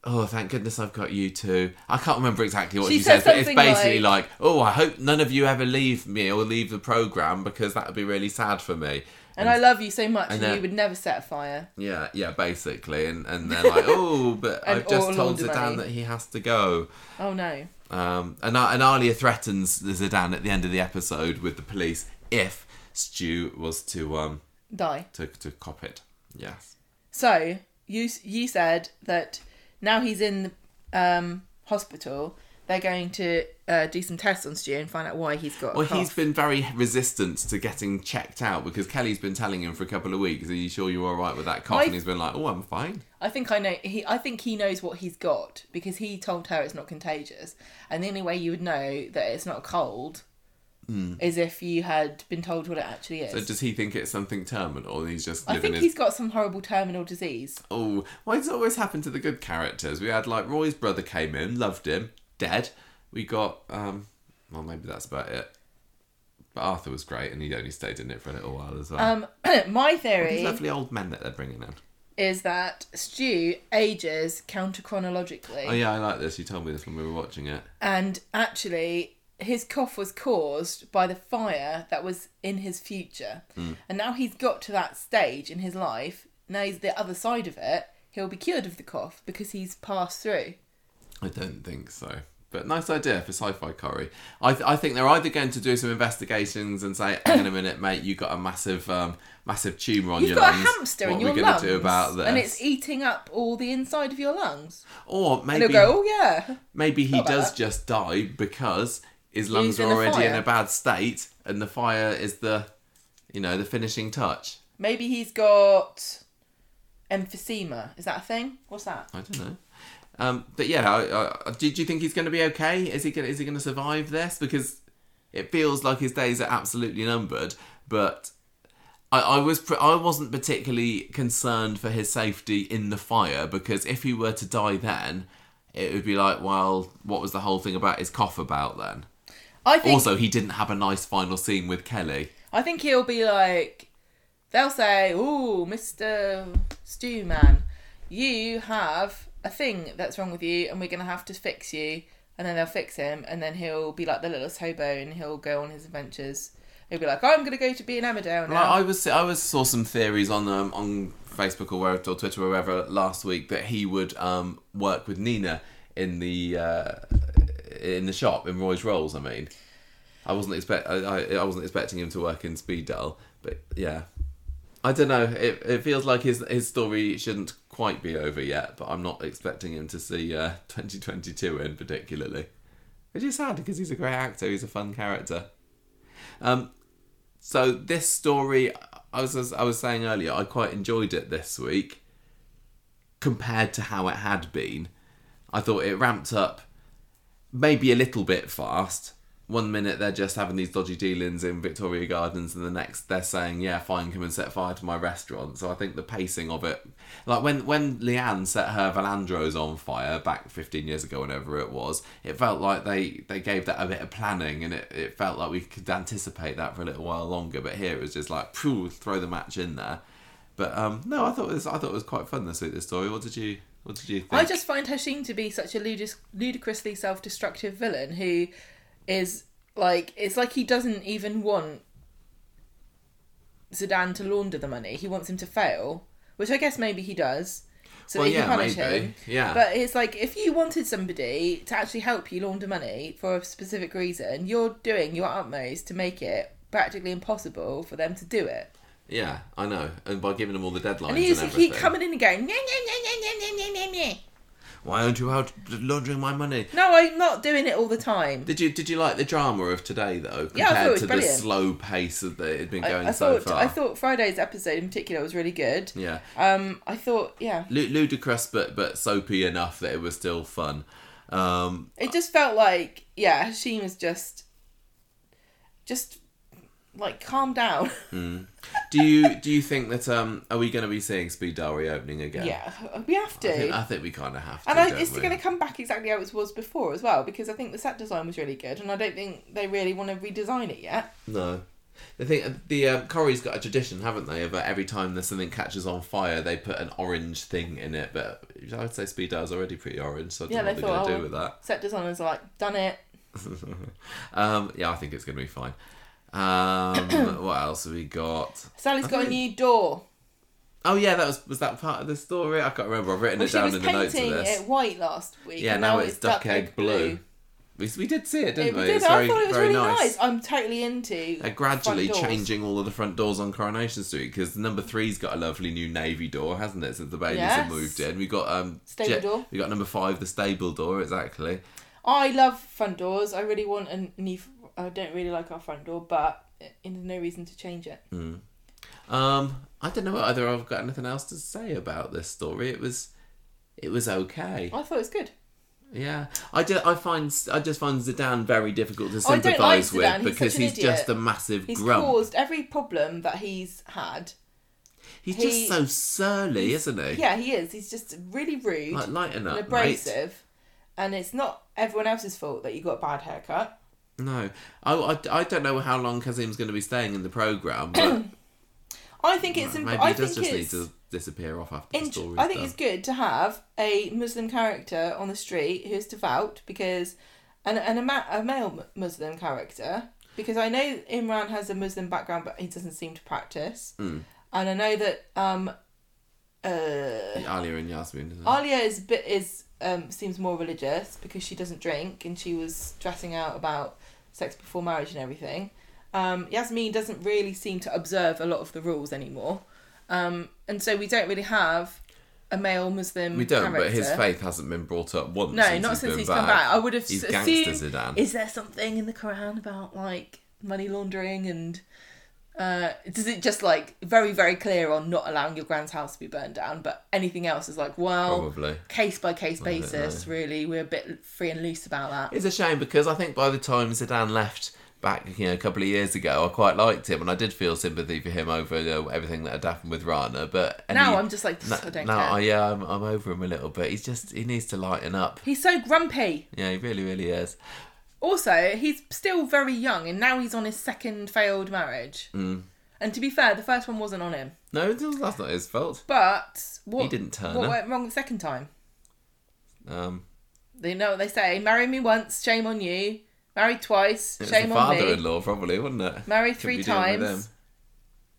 Oh, thank goodness I've got you too. I can't remember exactly what She she, says says, but it's basically like- like, "Oh, I hope none of you ever leave me or leave the program because that would be really sad for me." And I love you so much, and, then- you would never set a fire. Yeah, yeah, basically, and and they're like, oh, but I've just told Zeedan that he has to go. Oh no. Um, and and Alya threatens Zeedan at the end of the episode with the police if Stu was to um Die. to to cop it. Yes. So you you said that now he's in the um, hospital, they're going to uh, do some tests on Stu and find out why he's got. a Well, he's been very resistant to getting checked out because Kelly's been telling him for a couple of weeks, "Are you sure you're all right with that cough?" I- And he's been like, "Oh, I'm fine." I think I know. He, I think he knows what he's got because he told her it's not contagious, and the only way you would know that it's not a cold is if you had been told what it actually is. So does he think it's something terminal? and He's just I think his he's got some horrible terminal disease. Oh, why does it always happen to the good characters? We had like Roy's brother came in, loved him, dead. We got um, well maybe that's about it. But Arthur was great, and he only stayed in it for a little while as well. Um, my These theory lovely old men that they're bringing in. is that Stu ages counter chronologically. Oh yeah, I like this. You told me this when we were watching it. and actually his cough was caused by the fire that was in his future and now he's got to that stage in his life now he's the other side of it he'll be cured of the cough because he's passed through I don't think so. But nice idea for sci-fi curry. I, th- I think they're either going to do some investigations and say, "Hang on a minute, mate, you got a massive, um, massive tumor on you've your got lungs. a hamster what in are your we gonna do about this?" and it's eating up all the inside of your lungs or maybe go oh yeah Maybe he does that. just die because his lungs are already in a bad state, and the fire is the, you know, the finishing touch. maybe he's got emphysema is that a thing what's that I don't know. Um, but yeah, I, I, did you think he's going to be okay? Is he gonna, is he going to survive this? Because it feels like his days are absolutely numbered. But I, I was pr- I wasn't particularly concerned for his safety in the fire because if he were to die then, it would be like, well, what was the whole thing about his cough about then? i think Also, he didn't have a nice final scene with Kelly. I think he'll be like, they'll say, "Oh, Mister Stew Man, you have a thing that's wrong with you, and we're gonna have to fix you." And then they'll fix him, and then he'll be like the littlest hobo, and he'll go on his adventures. He'll be like, "I'm gonna go to be an Emmerdale Like. I was I was saw some theories on um, on Facebook or or Twitter or wherever last week that he would um, work with Nina in the uh, in the shop in Roy's Rolls. I mean, I wasn't expect I, I, I wasn't expecting him to work in Speed Dial, but yeah, I don't know. It, it feels like his his story shouldn't quite be over yet, but I'm not expecting him to see uh, 2022 in particularly, which is sad because he's a great actor. He's a fun character. Um, so this story, I was as I was saying earlier, I quite enjoyed it this week. compared to how it had been. I thought it ramped up maybe a little bit fast. One minute they're just having these dodgy dealings in Victoria Gardens, and the next they're saying, "Yeah, fine, come and set fire to my restaurant." So I think the pacing of it, like when when Leanne set her Valandro's on fire back fifteen years ago, whenever it was, it felt like they they gave that a bit of planning, and it, it felt like we could anticipate that for a little while longer. But here it was just like, phew, throw the match in there. But um, no, I thought it was I thought it was quite fun this week. This story. What did you What did you think? I just find Hashim to be such a ludis- ludicrously self-destructive villain who is like it's like he doesn't even want Zeedan to launder the money. He wants him to fail, which I guess maybe he does. So well, that he yeah, punish maybe. him. Yeah. But it's like if you wanted somebody to actually help you launder money for a specific reason, you're doing your utmost to make it practically impossible for them to do it. Yeah, I know. And by giving them all the deadlines And he's everything. he coming in and going, "Nyeh, nyeh, nyeh, nyeh, nyeh, nyeh, nyeh, nyeh." Why aren't you out laundering my money? no, I'm not doing it all the time. Did you Did you like the drama of today though? Compared Yeah, I thought it was to brilliant. the slow pace that it had been going I so thought far. I thought Friday's episode in particular was really good. Yeah, Um, I thought yeah, Lu- ludicrous but but soapy enough that it was still fun. Um, it just felt like yeah, Hashim is just just like calm down. Do you do you think that um are we going to be seeing Speed Dial reopening again? yeah, we have I think, to. I think we kind of have to. And I, it's going to come back exactly how it was before as well because I think the set design was really good and I don't think they really want to redesign it yet. No. The thing, the um, Corrie's got a tradition, haven't they? Of uh, every time there's something catches on fire, they put an orange thing in it. But I would say Speed Dial's already pretty orange, so I don't Yeah, know what they they're going to oh. do with that. Set designers are like, done it. um, yeah, I think it's going to be fine. Um, what else have we got? Sally's got a new door. Oh yeah, that was was that part of the story? I can't remember. I've written Well, it down in the notes of painting this. it white last week. Yeah, and now it's duck egg blue. We, we did see it, didn't It we? did. It's I very thought it was very really nice. nice. I'm totally into. They're gradually changing all of the front doors on Coronation Street because number three's got a lovely new navy door, hasn't it? Since the babies have moved in, we got um Stable Je- door. We got number five, the stable door, exactly. I love front doors. I really want a new. I don't really like our front door, but there's no reason to change it. Um, I don't know whether I've got anything else to say about this story. It was, it was okay. I thought it was good. Yeah, I just I find I just find Zeedan very difficult to Oh, like sympathise with He's because he's just a massive He's grump. caused every problem that he's had. he's he- just so surly, isn't he? Yeah, he is. He's just really rude Like lighten and up, mate. abrasive, and it's not everyone else's fault that you got a bad haircut. No, I, I, I don't know how long Qasim's going to be staying in the program, but I think it's. maybe Imp- he I does think just need it's. to disappear off after the int- story's I think it's good to have a Muslim character on the street who is devout because, and and a, ma- a male Muslim character because I know Imran has a Muslim background but he doesn't seem to practice, Mm. and I know that um, uh, Alya and Yasmeen. Alya is bit is um seems more religious because she doesn't drink and she was stressing out about sex before marriage and everything. Um, Yasmeen doesn't really seem to observe a lot of the rules anymore, um, and so we don't really have a male Muslim. we don't, but his faith hasn't been brought up once. No, since not he's since he's back. come back. I would have He's assumed. Is there something in the Quran about like money laundering and? Uh, does it just like very very clear on not allowing your grand's house to be burned down, but anything else is like well Probably. case by case basis. Really, we're a bit free and loose about that. It's a shame because I think by the time Zeedan left back, you know, a couple of years ago, I quite liked him and I did feel sympathy for him over you know, everything that had happened with Rana. But and now I'm just like no, I don't no, care. I, yeah, I'm, I'm over him a little bit. He's just he needs to lighten up. He's so grumpy. Yeah, he really, really is. Also, he's still very young, and now he's on his second failed marriage. Mm. And to be fair, the first one wasn't on him. No, that's not his fault. But what He didn't turn what her. went wrong the second time? Um, They know what they say: marry me once, shame on you. Marry twice, shame on me. father-in-law, probably, wouldn't it? Marry three be doing with times,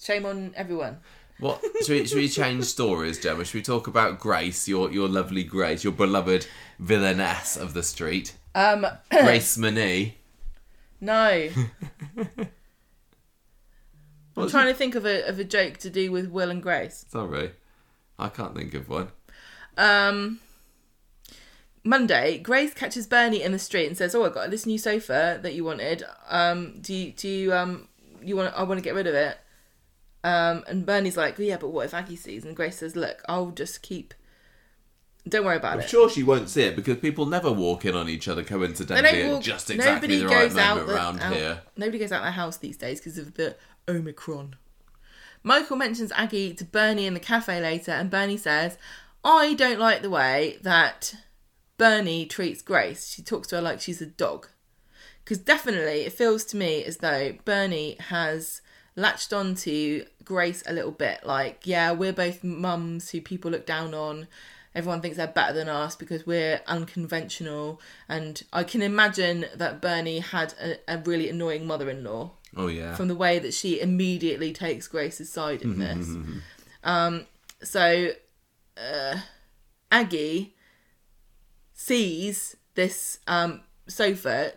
shame on everyone. What should we, should we change stories, Gemma? Should we talk about Grace, your your lovely Grace, your beloved villainess of the street, Um, Grace Manee? no. I'm trying to think of a of a joke to do with Will and Grace. Sorry, I can't think of one. Um, Monday, Grace catches Bernie in the street and says, "Oh, I got this new sofa that you wanted. Um, do you do you um you want? I want to get rid of it." Um, and Bernie's like, "Yeah, but what if Aggie sees?" And Grace says, "Look, I'll just keep Don't worry about it. I'm sure she won't see it because people never walk in on each other coincidentally at just exactly nobody the right goes out moment the- around out- here. Nobody goes out their house these days because of the Omicron. Michael mentions Aggie to Bernie in the cafe later, and Bernie says, I don't like the way that Bernie treats Grace. She talks to her like she's a dog. Because definitely it feels to me as though Bernie has latched on to Grace a little bit. Like, yeah, we're both mums who people look down on. Everyone thinks they're better than us because we're unconventional. And I can imagine that Bernie had a, a really annoying mother in law Oh yeah. from the way that she immediately takes Grace's side in this. um, so uh, Aggie sees this um, sofa.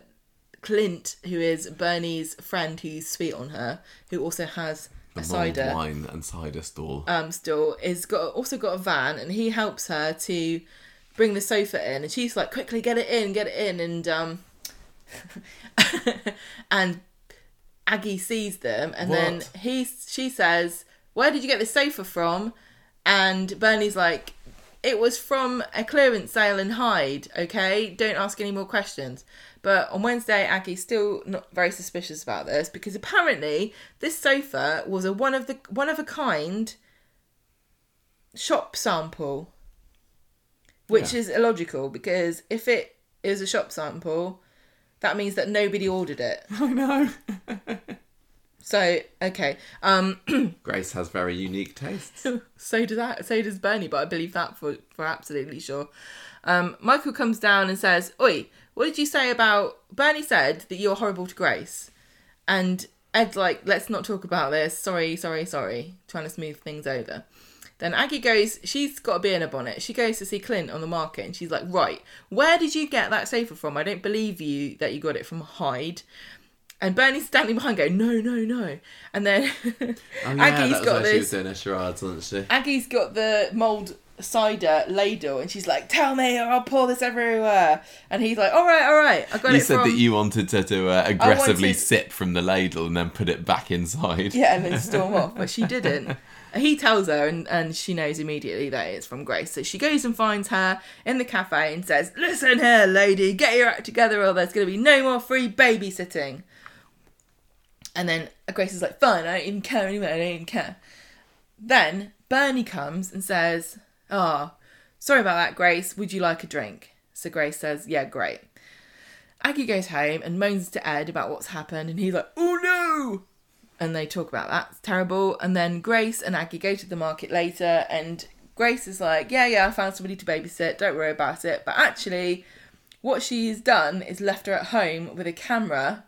Clint, who is Bernie's friend, who's sweet on her, who also has a Mulled cider wine and cider stall. um, still, is got also got a van, and he helps her to bring the sofa in, and she's like, "Quickly, get it in, get it in," and um, and Aggie sees them, and then he she says, "Where did you get this sofa from?" And Bernie's like, "It was from a clearance sale in Hyde. Okay, don't ask any more questions." But on Wednesday, Aggie's still not very suspicious about this because apparently this sofa was a one of the one of a kind shop sample, which Yeah. is illogical because if it is a shop sample, that means that nobody ordered it. I know. So okay, um, Grace has very unique tastes. so does that. So does Bernie, but I believe that for for absolutely sure. Um, Michael comes down and says, "Oi, what did you say about Bernie? Said that you're horrible to Grace." And Ed's like, let's not talk about this. Sorry, sorry, sorry. Trying to smooth things over. Then Aggie goes, she's got a beer in her bonnet. She goes to see Clint on the market and she's like, right, where did you get that sofa from? I don't believe you that you got it from Hyde. And Bernie's standing behind going, no, no, no. And then Oh, yeah, Aggie's got where she was this. doing her charades, wasn't she? Aggie's got the mulled cider ladle and she's like, tell me or I'll pour this everywhere. And he's like, all right, all right. I got You it said from... that you wanted to, to uh, aggressively wanted- sip from the ladle and then put it back inside. Yeah, and then storm off, but she didn't. He tells her, and, and she knows immediately that it's from Grace. So she goes and finds her in the cafe and says, Listen here, lady, get your act together, or there's going to be no more free babysitting. And then Grace is like, Fine, I don't even care anyway, I don't even care. Then Bernie comes and says, Oh, sorry about that, Grace. Would you like a drink? So Grace says, Yeah, great. Aggie goes home and moans to Ed about what's happened, and he's like, Oh no! and they talk about that. It's terrible. And then Grace and Aggie go to the market later, and Grace is like, "Yeah, yeah, I found somebody to babysit. Don't worry about it." But actually, what she's done is left her at home with a camera,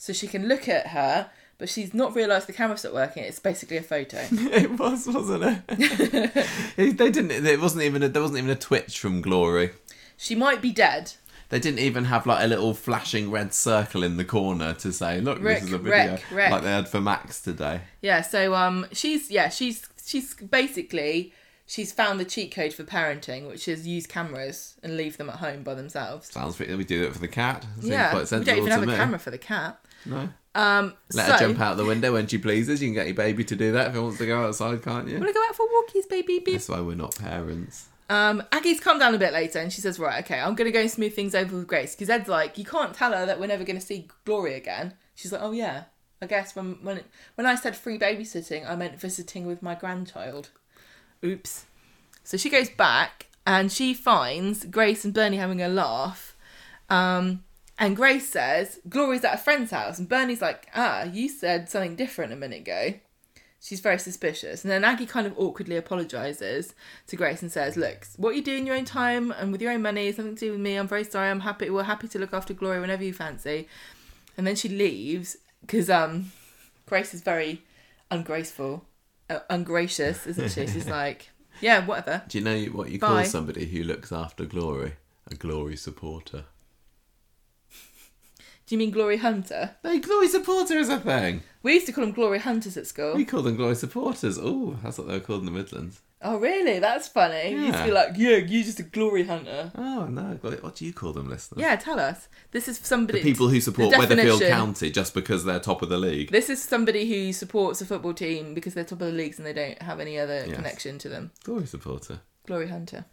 so she can look at her. But she's not realised the camera's not working. It's basically a photo. It was, wasn't it? they didn't. It wasn't even. A, there wasn't even a twitch from Glory. she might be dead. They didn't even have like a little flashing red circle in the corner to say, "Look, Rick, this is a video," Rick, Rick. like they had for Max today. Yeah. So um, she's yeah, she's she's basically she's found the cheat code for parenting, which is use cameras and leave them at home by themselves. Sounds pretty. We do it for the cat. Seems yeah, quite we don't even have a camera for the cat. No, Um, let so, her jump out the window when she pleases. You can get your baby to do that if it wants to go outside, can't you? Want to go out for walkies, baby? That's why we're not parents. Um, Aggie's come down a bit later and she says, Right, okay, I'm going to go and smooth things over with Grace. Because Ed's like, You can't tell her that we're never going to see Glory again. She's like, Oh, yeah. I guess when, when, when I said free babysitting, I meant visiting with my grandchild. Oops. So she goes back and she finds Grace and Bernie having a laugh. Um, and Grace says, Glory's at a friend's house. And Bernie's like, Ah, you said something different a minute ago. She's very suspicious. And then Aggie kind of awkwardly apologises to Grace and says, Look, what you do in your own time and with your own money is nothing to do with me. I'm very sorry. I'm happy. We're happy to look after Glory whenever you fancy. And then she leaves because um, Grace is very ungraceful, uh, ungracious, isn't she? She's like, Yeah, whatever. Do you know what you call somebody who looks after Glory? A Glory supporter. Do you mean Glory Hunter? No, Glory supporter is a thing. We used to call them Glory Hunters at school. We call them Glory supporters. Oh, that's what they were called in the Midlands. Oh, really? That's funny. You used to be like, Yeah, you're just a Glory Hunter. Oh no, what do you call them, listeners? Yeah, tell us. This is somebody. The people who support the Weatherfield definition- County just because they're top of the league. This is somebody who supports a football team because they're top of the leagues and they don't have any other Yes. connection to them. Glory supporter. Glory Hunter.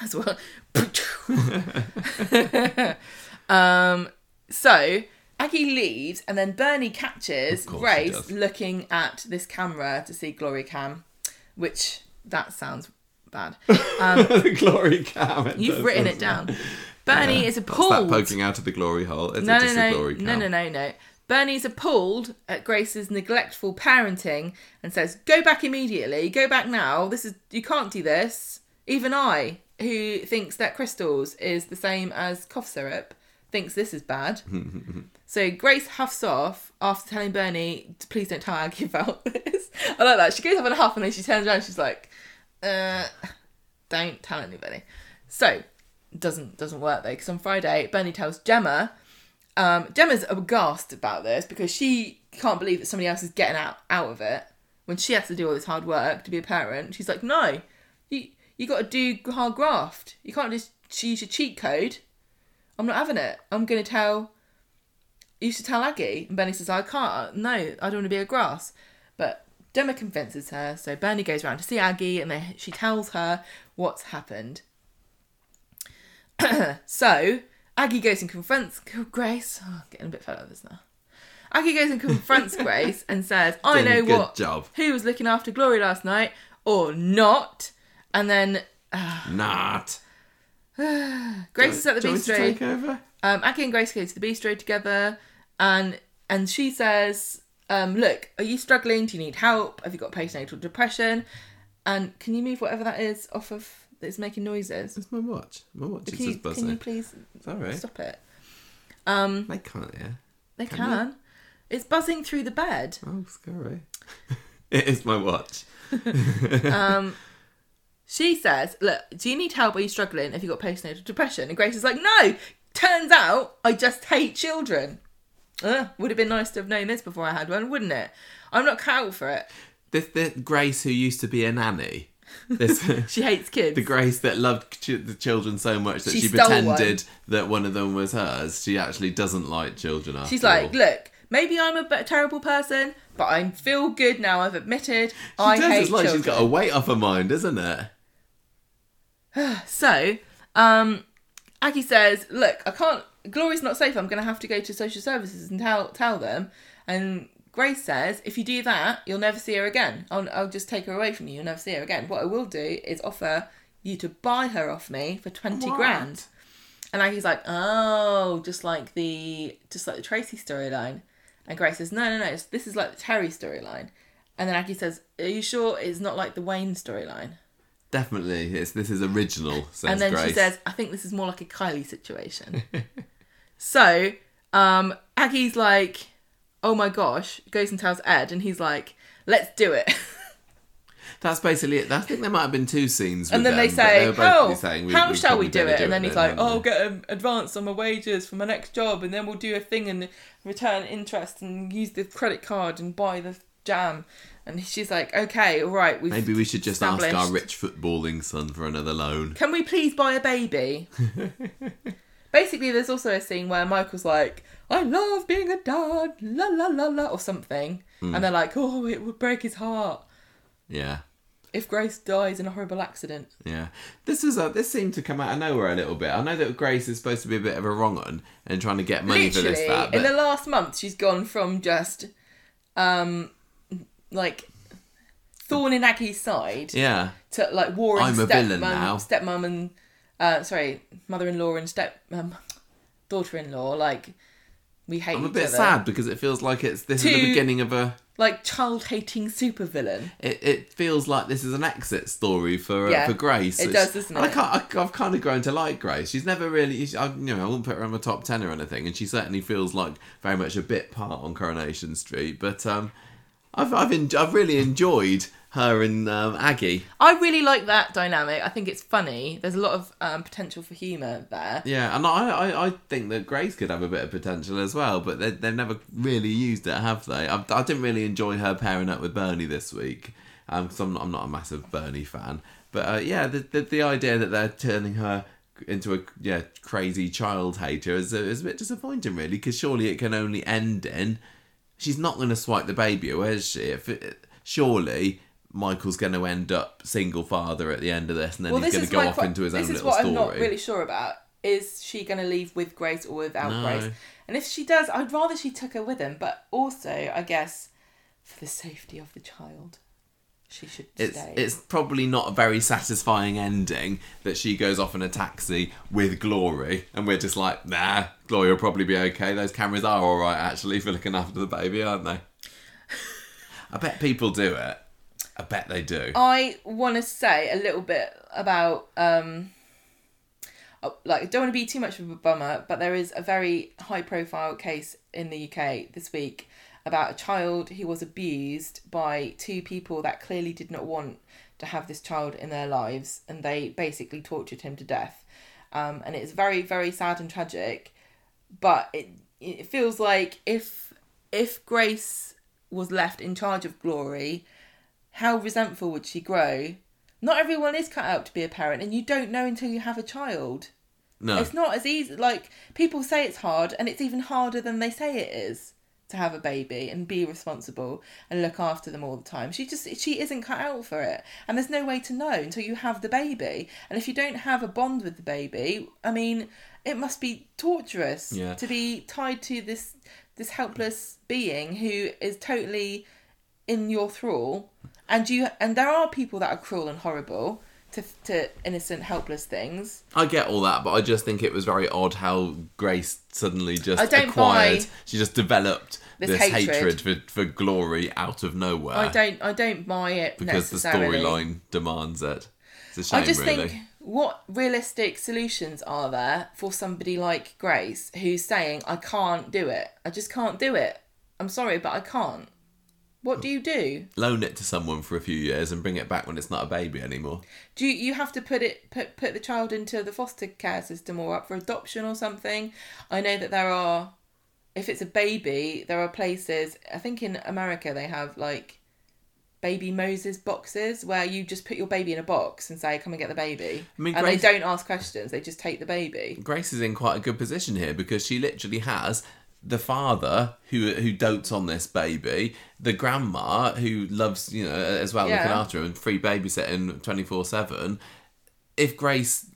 as well. um, so Aggie leaves, and then Bernie catches Of course he Grace looking at this camera to see Glory Cam, which that sounds bad. Um, the glory cam. You've does, written it down. Bernie is That's appalled. that poking out of the glory hole. Is no, no, no, no, no, no, no. Bernie's appalled at Grace's neglectful parenting and says, "Go back immediately. Go back now. This is you can't do this. Even I, who thinks that crystals is the same as cough syrup, thinks this is bad." so Grace huffs off after telling Bernie, "Please don't tell Aggie about this." I like that. She goes up in a huff and then she turns around. and She's like, "Uh, don't tell anybody." So doesn't doesn't work though because on Friday Bernie tells Gemma um, Gemma's aghast about this because she can't believe that somebody else is getting out out of it when she has to do all this hard work to be a parent. She's like, no, you you got to do hard graft. You can't just use your cheat code. I'm not having it. I'm going to tell. You should tell Aggie. And Bernie says, I can't. No, I don't want to be a grass. But Gemma convinces her. So Bernie goes around to see Aggie and they, she tells her what's happened. so Aggie goes and confronts Grace. Oh, getting a bit fed up of this now. Aggie goes and confronts Grace and says, "I Doing know what job. who was looking after Glory last night, or not." And then Not. Grace is at the Do you want me to bistro. take over? Um, Aggie and Grace go to the bistro together, and and she says, um, "Look, are you struggling? Do you need help? Have you got postnatal depression? And can you move whatever that is off of that's making noises? It's my watch. My watch is you, just can buzzing. you please right. stop it? Um, They can't Yeah, they Can can. It's buzzing through the bed. Oh, scary. it is my watch. Um, she says, "Look, do you need help? Are you struggling? Have you've got postnatal depression?" And Grace is like, "No. Turns out I just hate children. Uh, would have been nice to have known this before I had one, wouldn't it? I'm not cut for it. This, this Grace, who used to be a nanny. This. She hates kids. The Grace that loved ch- the children so much that She she, pretended that one of them was hers. She actually doesn't like children after She's like, all. look, maybe I'm a terrible person, but I feel good now. I've admitted She I does, hate it's like children. she's got a weight off her mind, isn't it? So, um, Aggie says, "Look, I can't. Glory's not safe. I'm going to have to go to social services and tell tell them." And Grace says, "If you do that, you'll never see her again. I'll, I'll just take her away from you. You'll never see her again. What I will do is offer you to buy her off me for twenty What? grand." And Aggie's like, "Oh, just like the just like the Tracy storyline." And Grace says, "No, no, no. This is like the Terry storyline." And then Aggie says, "Are you sure it's not like the Wayne storyline?" Definitely, it's, this is original, says and then Grace. she says, I think this is more like a Kylie situation. so, um, Aggie's like, oh my gosh, goes and tells Ed, and he's like, let's do it. That's basically it. I think there might have been two scenes. and then they them, but say, both how, saying how shall we do it? And then he's like, oh, hadn't get an advance on my wages for my next job, and then we'll do a thing and return interest and use the credit card and buy the jam. And she's like, okay, all right, we've Maybe we should just ask our rich footballing son for another loan. Can we please buy a baby? Basically, there's also a scene where Michael's like, I love being a dad, la la la la, or something. Hmm. And they're like, oh, it would break his heart Yeah. if Grace dies in a horrible accident. Yeah, this is a, this seemed to come out of nowhere a little bit. I know that Grace is supposed to be a bit of a wrong un and trying to get money Literally, for this that, in the last month, she's gone from just, um, like, thorn in Aggie's side yeah, to like warring I'm a stepmom, villain now. stepmom and uh, sorry, mother-in-law and step um, daughter-in-law. Like we hate I'm a bit other. sad because it feels like it's this is the beginning of a. Like child-hating supervillain. It, it feels like this is an exit story for uh, Yeah, for Grace. it does, doesn't and I can't, I, I've kind of grown to like Grace. She's never really, I, you know, I wouldn't put her on my top ten or anything, and she certainly feels like very much a bit part on Coronation Street. But um, I've I've en- I've really enjoyed her and um, Aggie. I really like that dynamic. I think it's funny. There's a lot of um, potential for humour there. Yeah, and I, I, I think that Grace could have a bit of potential as well, but they, they've never really used it, have they? I, I didn't really enjoy her pairing up with Bernie this week, um, because I'm, I'm not a massive Bernie fan. But uh, yeah, the, the the idea that they're turning her into a yeah crazy child hater is a, is a bit disappointing, really, because surely it can only end in she's not going to swipe the baby away, is she? If it, surely Michael's going to end up single father at the end of this, and then Well, he's going to go off que- into his own little story. This is what. I'm not really sure about. Is she going to leave with Grace or without No. Grace? And if she does, I'd rather she took her with him. But also, I guess, for the safety of the child, she should It's stay. it's probably not a very satisfying ending that she goes off in a taxi with Glory, and we're just like, nah, Glory will probably be okay. Those cameras are all right actually for looking after the baby, aren't they? I bet people do it. I bet they do. I want to say a little bit about um uh, like I don't want to be too much of a bummer, but there is a very high profile case in the UK this week about a child who was abused by two people that clearly did not want to have this child in their lives and they basically tortured him to death. Um, and it's very very sad and tragic, but it it feels like if if Grace was left in charge of Glory, how resentful would she grow? Not everyone is cut out to be a parent, and you don't know until you have a child. no, It's not as easy. Like people say it's hard, and it's even harder than they say it is to have a baby and be responsible and look after them all the time. She just she isn't cut out for it, and there's no way to know until you have the baby. And if you don't have a bond with the baby, I mean, it must be torturous Yeah. to be tied to this this helpless being who is totally in your thrall and you and there are people that are cruel and horrible to to innocent helpless things I get all that, but I just think it was very odd how Grace suddenly just I don't acquired. She just developed this this, hatred. hatred, for, for Glory out of nowhere. i don't i don't buy it because the storyline demands it. It's a shame, i just really. think what realistic solutions are there for somebody like grace who's saying i can't do it. I just can't do it. I'm sorry but i can't. What do you do? Loan it to someone for a few years and bring it back when it's not a baby anymore. do you, you have to put it put put the child into the foster care system or up for adoption or something? I know that there are if it's a baby there are places i think in america they have like baby moses boxes where you just put your baby in a box and say come and get the baby. I mean, and Grace- they don't ask questions they just take the baby. Grace is in quite a good position here because she literally has the father who who dotes on this baby, the grandma who loves you know as well looking after him, and free babysitting twenty four seven. If Grace,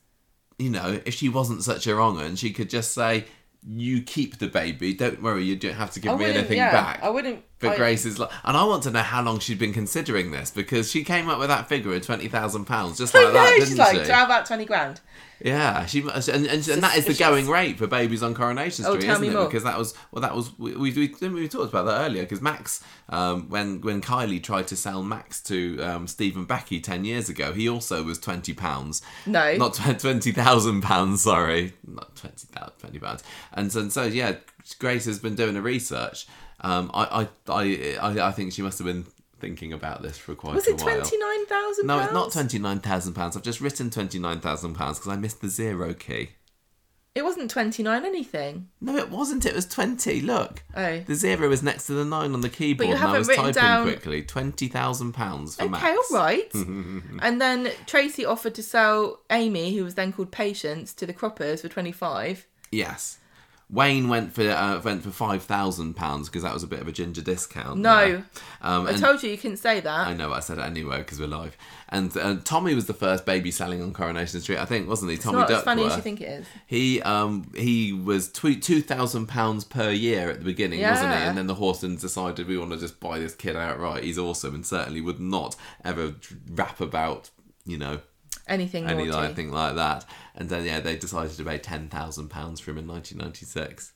you know, if she wasn't such a wrong un, she could just say, "You keep the baby. Don't worry, you don't have to give I me anything yeah back." i wouldn't But I- Grace is like, and I want to know how long she'd been considering this because she came up with that figure of twenty thousand pounds just like know, that, didn't she's like she? how about 20 grand Yeah, she must- and, and, and that is the going rate for babies on Coronation Oh, Street, tell isn't it? more. Because that was well, that was we we, we, we talked about that earlier. Because Max, um, when when Kylie tried to sell Max to um, Stephen Becky ten years ago, he also was twenty pounds. No. not tw- twenty thousand pounds. Sorry, not twenty thousand twenty pounds. And so, and so yeah, Grace has been doing the research. Um, I, I I I I think she must have been thinking about this for quite was a while. Was it while. 29000 No, it's not twenty nine thousand pounds. I've just written twenty nine thousand pounds because I missed the zero key. it wasn't 29 anything No, it wasn't. It was twenty. Look, oh the zero is next to the nine on the keyboard, and I was typing down- quickly. Twenty thousand pounds for Okay, Max. all right. and then Tracy offered to sell Amy, who was then called Patience, to the Croppers for 25. Yes. Wayne went for uh, went for five thousand pounds because that was a bit of a ginger discount. No. um, I told you you couldn't say that. I know I said it anyway because we're live. And uh, Tommy was the first baby selling on Coronation Street, I think, wasn't he? it's Tommy not as Duckworth. funny as you think it is. He um he was tw- two thousand pounds per year at the beginning, wasn't he? And then the Horsons decided we want to just buy this kid outright. He's awesome, and certainly would not ever rap about you know Anything any naughty. anything like that. And then yeah, they decided to pay ten thousand pounds for him in nineteen ninety six.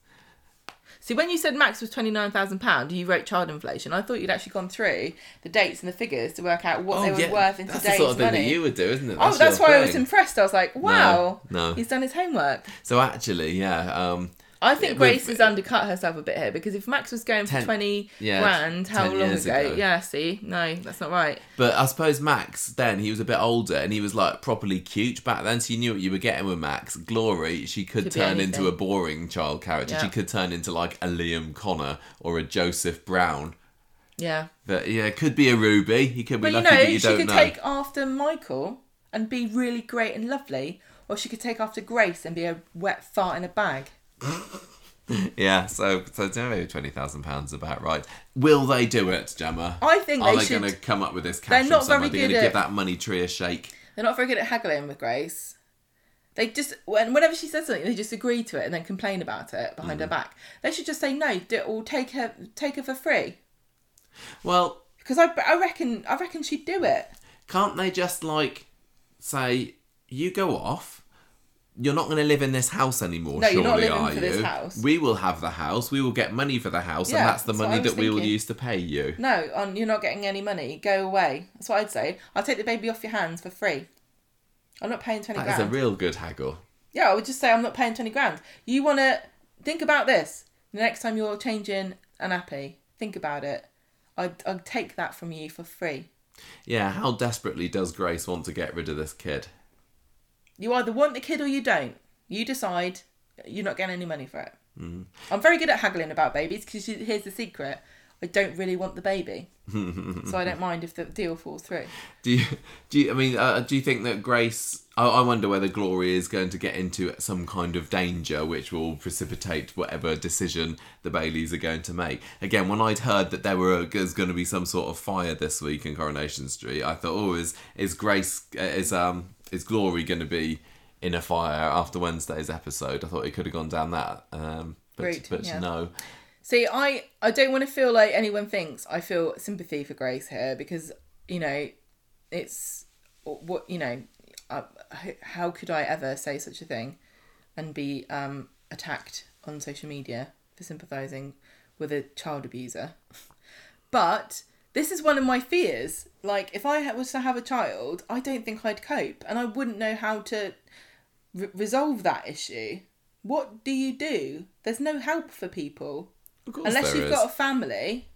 See, when you said max was £29,000, you wrote child inflation. I thought you'd actually gone through the dates and the figures to work out what they were worth in Oh, that's today's the sort of thing money. that you would do, isn't it? oh, that's why I was impressed. I was like, wow, no. he's done his homework. So actually, yeah. Um, I think Grace has undercut herself a bit here because if Max was going for 20 yeah, grand, how long ago? ago. Yeah, see? No, that's not right. But I suppose Max then he was a bit older and he was like properly cute back then, so you knew what you were getting with Max. Glory, she could, Could turn into a boring child character. Yeah. She could turn into like a Liam Connor or a Joseph Brown. Yeah. But yeah, could be a Ruby. He could be But you know, but you she don't could know. take after Michael and be really great and lovely, or she could take after Grace and be a wet fart in a bag. Yeah, so so maybe twenty thousand pounds about right. Will they do it, Gemma? I think Are they they going to come up with this cash They're not very They're going good to give that money tree a shake. They're not very good at haggling with Grace. They just when whenever she says something, they just agree to it and then complain about it behind her Mm. back. They should just say no, do, it or take her take her for free. Well, Because I, I reckon I reckon she'd do it. can't they just like say you go off? You're not going to live in this house anymore, No, you're surely, are you? this house. We will have the house. We will get money for the house, Yeah, and that's the that's money that we will use to pay you. No, on you're not getting any money. Go away. That's what I'd say. I'll take the baby off your hands for free. I'm not paying twenty grand That is a real good haggle. Yeah, I would just say I'm not paying twenty grand. You want to think about this. The next time you're changing an appy. think about it. I'd, I'd take that from you for free. Yeah, how desperately does Grace want to get rid of this kid? You either want the kid or you don't. You decide. You're not getting any money for it. I'm very good at haggling about babies because here's the secret: I don't really want the baby, so I don't mind if the deal falls through. Do you, do you, I mean, uh, do you think that Grace, I, I wonder whether Glory is going to get into some kind of danger which will precipitate whatever decision the Baileys are going to make. Again, when I'd heard that there were there's going to be some sort of fire this week in Coronation Street, I thought, oh, is is Grace uh, is um is Glory going to be in a fire after Wednesday's episode? I thought it could have gone down that, um, but Route, but yeah. no. See, I I don't want to feel like anyone thinks I feel sympathy for Grace here because you know it's what you know. Uh, how could I ever say such a thing and be um, attacked on social media for sympathising with a child abuser? But this is one of my fears. Like, if I was to have a child, I don't think I'd cope, and I wouldn't know how to re- resolve that issue. What do you do? There's no help for people. Of course Unless you've is. got a family.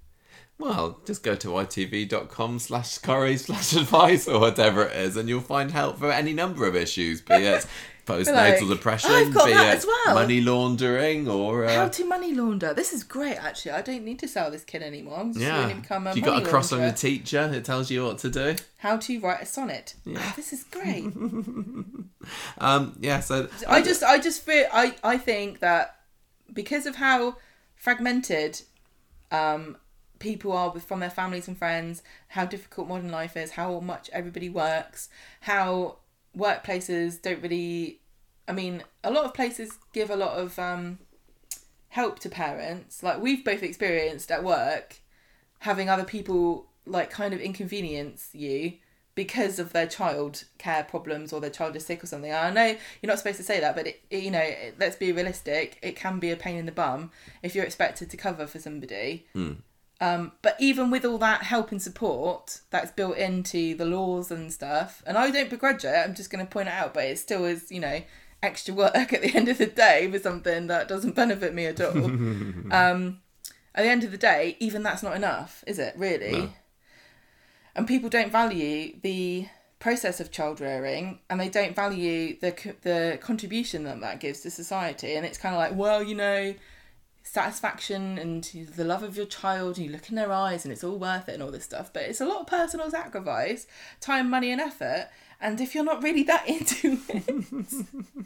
Well, just go to itv.com slash corrie slash advice or whatever it is, and you'll find help for any number of issues, be it postnatal Like, depression, I've got be that as well. money laundering, or How uh, to money launder. This is great, actually. I don't need to sell this kid anymore. I'm just yeah. to become a you got a cross on launderer. your teacher, it tells you what to do. How to write a sonnet. Ah, this is great. Um, yeah, so I just, I just feel, I, I think that because of how fragmented um, people are with from their families and friends, how difficult modern life is, how much everybody works, how workplaces don't really. I mean, a lot of places give a lot of um, help to parents. Like we've both experienced at work, having other people like kind of inconvenience you because of their child care problems or their child is sick or something. I know you're not supposed to say that, but it, it- you know, it- let's be realistic. It can be a pain in the bum if you're expected to cover for somebody. Um, but even with all that help and support that's built into the laws and stuff, and I don't begrudge it, I'm just going to point it out, but it still is, you know, extra work at the end of the day for something that doesn't benefit me at all. um, at the end of the day, even that's not enough, is it, really? No. And people don't value the process of child rearing and they don't value the the contribution that that gives to society and it's kind of like well you know satisfaction and the love of your child and you look in their eyes and it's all worth it and all this stuff but it's a lot of personal sacrifice time money and effort and if you're not really that into it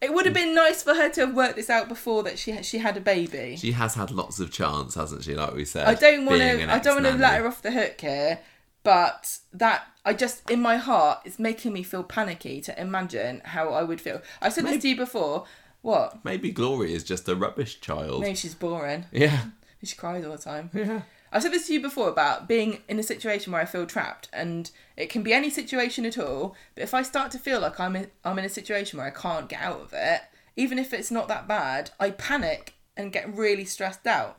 it would have been nice for her to have worked this out before that she she had a baby she has had lots of chance, hasn't she? Like we said, I don't want to. I don't want to let her off the hook here, but that I just in my heart it's making me feel panicky to imagine how I would feel. I said this to you before. What? Maybe Glory is just a rubbish child. Maybe she's boring. Yeah, She cries all the time. yeah. I said this to you before about being in a situation where I feel trapped, and it can be any situation at all. But if I start to feel like I'm in, I'm in a situation where I can't get out of it, even if it's not that bad, I panic and get really stressed out.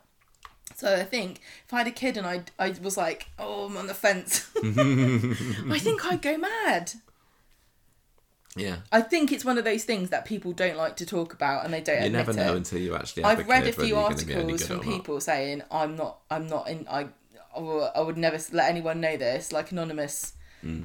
So I think if I had a kid and I I was like, oh, I'm on the fence, I think I'd go mad. Yeah. I think it's one of those things that people don't like to talk about, and they don't. You never know it. until you actually I've read a few you're gonna be any articles from people saying I'm not I'm not in I I would never let anyone know this like anonymous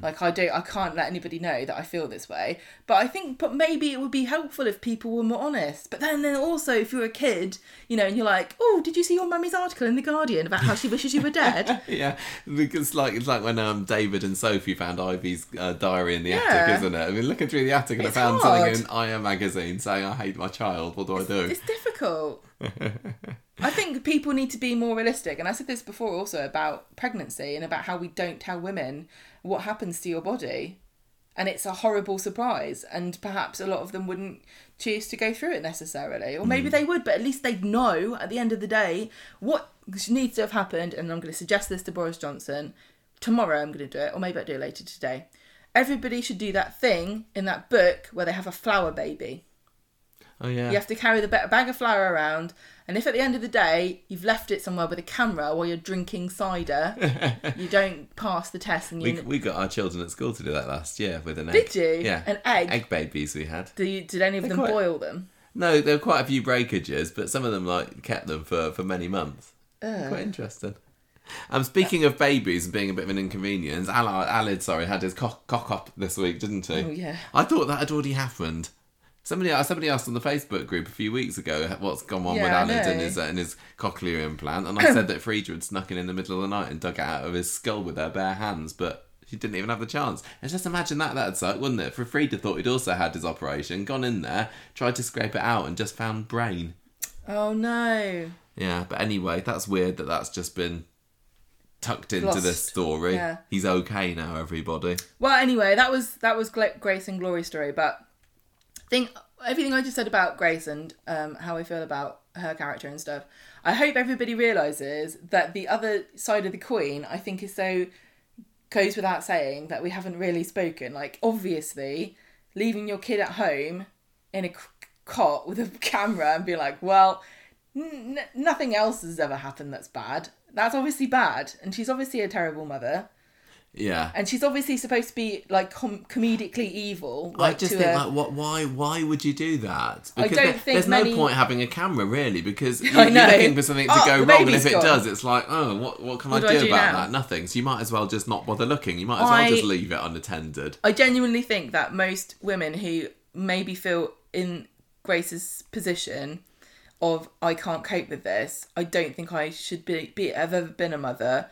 Like I don't, I can't let anybody know that I feel this way. But I think, but maybe it would be helpful if people were more honest. But then, then also, if you're a kid, you know, and you're like, oh, did you see your mummy's article in the Guardian about how she wishes you were dead? yeah, because like it's like when um David and Sophie found Ivy's uh, diary in the Yeah. attic, isn't it? I mean, looking through the attic and I found hard. something in Aya magazine saying I hate my child. What do I do? it's difficult. I think people need to be more realistic. And I said this before also about pregnancy and about how we don't tell women what happens to your body. And it's a horrible surprise. And perhaps a lot of them wouldn't choose to go through it necessarily. Or maybe hmm. they would, but at least they'd know at the end of the day what needs to have happened. And I'm going to suggest this to Boris Johnson. Tomorrow I'm going to do it, or maybe I'll do it later today. Everybody should do that thing in that book where they have a flower baby. Oh yeah. You have to carry the bag of flour around, and if at the end of the day you've left it somewhere with a camera while you're drinking cider, you don't pass the test. And you We, we got our children at school to do that last year with an egg. did you? Yeah. An egg. Egg babies we had. Do you, did any of They're them quite- boil them? No, there were quite a few breakages, but some of them like kept them for, for many months. Ugh. Quite interesting. Um, speaking of babies and being a bit of an inconvenience, Aled, Aled sorry, had his cock, cock up this week, didn't he? Oh yeah. I thought that had already happened. Somebody, uh, somebody asked on the Facebook group a few weeks ago what's gone on Yeah, with Aled and his, uh, and his cochlear implant, and I said that Frieda had snuck in in the middle of the night and dug it out of his skull with her bare hands, but she didn't even have the chance. And just imagine that, that'd suck, wouldn't it? For Frieda thought he'd also had his operation, gone in there, tried to scrape it out, and just found brain. Oh no. Yeah, but anyway, that's weird that that's just been tucked into Lost. this story. Yeah. He's okay now, everybody. Well, anyway, that was that was Grace and Glory story, but think everything I just said about Grace and um, how I feel about her character and stuff. I hope everybody realizes that the other side of the coin, I think, is so goes without saying that we haven't really spoken. Like, obviously, leaving your kid at home in a cot with a camera and be like, well, n- nothing else has ever happened that's bad. That's obviously bad, and she's obviously a terrible mother Yeah. and she's obviously supposed to be like com- comedically evil. I Like just to think, a, like, what? Why? Why would you do that? I Because don't there- think there's many- no point having a camera, really, because you, you're know. looking for something to Oh, go wrong, and if it gone. does, it's like, oh, what? What can What I do I do about now? that? Nothing. So you might as well just not bother looking. You might as well just leave it unattended. I genuinely think that most women who maybe feel in Grace's position of I can't cope with this. I don't think I should be, be have ever been a mother.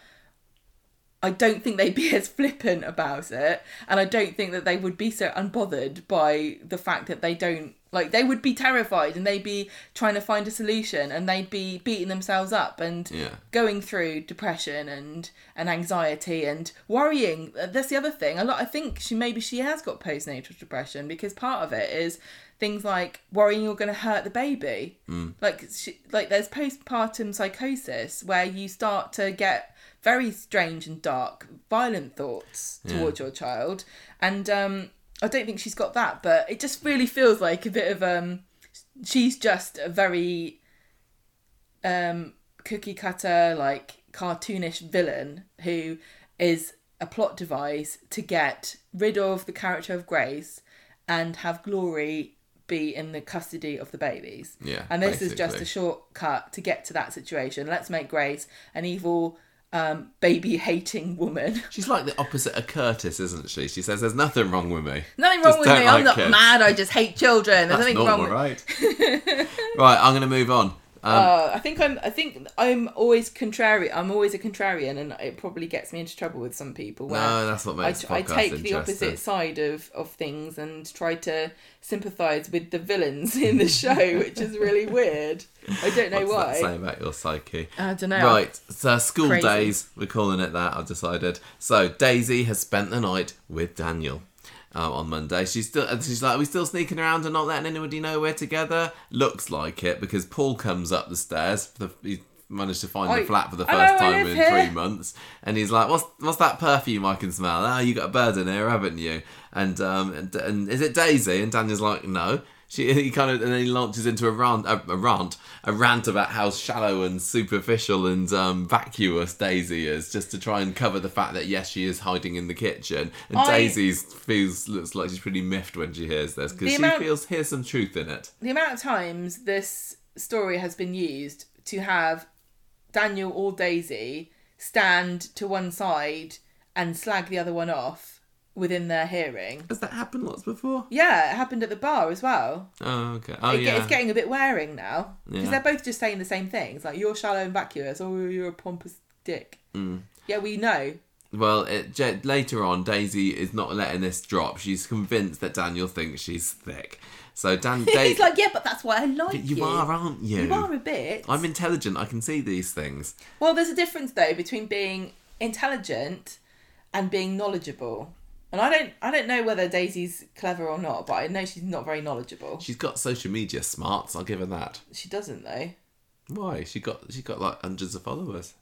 I don't think they'd be as flippant about it, and I don't think that they would be so unbothered by the fact that they don't like. They would be terrified, and they'd be trying to find a solution, and they'd be beating themselves up and Yeah. going through depression and and anxiety and worrying. That's the other thing. A lot. I think she maybe she has got postnatal depression because part of it is things like worrying you're going to hurt the baby. Hmm. Like she, like there's postpartum psychosis where you start to get very strange and dark, violent thoughts towards your child, and um, I don't think she's got that. But it just really feels like a bit of um, she's just a very um, cookie cutter, like cartoonish villain who is a plot device to get rid of the character of Grace and have Glory be in the custody of the Baileys. Yeah, And this is just a shortcut to get to that situation. Let's make Grace an evil, um, baby hating woman. She's like the opposite of Curtis, isn't she? She says, "There's nothing wrong with me." Nothing Just wrong with don't me. I'm not kids. mad. I just hate children. There's That's nothing normal, wrong with right? right, I'm going to move on. Um, Uh, I think I'm. I think I'm always contrary. I'm always a contrarian, and it probably gets me into trouble with some people. Where no, that's what I, makes the I take the opposite side of of things and try to sympathise with the villains in the show, which is really weird. I don't know What's that why. say about your psyche? I don't know. Right, so school Crazy. days, we're calling it that, I've decided. So Daisy has spent the night with Daniel. Uh, on Monday, she's still. and She's like, "Are we still sneaking around and not letting anybody know we're together?" Looks like it because Paul comes up the stairs. The, he managed to find I- the flat for the first time in here. three months, and he's like, "What's what's that perfume I can smell?" Ah, you got a bird in here, haven't you? And um, and, and is it Daisy? And Daniel's like, "No." She, he kind of and then he launches into a rant, a, a rant, a rant about how shallow and superficial and um, vacuous Daisy is, just to try and cover the fact that yes, she is hiding in the kitchen, and I- Daisy feels looks like she's pretty miffed when she hears this because she amount- feels hears some truth in it. the amount of times this story has been used to have Daniel or Daisy stand to one side and slag the other one off within their hearing. Has that happened lots before? Yeah, it happened at the bar as well. Oh, okay. Oh, It get- yeah. It's getting a bit wearing now because Yeah. they're both just saying the same things. Like you're shallow and vacuous, or you're a pompous dick. Mm. Yeah, we know. Well, it, later on, Daisy is not letting this drop. She's convinced that Daniel thinks she's thick. So Dan, Da- He's like, yeah, but that's why I like you, you. are, aren't you? You are a bit. I'm intelligent. I can see these things. Well, there's a difference though between being intelligent and being knowledgeable. And I don't, I don't know whether Daisy's clever or not, but I know she's not very knowledgeable. She's got social media smarts. I'll give her that. She doesn't though. Why? She got she got like hundreds of followers.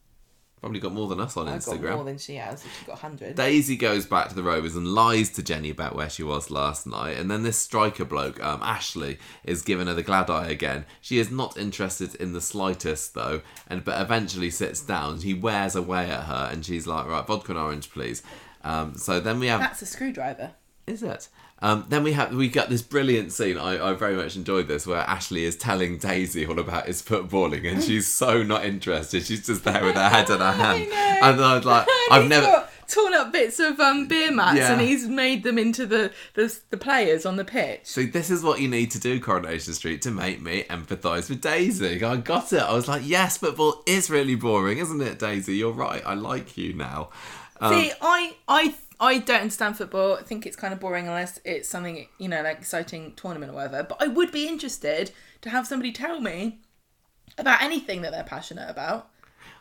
Probably got more than us on I've got Instagram. more than she has. She's got hundred. Daisy goes back to the Rovers and lies to Jenny about where she was last night, and then this striker bloke, um, Ashley, is giving her the glad eye again. She is not interested in the slightest, though, and but eventually sits down. He wears away at her, and she's like, "Right, vodka and orange, please." Um, so then we have That's a screwdriver. is it? Um, then we have we got this brilliant scene. I, I very much enjoyed this where Ashley is telling Daisy all about his footballing, and she's so not interested. She's just there with her head in her hand, know. and I was like, I've He's never. got torn up bits of um, beer mats Yeah. and he's made them into the, the the players on the pitch. See, this is what you need to do, Coronation Street, to make me empathise with Daisy. I got it. I was like, yes, football is really boring, isn't it, Daisy? You're right. I like you now. Um, See, I I I don't understand football. I think it's kind of boring unless it's something you know like exciting tournament or whatever. But I would be interested to have somebody tell me about anything that they're passionate about.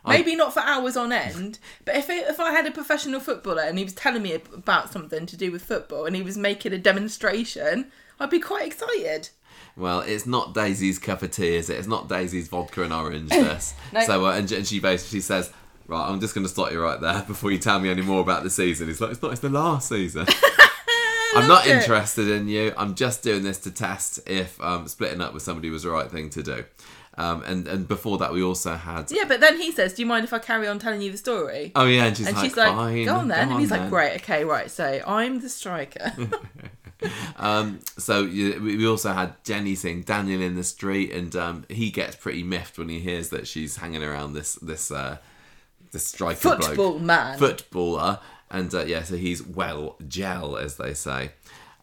Maybe not for hours on end, but if it, if I had a professional footballer and he was telling me about something to do with football and he was making a demonstration, I'd be quite excited. Well, it's not Daisy's cup of tea, is it? It's not Daisy's vodka and orange. This. No. So, uh, and, and she basically says, "Right, I'm just going to stop you right there before you tell me any more about the season." It's like it's not. It's the last season. I'm not it. interested in you. I'm just doing this to test if um, splitting up with somebody was the right thing to do. Um, and and before that, we also had. Yeah, but then he says, "Do you mind if I carry on telling you the story?" Oh yeah, and she's and like, she's like, "Fine, "Go on then," and he's like, "Great, okay, right." So I'm the striker. Um, so you, we we also had Jenny seeing Daniel in the street, and um, he gets pretty miffed when he hears that she's hanging around this this uh, this striker bloke. Football man. footballer, and uh, yeah, so he's well gel, as they say.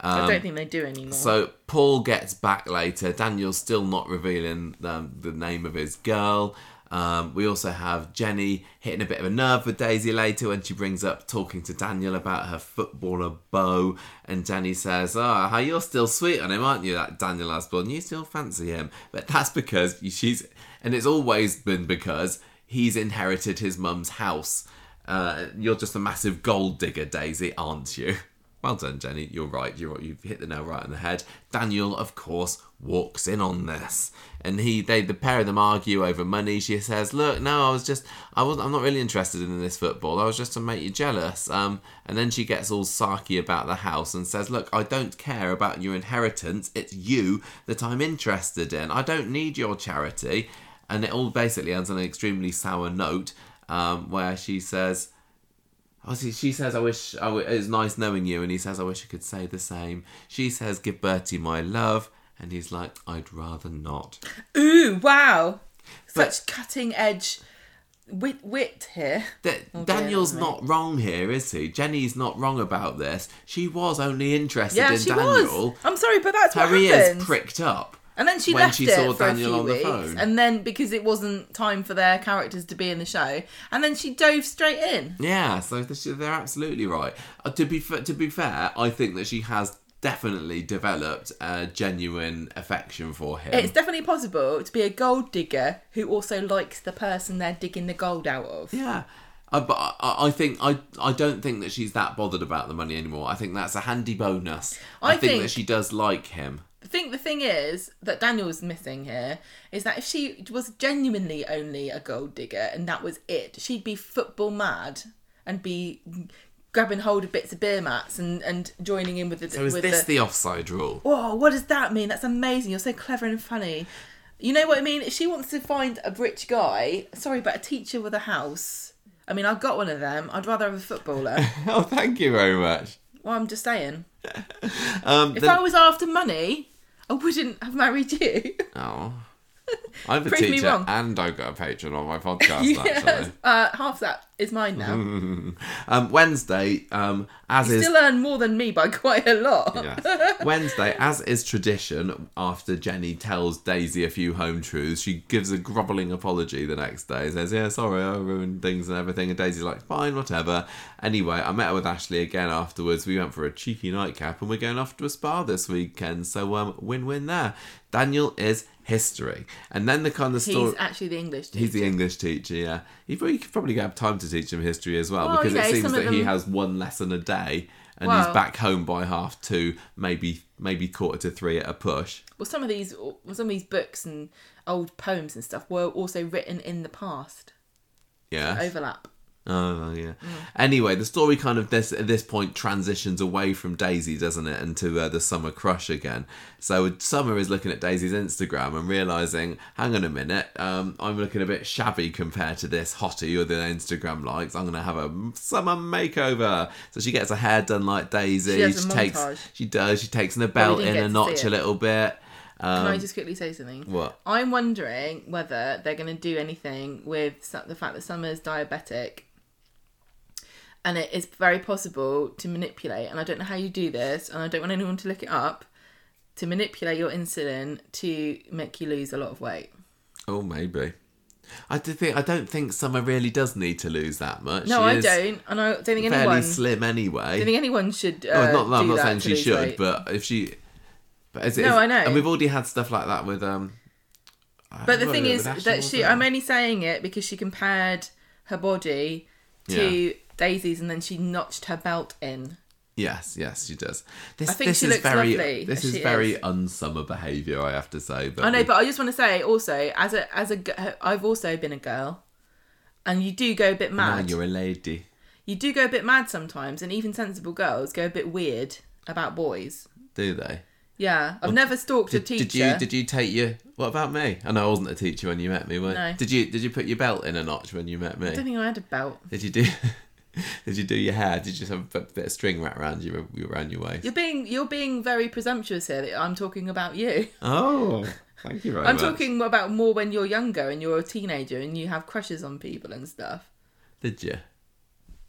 I don't think they do anymore. Um, So Paul gets back later. Daniel's still not revealing um, the name of his girl. Um, we also have Jenny hitting a bit of a nerve with Daisy later when she brings up talking to Daniel about her footballer beau. and Jenny says, "Ah, how you're still sweet on him, aren't you? That Daniel Osborne, you still fancy him." But that's because she's, and it's always been because he's inherited his mum's house. Uh, you're just a massive gold digger, Daisy, aren't you? Well done, Jenny. You're right. You're you've hit the nail right on the head. Daniel, of course, walks in on this, and he they the pair of them argue over money. She says, "Look, no, I was just I was I'm not really interested in this football. I was just to make you jealous." Um, and then she gets all sarky about the house and says, "Look, I don't care about your inheritance. It's you that I'm interested in. I don't need your charity." And it all basically ends on an extremely sour note, um, where she says. Oh, she says, "I wish I w- it's nice knowing you," and he says, "I wish I could say the same." She says, "Give Bertie my love," and he's like, "I'd rather not." Ooh, wow. But- Such cutting edge wit wit here. Da- Oh, Daniel's mate. not wrong here, is he? Jenny's not wrong about this. She was only interested Yeah, in she Daniel. was. I'm sorry, but that's Her what ears pricked up. And then she when left she it saw for Daniel a few on the weeks, phone. and then because it wasn't time for their characters to be in the show, and then she dove straight in. Yeah, so they're absolutely right. Uh, to be to be fair, I think that she has definitely developed a genuine affection for him. It's definitely possible to be a gold digger who also likes the person they're digging the gold out of. Yeah. Uh, but I, I think I I don't think that she's that bothered about the money anymore. I think that's a handy bonus. I, I think, think- that she does like him. I think the thing is that Daniel's missing here is that if she was genuinely only a gold digger and that was it, she'd be football mad and be grabbing hold of bits of beer mats and, and joining in with the. So is with this the, the offside rule? Whoa, what does that mean? That's amazing. You're so clever and funny. You know what I mean? If she wants to find a rich guy, sorry, but a teacher with a house. I mean, I've got one of them. I'd rather have a footballer. oh, thank you very much. well, I'm just saying. Um, If I was after money, I wouldn't have married you. oh, I'm a Prove me teacher wrong. and I've got a patron on my podcast. yes. Actually, Uh, half that is mine now. um, Wednesday, um, as You is still earn more than me by quite a lot. Yes. Wednesday, as is tradition, after Jenny tells Daisy a few home truths, she gives a grovelling apology the next day. Says, "Yeah, sorry, I ruined things and everything." And Daisy's like, "Fine, whatever." Anyway, I met her with Ashley again afterwards. We went for a cheeky nightcap, and we're going off to a spa this weekend. So, um, win-win there. Daniel is history, and then the kind of story. He's actually the English teacher. He's the English teacher, yeah. He probably could probably have time to teach him history as well, Well, because you it seems that he has one lesson a day and Well- he's back home by half two, maybe maybe quarter to three at a push. Well, some of these, well, some of these books and old poems and stuff were also written in the past. Yeah. Overlap. Oh yeah. Anyway, the story kind of this at this point transitions away from Daisy, doesn't it, into uh, the summer crush again. So Summer is looking at Daisy's Instagram and realizing, hang on a minute, um, I'm looking a bit shabby compared to this hottie or the Instagram likes. I'm gonna have a summer makeover. So she gets her hair done like Daisy. She does a takes, she does. She takes the belt in a notch a little bit. Um, Can I just quickly say something? what? I'm wondering whether they're going to do anything with the fact that Summer's diabetic. And it is very possible to manipulate, and I don't know how you do this, and I don't want anyone to look it up, to manipulate your insulin to make you lose a lot of weight. Oh, maybe. I do think I don't think Summer really does need to lose that much. No, She I don't, and I don't think Fairly anyone. slim anyway. I don't think anyone should. Uh, Oh, not, no, I'm not saying she should, weight. but if she, but is it, No, is- I know. and we've already had stuff like that with um. But the thing is that she. I'm only saying it because she compared her body to Daisy's and then she notched her belt in. Yes, yes, she does. This, I think this she is looks very, lovely this is very is. unsummer behaviour, I have to say. But I know, we- but I just want to say also, as a as a, I've also been a girl, and you do go a bit now mad. you're a lady. You do go a bit mad sometimes, and even sensible girls go a bit weird about boys. Do they? Yeah, I've never stalked Did, a teacher. did you did you take your what about me? I know I wasn't a teacher when you met me. Were, No. Did you did you put your belt in a notch when you met me? I don't think I had a belt. Did you do? did you do your hair? Did you just have a bit of string wrapped around you around your waist? You're being you're being very presumptuous here. That I'm talking about you. Oh, thank you very much. I'm much. talking about more when you're younger and you're a teenager and you have crushes on people and stuff. Did you?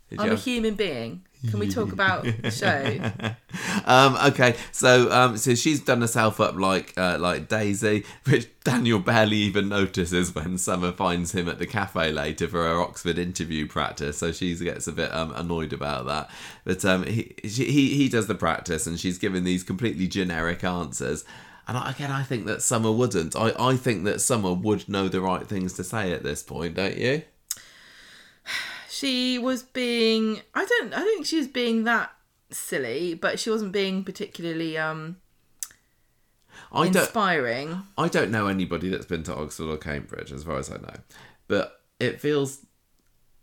Did I'm you a human being. Can we talk about the show? um, okay, so um, so she's done herself up like uh, like Daisy, which Daniel barely even notices when Summer finds him at the cafe later for her Oxford interview practice. So she gets a bit um, annoyed about that. But um, he, she, he he does the practice, and she's giving these completely generic answers. And again, I think that Summer wouldn't. I, I think that Summer would know the right things to say at this point, don't you? She was being I don't I don't think she was being that silly, but she wasn't being particularly um I don't. inspiring. I don't know anybody that's been to Oxford or Cambridge, as far as I know, but it feels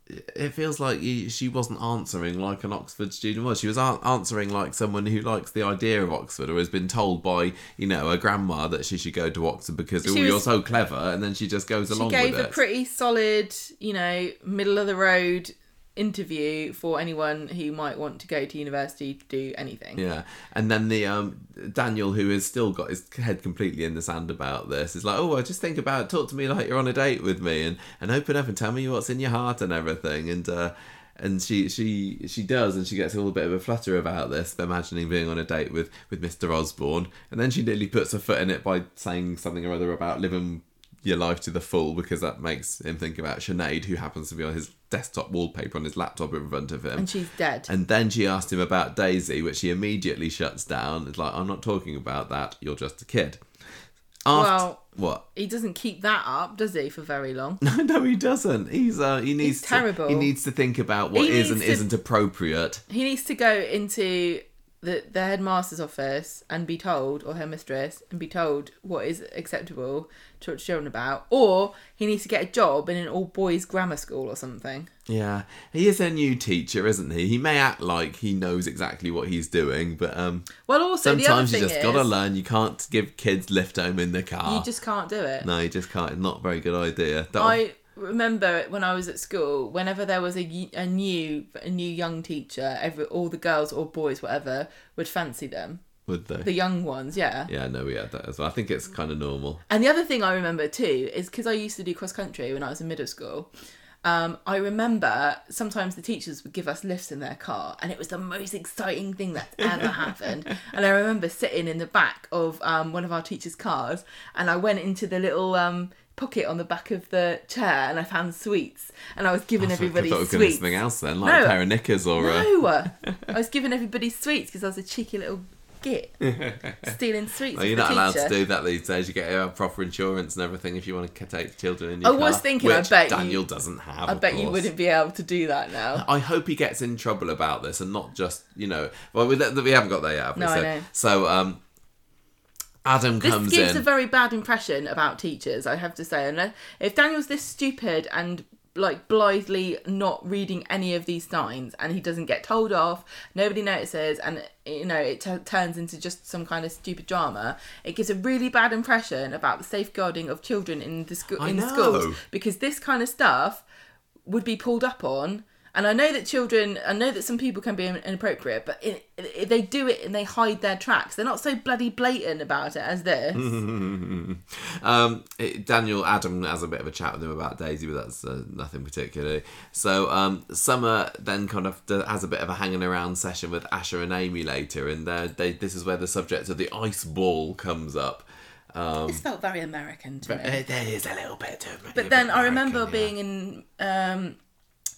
it feels like you, she wasn't answering like an Oxford student was. She was an- answering like someone who likes the idea of Oxford or has been told by you know a grandma that she should go to Oxford because oh, you're so clever, and then she just goes along. She gave a pretty solid, you know, middle of the road interview for anyone who might want to go to university to do anything. Yeah, and then the um Daniel, who has still got his head completely in the sand about this, is like, "Oh, well, just think about, it. talk to me like you're on a date with me, and and open up and tell me what's in your heart and everything." And uh, and she she she does, and she gets a little bit of a flutter about this, imagining being on a date with with Mister Osborne, and then she nearly puts her foot in it by saying something or other about living your life to the full because that makes him think about Sinead, who happens to be on his desktop wallpaper on his laptop in front of him. And she's dead. And then she asked him about Daisy, which he immediately shuts down. It's like, I'm not talking about that. You're just a kid. After, Well- what? he doesn't keep that up, does he, for very long? No, no, he doesn't. He's uh, he needs to, terrible. He needs to think about what He is and to- isn't appropriate. He needs to go into the the headmaster's office and be told, or her mistress, and be told what is acceptable to talk to children about, or he needs to get a job in an all boys grammar school or something. Yeah, he is a new teacher, isn't he? He may act like he knows exactly what he's doing, but um, Well, also sometimes you just is, gotta learn. You can't give kids lift home in the car. you just can't do it. No, you just can't. Not a very good idea. That- I remember when I was at school, whenever there was a, a new a new young teacher, every all the girls or boys, whatever, would fancy them. would they? The young ones, yeah. Yeah, no, we had that as well. I think it's kind of normal. And the other thing I remember too is because I used to do cross country when I was in middle school, um, I remember sometimes the teachers would give us lifts in their car, and it was the most exciting thing that's ever happened. And I remember sitting in the back of um, one of our teachers' cars, and I went into the little um, pocket on the back of the chair, and I found sweets, and I was giving everybody I thought we were going sweets. something else then, like No. a pair of knickers or. No, I was giving everybody sweets because I was a cheeky little git, stealing sweets. Well, you're not allowed to do that these days. You get proper insurance and everything if you want to take children in your I was car, thinking, I bet you- Daniel doesn't have. I bet you wouldn't be able to do that now. I hope he gets in trouble about this and not just you know. Well, we, we haven't got there yet. Have we? No, I know. so um, Adam This comes gives in. a very bad impression about teachers, I have to say. And uh, if Daniel's this stupid and like blithely not reading any of these signs and he doesn't get told off, nobody notices, and you know it t- turns into just some kind of stupid drama. It gives a really bad impression about the safeguarding of children in the school in schools because this kind of stuff would be pulled up on. And I know that children, I know that some people can be inappropriate, but it, it, they do it and they hide their tracks. They're not so bloody blatant about it as this. Um, it- Daniel Adam has a bit of a chat with him about Daisy, but that's uh, nothing particularly. So um, Summer then kind of has a bit of a hanging around session with Asha and Amy later, and they're- this is where the subject of the ice ball comes up. Um, This felt very American to me. uh, there is a little bit of a But bit then I remember American, yeah. being in um,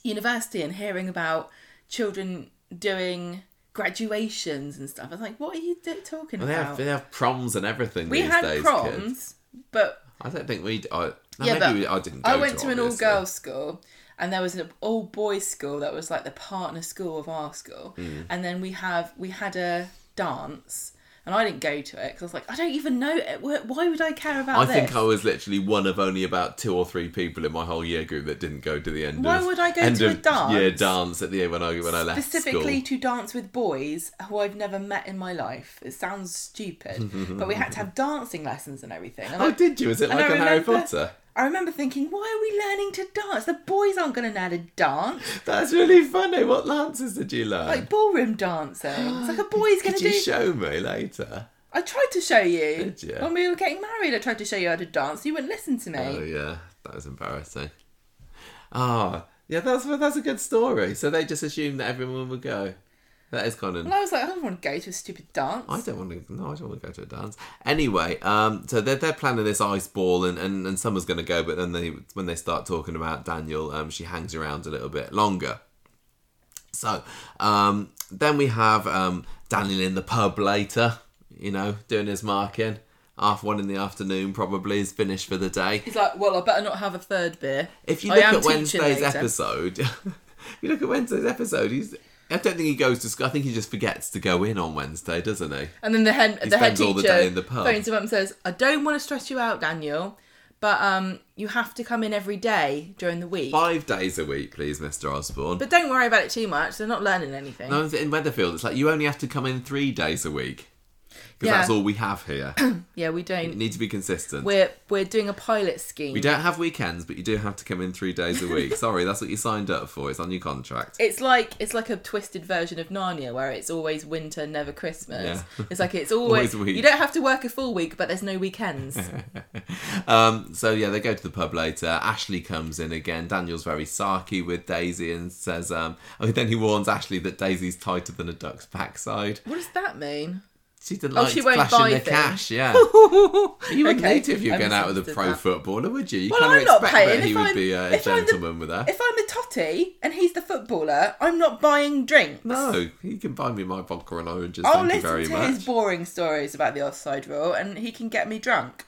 university and hearing about children doing graduations and stuff. I was like, what are you do- talking Well, they have about? they have proms and everything. we these had days, proms, kids. but I don't think we. I, no, yeah, maybe but we, I didn't. Go I went to, an all girls school. And there was an all boys school that was like the partner school of our school, Hmm. and then we have we had a dance, and I didn't go to it because I was like, I don't even know it. Why would I care about I this? think I was literally one of only about two or three people in my whole year group that didn't go to the end. Why of, would I go to a dance? Year dance at the end when I when I left specifically school. to dance with boys who I've never met in my life. It sounds stupid, but we had to have dancing lessons and everything. And Oh, I, did you? Was it like on Harry Potter? I remember thinking, why are we learning to dance? The boys aren't going to know how to dance. That's really funny. What dances did you learn? Like ballroom dancing. It's like a boy's going to you do. show me later? I tried to show you. Did you? When we were getting married, I tried to show you how to dance. You wouldn't listen to me. Oh yeah, that was embarrassing. Ah, yeah, that's that's a good story. So they just assumed that everyone would go. That is kind of and I was like, I don't want to go to a stupid dance. I don't want to. No, I don't want to go to a dance. Anyway, um, so they're they're planning this ice ball, and and, and Summer's going to go, but then they when they start talking about Daniel, um, she hangs around a little bit longer. So, um, then we have um Daniel in the pub later, you know, doing his marking. Half one in the afternoon, probably is finished for the day. He's like, well, I better not have a third beer. If you I look at Wednesday's later. episode, if you look at Wednesday's episode, he's. I don't think he goes to school. I think he just forgets to go in on Wednesday, doesn't he? And then the head, the head teacher all the day in the pub. phones him up and says, "I don't want to stress you out, Daniel, but um, you have to come in every day during the week. Five days a week, please, Mr. Osborne. But don't worry about it too much. They're not learning anything. No, in Weatherfield, it's like you only have to come in three days a week. Because Yeah. that's all we have here. Yeah, we don't. need to be consistent. We're we're doing a pilot scheme. we don't have weekends, but you do have to come in three days a week. Sorry, that's what you signed up for. It's on your contract. It's like it's like a twisted version of Narnia where it's always winter, never Christmas. Yeah. It's like it's always, Always week. you don't have to work a full week, but there's no weekends. Um, so yeah, they go to the pub later. Ashley comes in again. Daniel's very sarky with Daisy and says, um, oh, then he warns Ashley that Daisy's tighter than a duck's backside. what does that mean? She didn't Oh, like she won't flashing buy the things. cash, yeah. You wouldn't Okay, need if you're going out with a pro that. footballer, would you? You Well, I'm not expect paying. he If would I'm- be a I'm the- gentleman with her. If I'm the totty and he's the footballer, I'm not buying drinks. No, he can buy me my vodka and oranges. I'll Thank you listen very to much. his boring stories about the offside rule, and he can get me drunk.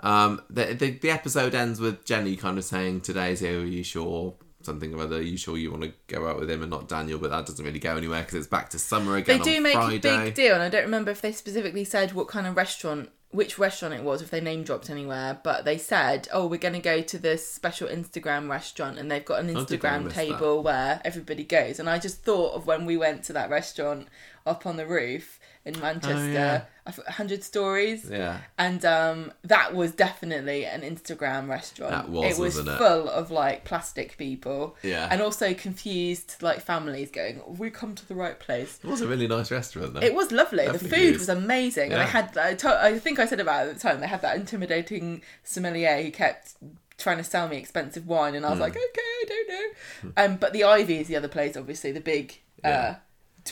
Um, the, the the episode ends with Jenny kind of saying to Daisy, "Are you sure?" Something or other. Are you sure you want to go out with him and not Daniel? But that doesn't really go anywhere because it's back to summer again. They do make Friday. a big deal, and I don't remember if they specifically said what kind of restaurant, which restaurant it was, if they name dropped anywhere. But they said, "Oh, we're going to go to this special Instagram restaurant, and they've got an did they? I Instagram table where everybody goes." And I just thought of when we went to that restaurant up on the roof in Manchester, Oh, yeah. I f- 100 Stories. Yeah, And um, that was definitely an Instagram restaurant. That was, it was wasn't it? full of like plastic people. Yeah. And also confused like families going, "Have we come to the right place?" it was a really nice restaurant though. It was lovely. the food is. was amazing, and Yeah. they had. I, to- I think I said about it at the time. They had that intimidating sommelier who kept trying to sell me expensive wine, and I was like, "Okay, I don't know. Mm. Um, but the Ivy is the other place, obviously the big uh, Yeah.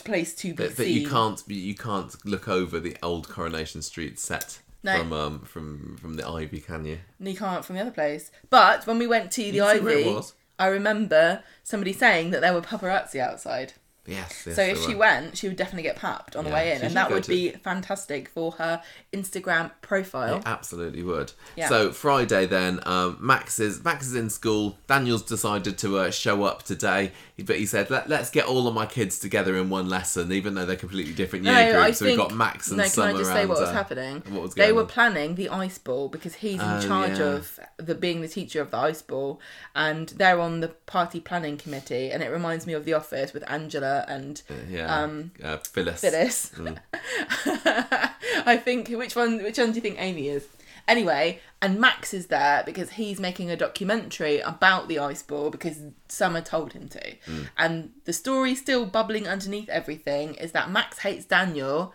Place to be But, but you can't you can't look over the old Coronation Street set No. from um from from the Ivy, can you? And you can't from the other place. But when we went to the You can see where it Ivy. I remember somebody saying that there were paparazzi outside. Yes. yes so if she went, she would definitely get papped on the way in, and that would to- be fantastic for her Instagram profile. It absolutely would. Yeah. So Friday then, um, Max is Max is in school. Daniel's decided to uh, show up today, but he said, Let, "Let's get all of my kids together in one lesson, even though they're completely different year No, groups." So we've got Max and no, can Summer I just say and, what was uh, happening? What was they were on? planning the ice ball because he's in Oh, charge yeah. of the being the teacher of the ice ball, and they're on the party planning committee. And it reminds me of The Office with Angela and yeah, um, uh, Phyllis. Phyllis. Mm. I think which one? Which one do you think Amy is? Anyway, and Max is there because he's making a documentary about the ice ball because Summer told him to. Mm. And the story still bubbling underneath everything is that Max hates Daniel.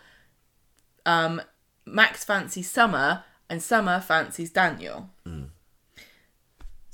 Um, Max fancies Summer, and Summer fancies Daniel. Mm.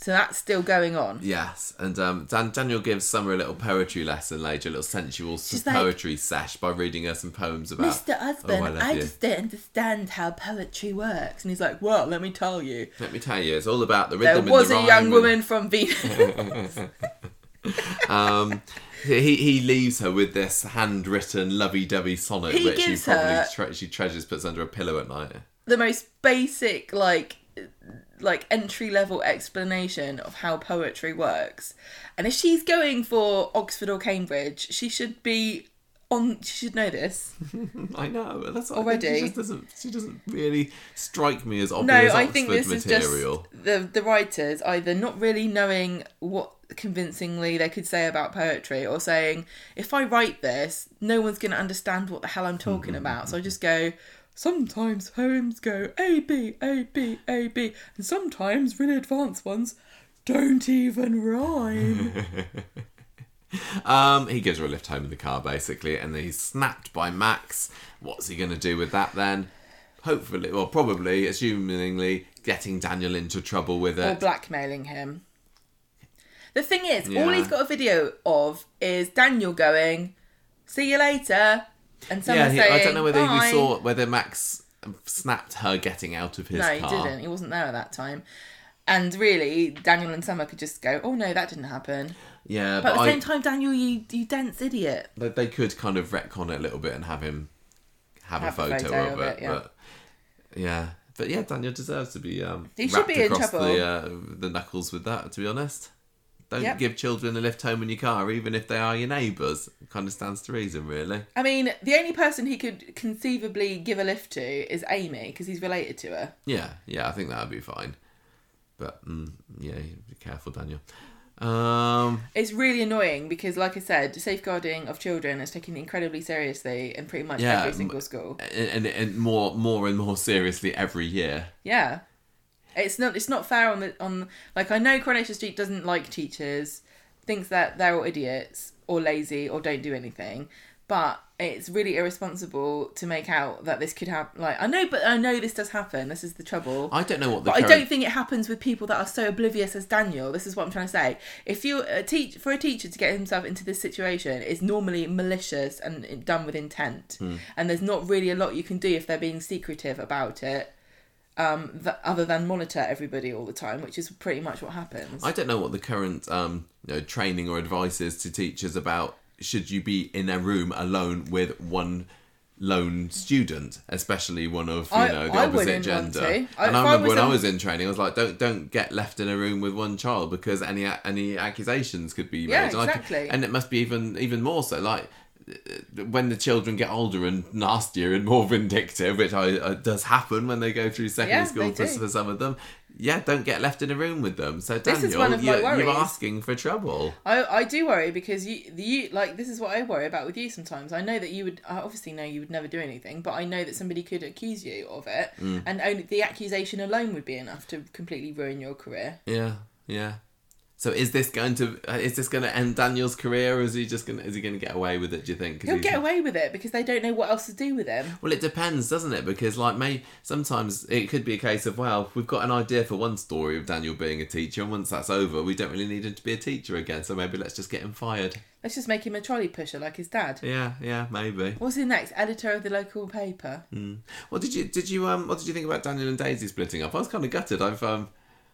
So that's still going on. Yes, and um, Dan- Daniel gives Summer a little poetry lesson later, a little sensual She's like, poetry sesh by reading her some poems about. Mr. Husband, Oh, I I just don't understand how poetry works. And he's like, Well, let me tell you. Let me tell you, it's all about the rhythm. There was and a young rhyme woman from Venus. um, he he leaves her with this handwritten lovey-dovey sonnet, He which she probably tre- she treasures, puts under a pillow at night. the most basic, like, like entry level explanation of how poetry works. And if she's going for Oxford or Cambridge, she should be on. She should know this. I know that's I. Already? She just doesn't. She doesn't really strike me as No, obvious I Oxford think this material. is just the the writers either not really knowing what convincingly they could say about poetry, or saying if I write this, no one's going to understand what the hell I'm talking mm-hmm, about. So I mm-hmm. just go. Sometimes poems go A B A B A B, and sometimes really advanced ones don't even rhyme. Um, he gives her a lift home in the car, basically, and then he's snapped by Max. What's he going to do with that then? Hopefully, well, probably, assumingly, getting Daniel into trouble with it. or blackmailing him. The thing is, all he's got a video of is Daniel going, "See you later," and yeah, someone he, saying, I don't know whether "Bye." you saw whether Max snapped her getting out of his No, he car. didn't. He wasn't there at that time. And really, Daniel and Summer could just go, "Oh no, that didn't happen." Yeah, But but, at the I, same time, Daniel, you you dense idiot. they, they could kind of retcon it a little bit and have him have, Have a a photo, of it. it, yeah. But yeah, but yeah, Daniel deserves to be um, He should be in across trouble. the uh, the knuckles with that. To be honest, don't Yep. give children a lift home in your car, even if they are your neighbours. Kind of stands to reason, really. I mean, the only person he could conceivably give a lift to is Amy because he's related to her. Yeah, yeah, I think that would be fine. But mm, yeah, be careful, Daniel. Um, It's really annoying because, like I said, safeguarding of children is taken incredibly seriously in pretty much Yeah, every single school. and, and, and more, more and more seriously every year. Yeah, it's not it's not fair on the on like I know Coronation Street doesn't like teachers, thinks that they're all idiots or lazy or don't do anything, but it's really irresponsible to make out that this could happen. Like I know, but I know this does happen. This is the trouble. I don't know what the But I don't think it happens with people that are so oblivious as Daniel. This is what I'm trying to say. If you a teach for a teacher to get himself into this situation is normally malicious and done with intent, Hmm. and there's not really a lot you can do if they're being secretive about it, um, th- other than monitor everybody all the time, which is pretty much what happens. I don't know what the current um, you know, training or advice is to teachers about should you be in a room alone with one lone student, especially one of you I- know the I opposite gender. and I I remember was when I was in training, I was like, don't don't get left in a room with one child because any any accusations could be made. Yeah, And I exactly. and it must be even even more so. Like when the children get older and nastier and more vindictive, which I, uh, does happen when they go through secondary Yeah, school for, for some of them. Yeah, don't get left in a room with them. So This Daniel, is one of my you're, you're asking for trouble. I, I do worry because you you like this is what I worry about with you sometimes. I know that you would I obviously know you would never do anything, but I know that somebody could accuse you of it, Mm. and only the accusation alone would be enough to completely ruin your career. Yeah, yeah. So is this going to uh, is this going to end Daniel's career, or is he just going to, is he going to get away with it? Do you think? He'll get away with it because they don't know what else to do with him. Well, it depends, doesn't it? Because like, may sometimes it could be a case of well, we've got an idea for one story of Daniel being a teacher, and once that's over, we don't really need him to be a teacher again. So maybe let's just get him fired. Let's just make him a trolley pusher like his dad. Yeah, yeah, maybe. What's he next? Editor of the local paper. What did you did you um what did you think about Daniel and Daisy splitting up? I was kind of gutted. I've um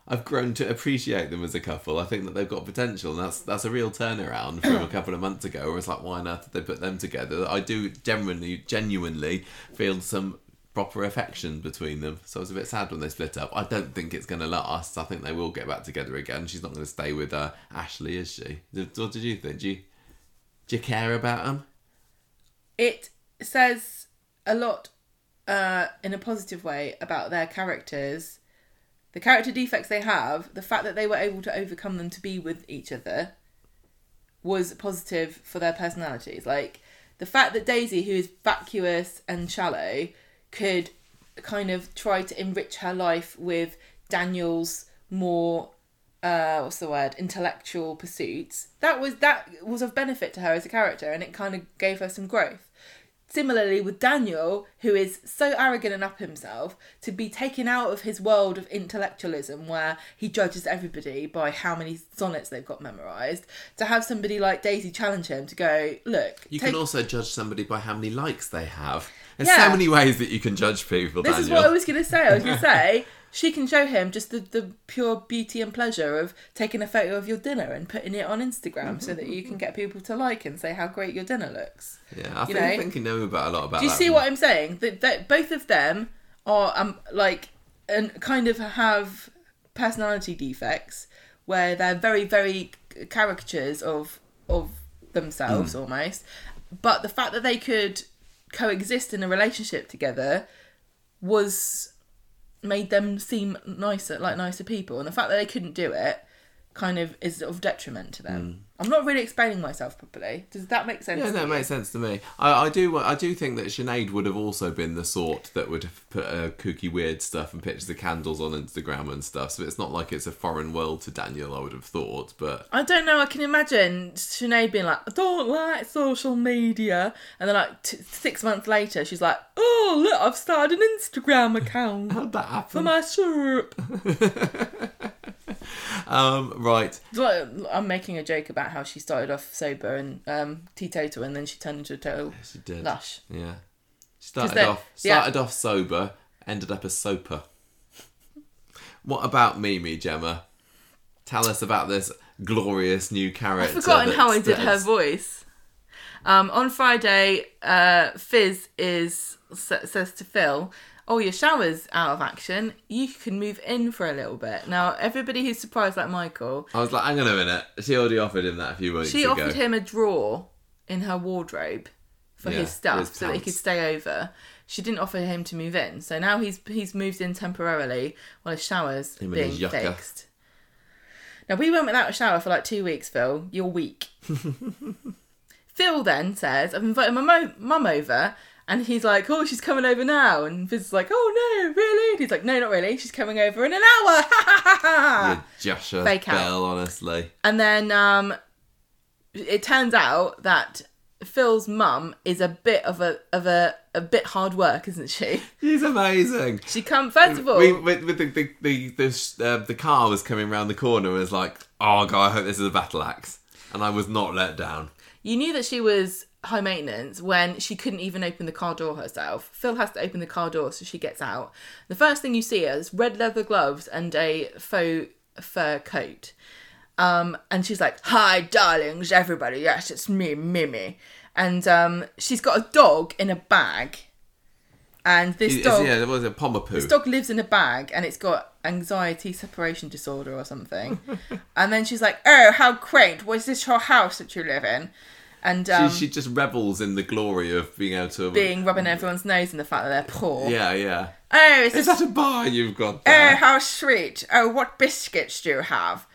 I've grown to appreciate them as a couple. I think that they've got potential, and that's that's a real turnaround from a couple of months ago. Where it's like, why on earth did they put them together? I do genuinely genuinely feel some proper affection between them. So I was a bit sad when they split up. I don't think it's going to last. I think they will get back together again. She's not going to stay with uh, Ashley, is she? What did you think? Do you do you care about them? It says a lot uh, in a positive way about their characters, the character defects they have, the fact that they were able to overcome them to be with each other was positive for their personalities. Like the fact that Daisy, who is vacuous and shallow, could kind of try to enrich her life with Daniel's more uh what's the word intellectual pursuits that was that was of benefit to her as a character and it kind of gave her some growth similarly with daniel who is so arrogant and up himself to be taken out of his world of intellectualism where he judges everybody by how many sonnets they've got memorized to have somebody like daisy challenge him to go look You take- can also judge somebody by how many likes they have. There's Yeah. so many ways that you can judge people. This Daniel. is what I was going to say. I was going to say she can show him just the, the pure beauty and pleasure of taking a photo of your dinner and putting it on Instagram so that you can get people to like and say how great your dinner looks. Yeah, I you think, know. Think you know about a lot about. It. Do you see one. what I'm saying? That, that both of them are um like and kind of have personality defects where they're very very caricatures of of themselves Hmm. almost. But the fact that they could coexist in a relationship together was made them seem nicer, like nicer people, and the fact that they couldn't do it kind of is of detriment to them. Mm. I'm not really explaining myself properly. Does that make sense? Yeah, to no, makes sense to me. I, I do. I do think that Sinead would have also been the sort that would have put uh, kooky, weird stuff and pictures of candles on Instagram and stuff. So it's not like it's a foreign world to Daniel. I would have thought, but I don't know. I can imagine Sinead being like, "I don't like social media," and then like t- six months later, she's like, "Oh look, I've started an Instagram account how'd that for my syrup." Um, right. I'm making a joke about how she started off sober and um, teetotal, and then she turned into a total She did. lush. Yeah. Started off yeah. started off sober, ended up a soper. What about Mimi, Gemma? Tell us about this glorious new character. I've forgotten how I did her voice. Um, on Friday, uh, Fizz is says to Phil, "Oh, your shower's out of action. You can move in for a little bit." Now, everybody who's surprised, like Michael, I was like, hang on a minute. She already offered him that a few weeks she ago. offered him a drawer in her wardrobe for Yeah, his stuff his so that he pants. could stay over. She didn't offer him to move in, so now he's he's moved in temporarily while his shower's Him and being his yucca. fixed. Now we went without a shower for like two weeks, Phil. You're weak. Phil then says, "I've invited my mo- mum over." And he's like, "Oh, she's coming over now." And is like, "Oh no, really?" And he's like, "No, not really. She's coming over in an hour." Yeah, Joshua Fake out. Bell, honestly. And then um, it turns out that Phil's mum is a bit of a of a a bit hard work, isn't she? She's amazing. She come first of all. We, with, with the the the the, uh, the car was coming round the corner and was like, "Oh god, I hope this is a battle axe," and I was not let down. You knew that she was high maintenance when she couldn't even open the car door herself. Phil has to open the car door so she gets out. The first thing you see is red leather gloves and a faux fur coat. Um, and she's like, "Hi, darlings, everybody. Yes, it's me, Mimi." And um, she's got a dog in a bag, and this Is- dog, yeah, there was a pomapoo. this dog lives in a bag, and it's got anxiety separation disorder or something. and then she's like, "Oh, how quaint! Was this your house that you live in?" And um, she, she just revels in the glory of being able to being rubbing everyone's nose in the fact that they're poor. Yeah, yeah. Oh, is Is this? that a bar you've got Oh, how sweet! Oh, what biscuits do you have?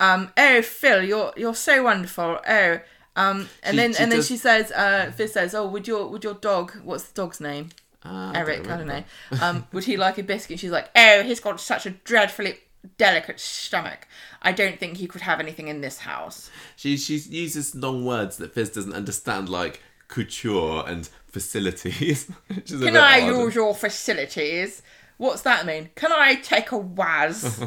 Um, oh, Phil, you're you're so wonderful. Oh, um, and She- then she and then she says, uh, Fizz says, oh, would your would your dog? What's the dog's name? Ah, Eric. I don't remember. know. Um, would he like a biscuit? She's like, oh, he's got such a dreadfully delicate stomach. I don't think he could have anything in this house. She she uses long words that Fizz doesn't understand, like couture and facilities. which is a Can I use your facilities? What's that mean? Can I take a waz?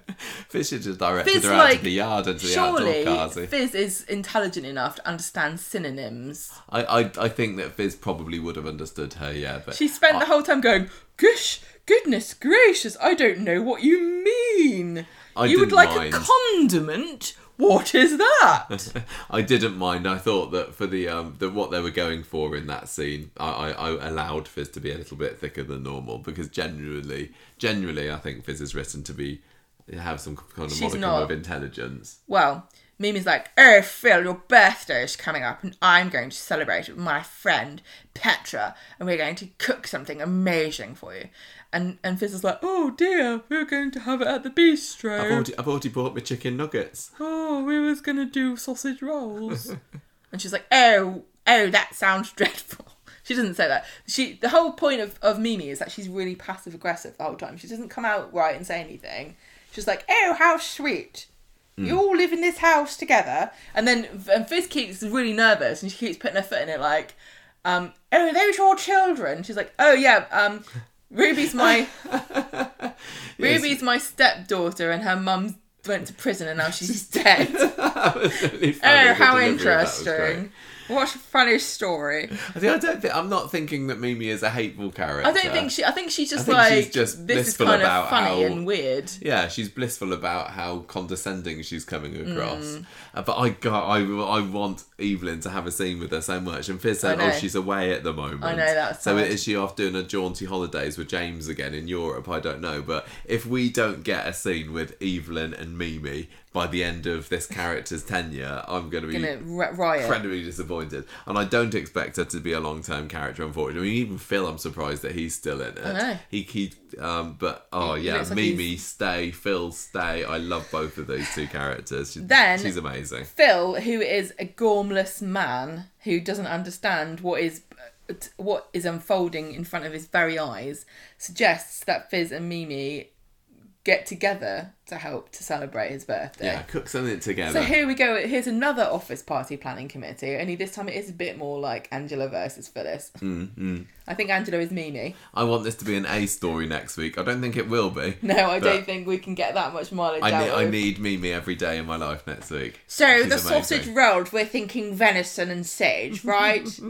Fizz should just directed Fizz, her out like, to the yard and to the Surely, outdoor cars. Fizz is intelligent enough to understand synonyms. I, I I think that Fizz probably would have understood her, yeah. But She spent the whole time going, Gosh, goodness gracious, I don't know what you mean. I you would like mind. a condiment? What is that? I didn't mind. I thought that for the um the what they were going for in that scene, I, I, I allowed Fizz to be a little bit thicker than normal because generally, generally, I think Fizz is written to be have some kind of She's modicum not. of intelligence. well, Mimi's like, Oh, Phil, your birthday is coming up, and I'm going to celebrate it with my friend Petra, and we're going to cook something amazing for you. And and Fizz is like, Oh dear, we're going to have it at the bistro. I've already, I've already bought my chicken nuggets. oh, we was gonna do sausage rolls. and she's like, oh, oh, that sounds dreadful. She doesn't say that. She the whole point of, of Mimi is that she's really passive aggressive the whole time. She doesn't come out right and say anything. She's like, oh, how sweet. You all live in this house together, and then and Fizz keeps really nervous, and she keeps putting her foot in it, like, um, "Oh, those are those your children?" She's like, "Oh yeah, um, Ruby's my Ruby's my stepdaughter, and her mum went to prison, and now she's dead." that was really oh, funny. Oh, how delivery that was great. interesting. What a funny story. I, think, I don't think I'm not thinking that Mimi is a hateful character. I don't think she. I think she's just think like she's just this is blissful kind of funny how- and weird. Yeah, she's blissful about how condescending she's coming across. Mm. Uh, but I got, I, I want Evelyn to have a scene with her so much. And Fizz said, I "Oh, know. she's away at the moment." I know, that's so. sad. Is she off doing a jaunty holidays with James again in Europe? I don't know. But if we don't get a scene with Evelyn and Mimi by the end of this character's tenure, I'm going to be Gonna riot. incredibly disappointed. And I don't expect her to be a long term character, unfortunately. I mean, even Phil, I'm surprised that he's still in it. I know. He, he, um, but oh yeah, like Mimi, stay, Phil, stay. I love both of those two characters. She- Then- she's amazing. Phil, who is a gormless man who doesn't understand what is what is unfolding in front of his very eyes, suggests that Fizz and Mimi get together to help to celebrate his birthday. Yeah, cook something together. So here we go. Here's another office party planning committee. Only this time it is a bit more like Angela versus Phyllis. Mm, I think Angela is Mimi. I want this to be an A story next week. I don't think it will be. No, I don't think we can get that much mileage I, ne- I need Mimi every day in my life next week. So She's the amazing. sausage rolled, we're thinking venison and sage, right?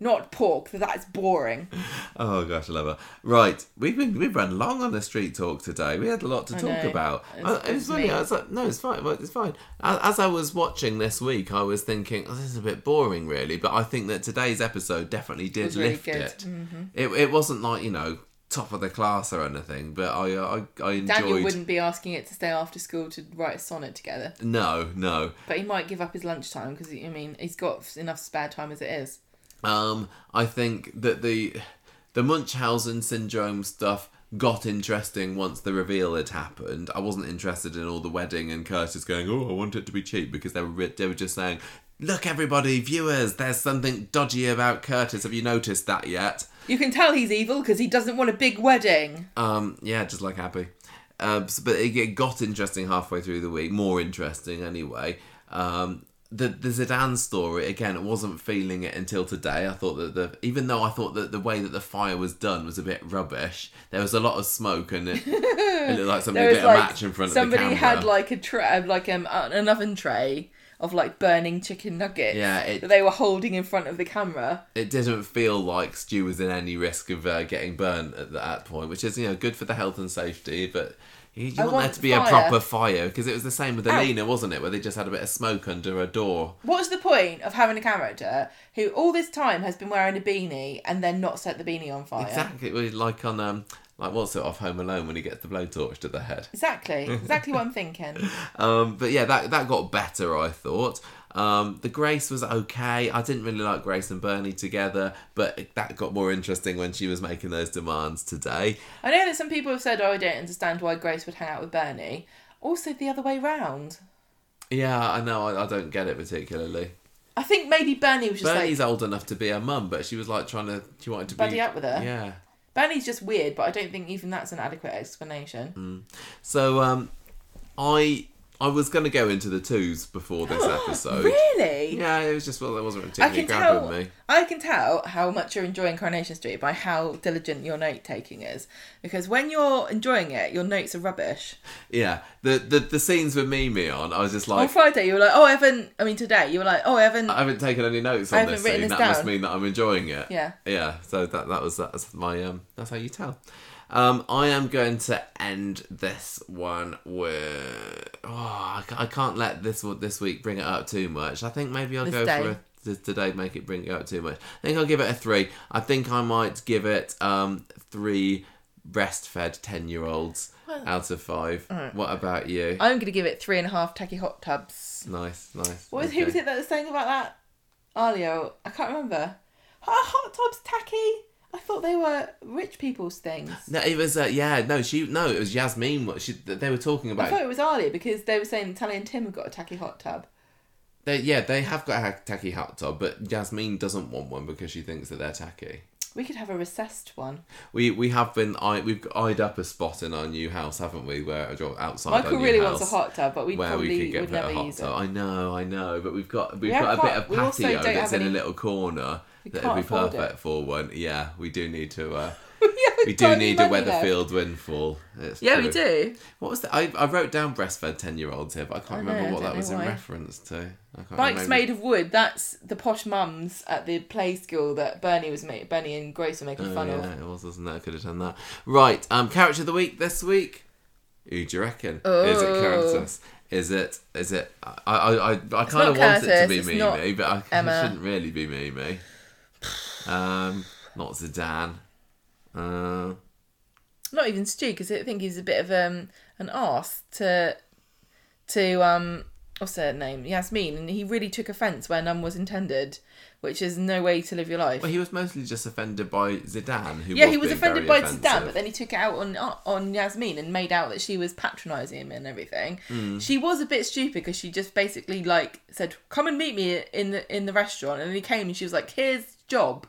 Not pork. That's boring. Oh gosh, I love her. Right, we've been we've run long on the street talk today. We had a lot to I talk know. about. It's- Uh, it was funny. me. I was like, no, it's fine. It's fine. As, as I was watching this week, I was thinking, oh, this is a bit boring, really. But I think that today's episode definitely did really lift good. Mm-hmm. it. It it wasn't like you know top of the class or anything, but I I, I enjoyed. Daniel wouldn't be asking it to stay after school to write a sonnet together, No, no. but he might give up his lunchtime because I mean he's got enough spare time as it is. Um, I think that the the Munchausen syndrome stuff got interesting once the reveal had happened. I wasn't interested in all the wedding and Curtis going, "Oh, I want it to be cheap," because they were they were just saying, "Look, everybody, viewers, there's something dodgy about Curtis. Have you noticed that yet?" You can tell he's evil because he doesn't want a big wedding. Um, yeah, just like Happy. Um, s- but it, it got interesting halfway through the week, more interesting anyway. Um, the the Zeedan story again, it wasn't feeling it until today. I thought that the even though I thought that the way that the fire was done was a bit rubbish, there was a lot of smoke and it, it looked like somebody lit was a match in front of the camera. had like a tray, like um, an oven tray of like burning chicken nuggets. Yeah, it- that they were holding in front of the camera. it didn't feel like Stu was in any risk of uh, getting burnt at that point, which is you know good for the health and safety, but. You, you want, want there to be a proper fire because it was the same with. Alina, wasn't it? Where they just had a bit of smoke under a door. What's the point of having a character who all this time has been wearing a beanie and then not set the beanie on fire? Exactly, like on um, like what's it off Home Alone when he gets the blowtorch to the head. Exactly, exactly what I'm thinking. Um, but yeah, that that got better, I thought. Um, the Grace was okay. I didn't really like Grace and Bernie together, but that got more interesting when she was making those demands today. I know that some people have said, "Oh, I don't understand why Grace would hang out with Bernie." Also, the other way round. Yeah, I know. I, I don't get it particularly. I think maybe Bernie was just Bernie's like old enough to be her mum, but she was like trying to. She wanted to buddy be. up with her. Yeah. Bernie's just weird, but I don't think even that's an adequate explanation. So um, I I was going to go into the twos before this episode. Really? Yeah, it was just well, that wasn't I particularly can grabbing me. I can tell how much you're enjoying Coronation Street by how diligent your note taking is. Because when you're enjoying it, your notes are rubbish. Yeah, the the, the scenes with Mimi on, I was just On like, Friday, you were like, "Oh, I haven't." I mean, today you were like, "Oh, I haven't." I haven't taken any notes I on haven't this written scene. this That must down. mean that I'm enjoying it. yeah. Yeah, so that that was that's my um that's how you tell. Um, I am going to end this one with oh I, I can't let this this week bring it up too much. I think maybe I'll This go day. for a, today make it bring it up too much. I think I'll give it a three. I think I might give it um three breastfed ten year olds Well- out of five. What about you? I'm going to give it three and a half tacky hot tubs. nice, nice. What was okay. who was it that was saying about that? Alya, I can't remember. Hot, hot tubs tacky. I thought they were rich people's things. No, it was uh, yeah. No, she no. It was Yasmeen. What she they were talking about? I thought it was Alya because they were saying Tally and Tim have got a tacky hot tub. They, yeah, they have got a tacky hot tub, but Yasmeen doesn't want one because she thinks that they're tacky. We could have a recessed one. We we have been eye, we've eyed up a spot in our new house, haven't we? Where outside our Michael really house, wants a hot tub, but we where probably we would never hot use tub. it. I know, I know, but we've got we've We got a bit of patio that's in a little corner that would be perfect it. for one. Yeah, we do need to. Uh, we do need a. Weatherfield windfall. It's Yeah, true. we do. What was that? I, I wrote down breastfed ten year olds here, but I can't I know, remember what that was know in reference to. I can't Bikes remember. made of wood. That's the posh mums at the play school that Bernie was ma- Bernie and Grace were making Oh, fun yeah, of. it was, wasn't it? I could have done that. Right, um, character of the week this week. Who do you reckon? Is it Oh. Curtis? Is it? Is it? I I I, I kind of want it to be Mimi, but I, it shouldn't really be Mimi. Um, not Zeedan. Uh, Not even Stu, because I think he's a bit of um, an arse to to um what's her name Yasmeen, and he really took offence where none was intended, which is no way to live your life. well, he was mostly just offended by Zeedan, who yeah, was he was being offended very by offensive. Zeedan, but then he took it out on on Yasmeen and made out that she was patronising him and everything. Hmm. She was a bit stupid because she just basically like said, "Come and meet me in the in the restaurant," and then he came and she was like, "Here's job."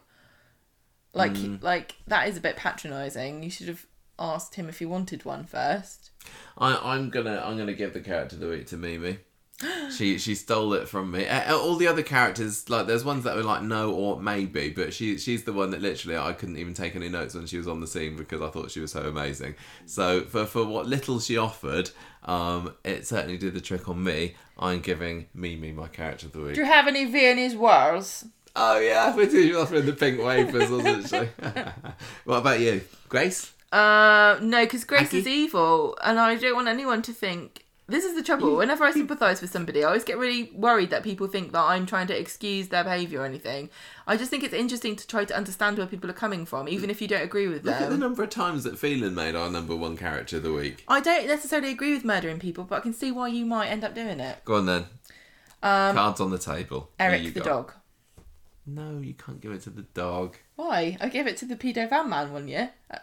Like Hmm. like that is a bit patronising. You should have asked him if he wanted one first. I, I'm gonna I'm gonna give the character of the week to Mimi. She she stole it from me. All the other characters, like there's ones that were like no or maybe, but she she's the one that literally I couldn't even take any notes when she was on the scene because I thought she was so amazing. So for for what little she offered, um, it certainly did the trick on me. I'm giving Mimi my character of the week. Do you have any Viennese wars? Oh yeah, we did offering the pink wafers, wasn't she? what about you, Grace? Uh, no, because Grace Aggie? is evil, and I don't want anyone to think. This is the trouble. Whenever I sympathise with somebody, I always get really worried that people think that I'm trying to excuse their behaviour or anything. I just think it's interesting to try to understand where people are coming from, even if you don't agree with them. Look at the number of times that Phelan made our number one character of the week. I don't necessarily agree with murdering people, but I can see why you might end up doing it. Go on then. Um, Cards on the table. Eric you the got? dog. No, you can't give it to the dog. Why? I gave it to the pedo van man one year, uh,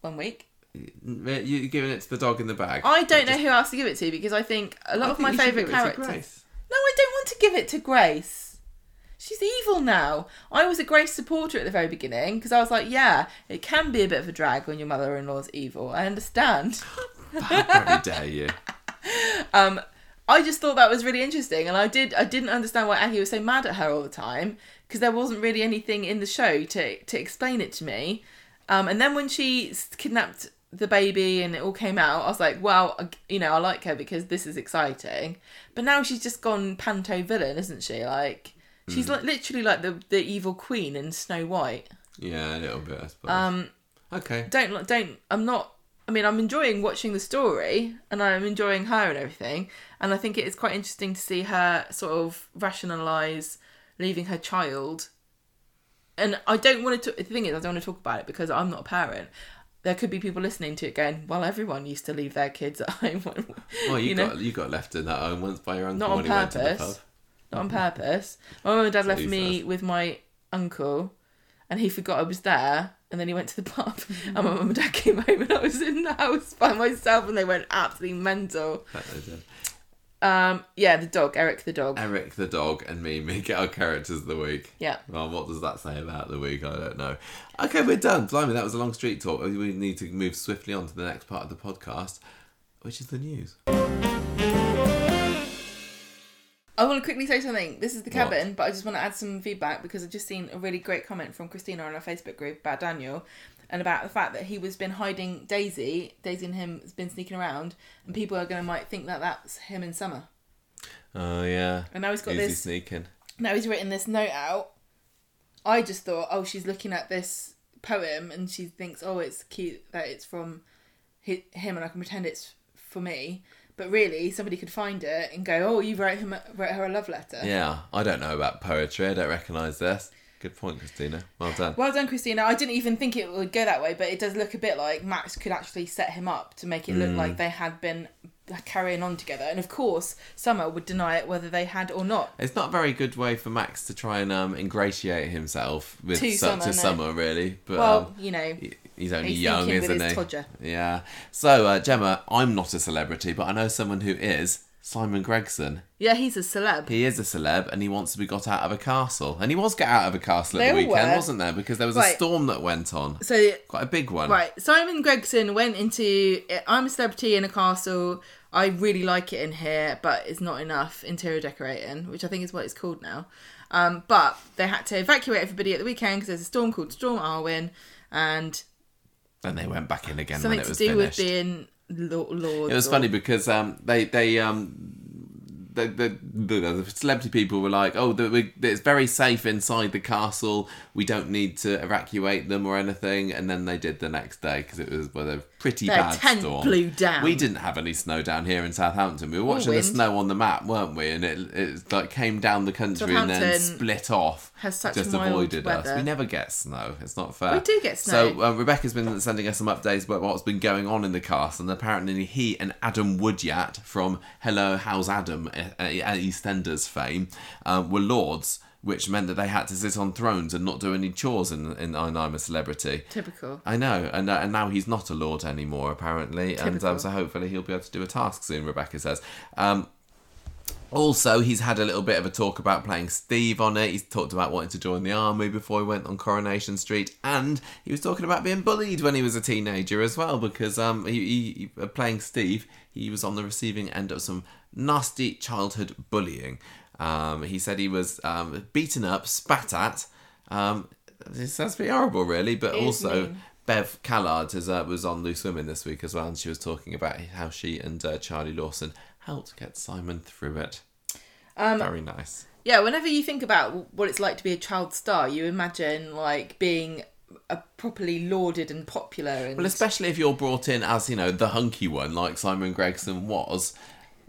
one week. You're giving it to the dog in the bag. I don't know who else to give it to because I think a lot I of my favourite give it to characters. No, I don't want to give it to Grace. She's evil now. I was a Grace supporter at the very beginning because I was like, yeah, it can be a bit of a drag when your mother in law's evil. I understand. How dare you? Um, I just thought that was really interesting, and I did. I didn't understand why Aggie was so mad at her all the time because there wasn't really anything in the show to to explain it to me. Um, and then when she kidnapped the baby and it all came out, I was like, well, you know, I like her because this is exciting. But now she's just gone panto villain, isn't she? Like she's like literally like the the evil queen in Snow White. Yeah, a little bit, I suppose. Um, okay. don't don't i'm not i mean i'm enjoying watching the story and i'm enjoying her and everything and i think it is quite interesting to see her sort of rationalize leaving her child and i don't want to the thing is i don't want to talk about it because i'm not a parent there could be people listening to it going well everyone used to leave their kids at home Well, you, you know? got you got left in that home once by your uncle Not on when he went to the pub. purpose. not on purpose my mum and dad left me with my uncle and he forgot I was there and then he went to the pub and my mum and dad came home and I was in the house by myself and they went absolutely mental. Bet they did. Um, yeah, the dog, Eric the dog. Eric the dog and me Mimi get our characters of the week. Yeah. Well, what does that say about the week? I don't know. Okay, we're done. Blimey, that was a long street talk. We need to move swiftly on to the next part of the podcast, which is the news. I want to quickly say something. This is the What? cabin, but I just want to add some feedback because I've just seen a really great comment from Christina on our Facebook group about Daniel and about the fact that he was been hiding Daisy. Daisy and him has been sneaking around, and people are going to might think that that's him in summer. Oh yeah. And now he's got Easy this. sneaking. Now he's written this note out. I just thought, oh, she's looking at this poem and she thinks, oh, it's cute that it's from him and I can pretend it's for me. But really, somebody could find it and go, oh, you wrote him, a- wrote her a love letter. Yeah, I don't know about poetry. I don't recognise this. Good point, Christina. Well done. Well done, Christina. I didn't even think it would go that way, but it does look a bit like Max could actually set him up to make it look like they had been carrying on together. And of course, Summer would deny it whether they had or not. It's not a very good way for Max to try and um, ingratiate himself with To such Summer, a no. summer, really. But Well, um, you know, he- he's only he's young, isn't he? codger. Yeah. So, uh, Gemma, I'm not a celebrity, but I know someone who is. Simon Gregson. yeah, he's a celeb. He is a celeb, and he wants to be got out of a castle. And he was got out of a castle at the weekend, were. wasn't there? Because there was a storm that went on. So Quite a big one. Right, Simon Gregson went into I'm a celebrity in a castle. I really like it in here, but it's not enough interior decorating, which I think is what it's called now. Um, but they had to evacuate everybody at the weekend because there's a storm called Storm Arwen, and And they went back in again when something it to was do finished. with being It was or- funny because um, they they um, the, the, the, the celebrity people were like, oh, the, we, it's very safe inside the castle. We don't need to evacuate them or anything. And then they did the next day because it was well, a pretty Their bad tent storm. blew down. We didn't have any snow down here in Southampton. We were watching the wind. snow on the map, weren't we? And it it like came down the country and then Southampton split off. has such just mild avoided us. weather. We never get snow. It's not fair. We do get snow. So uh, Rebecca's been sending us some updates about what's been going on in the cast, and apparently he and Adam Woodyatt from Hello, How's Adam uh, uh, EastEnders fame um, were lords, which meant that they had to sit on thrones and not do any chores in in I'm a Celebrity. typical. I know, and uh, and now he's not a lord anymore, apparently, and Typical. um, so hopefully he'll be able to do a task soon. Rebecca says. Um, also, he's had a little bit of a talk about playing Steve on it. He's talked about wanting to join the army before he went on Coronation Street, and he was talking about being bullied when he was a teenager as well. Because um, he, he, he- uh, playing Steve, he was on the receiving end of some nasty childhood bullying. Um, he said he was um, beaten up, spat at. Um, it sounds pretty horrible, really, but It also. Bev Callard uh, was on Loose Women this week as well, and she was talking about how she and uh, Charlie Lawson helped get Simon through it. Um, Very nice. Yeah, whenever you think about what it's like to be a child star, you imagine like being a properly lauded and popular. And Well, especially if you're brought in as you know the hunky one, like Simon Gregson was.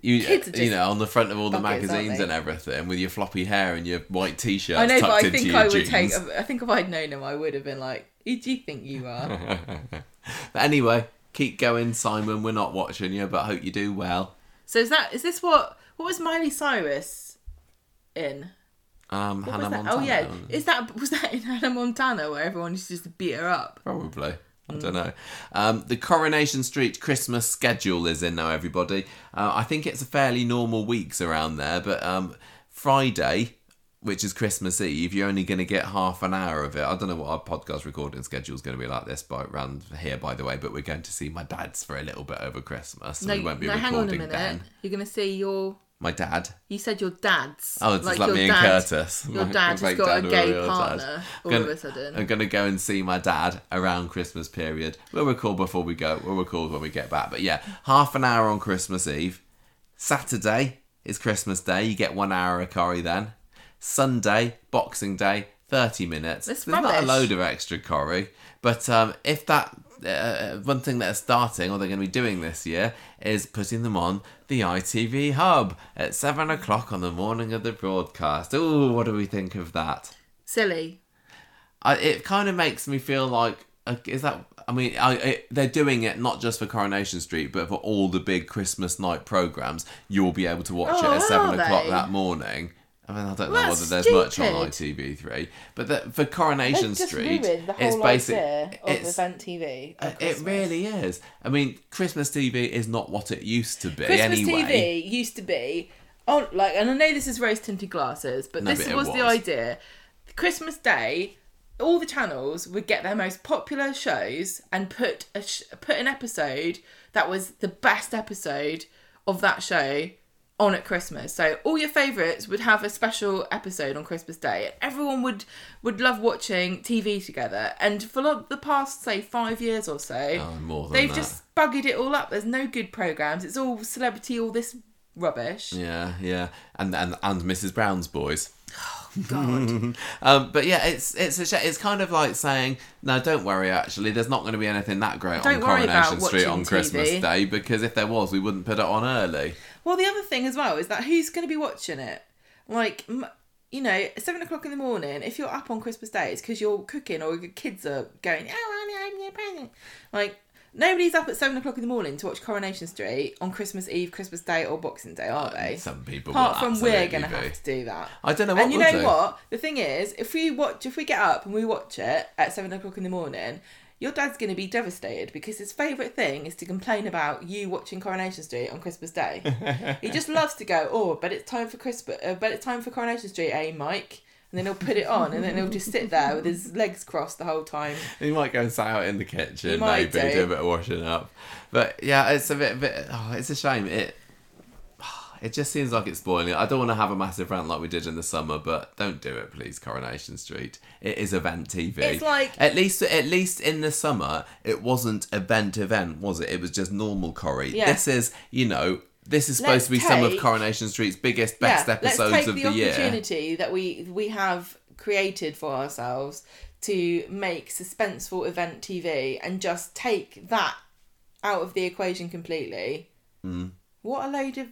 You, Kids are you know, on the front of all the buckets, magazines and everything, with your floppy hair and your white t-shirt I know, tucked but I think I would jeans. take. I think if I'd known him, I would have been like, "Who do you think you are?" But anyway, keep going, Simon. We're not watching you, but hope you do well. so is that is this what what was Miley Cyrus in? Um, Hannah? Montana. Oh yeah, is that was that in Hannah Montana where everyone used to just beat her up? Probably. I Mm. don't know. Um, the Coronation Street Christmas schedule is in now, everybody. Uh, I think it's a fairly normal weeks around there, but um, Friday, which is Christmas Eve, you're only going to get half an hour of it. I don't know what our podcast recording schedule is going to be like this by around here, by the way, but we're going to see my dad's for a little bit over Christmas. So No, we won't be no, hang on a recording minute. then. You're gonna see your. My dad. You said your dad's. Oh, it's just like your me and Curtis. Your My- dad my has got dad a gay dad. partner all Gonna- of a sudden. I'm gonna go and see my dad around Christmas period. We'll record before we go. We'll record when we get back. But yeah, half an hour on Christmas Eve. Saturday is Christmas Day. You get one hour of Corrie then. Sunday, Boxing Day, thirty minutes. That's There's not a load of extra Corrie, but um, if that. Uh, one thing they're starting, or they're going to be doing this year, is putting them on the ITV hub at seven o'clock on the morning of the broadcast. Oh, what do we think of that? Silly. I, it kind of makes me feel like uh, is that I mean I, it, they're doing it not just for Coronation Street but for all the big Christmas night programs you'll be able to watch Oh, it at seven o'clock they? that morning I mean, I don't know whether there's much on. ITV3, but that for Coronation Street, the it's basic. It's event TV. uh, it really is. I mean, Christmas TV is not what it used to be. Christmas anyway, TV used to be on like, and I know this is rose tinted glasses, but No, this but it was, the idea. Christmas Day, all the channels would get their most popular shows and put a sh- put an episode that was the best episode of that show on at Christmas. So all your favourites would have a special episode on Christmas Day. and Everyone would would love watching TV together. And for lo- the past say five years or so, Oh, they've that. just buggered it all up. There's no good programs. It's all celebrity, all this rubbish. Yeah, yeah, and and and Mrs. Brown's boys. Oh, God. Um, but yeah, it's it's a sh- it's kind of like saying no, don't worry. Actually, there's not going to be anything that great Don't on Coronation Street on Christmas TV. Day because if there was, we wouldn't put it on early. Well, the other thing as well is that who's going to be watching it? Like, you know, seven o'clock in the morning. If you're up on Christmas Day, it's because you're cooking or your kids are going. Oh, I'm your present. Like. Nobody's up at seven o'clock in the morning to watch Coronation Street on Christmas Eve, Christmas Day, or Boxing Day, are they? Some people Apart from we're going to have to do that. I don't know what and you know do. what? The thing is, if we watch, if we get up and we watch it at seven o'clock in the morning, your dad's going to be devastated because his favourite thing is to complain about you watching Coronation Street on Christmas Day. he just loves to go, oh, but it's time for Christmas, uh, but it's time for Coronation Street, eh, Mike? And then he'll put it on, and then he'll just sit there with his legs crossed the whole time. He might go and sit out in the kitchen, maybe do. do a bit of washing up. But yeah, it's a bit, bit. Oh, it's a shame. It, it just seems like it's spoiling. I don't want to have a massive rant like we did in the summer, but don't do it, please. Coronation Street. It is event TV. It's like- at least, at least in the summer, it wasn't event event, was it? It was just normal Corrie. Yeah. This is, you know. This is supposed Let's to be some of Coronation Street's biggest, best yeah, episodes let's take of the, the, year. opportunity that we we have created for ourselves to make suspenseful event TV and just take that out of the equation completely. Hmm. What a load of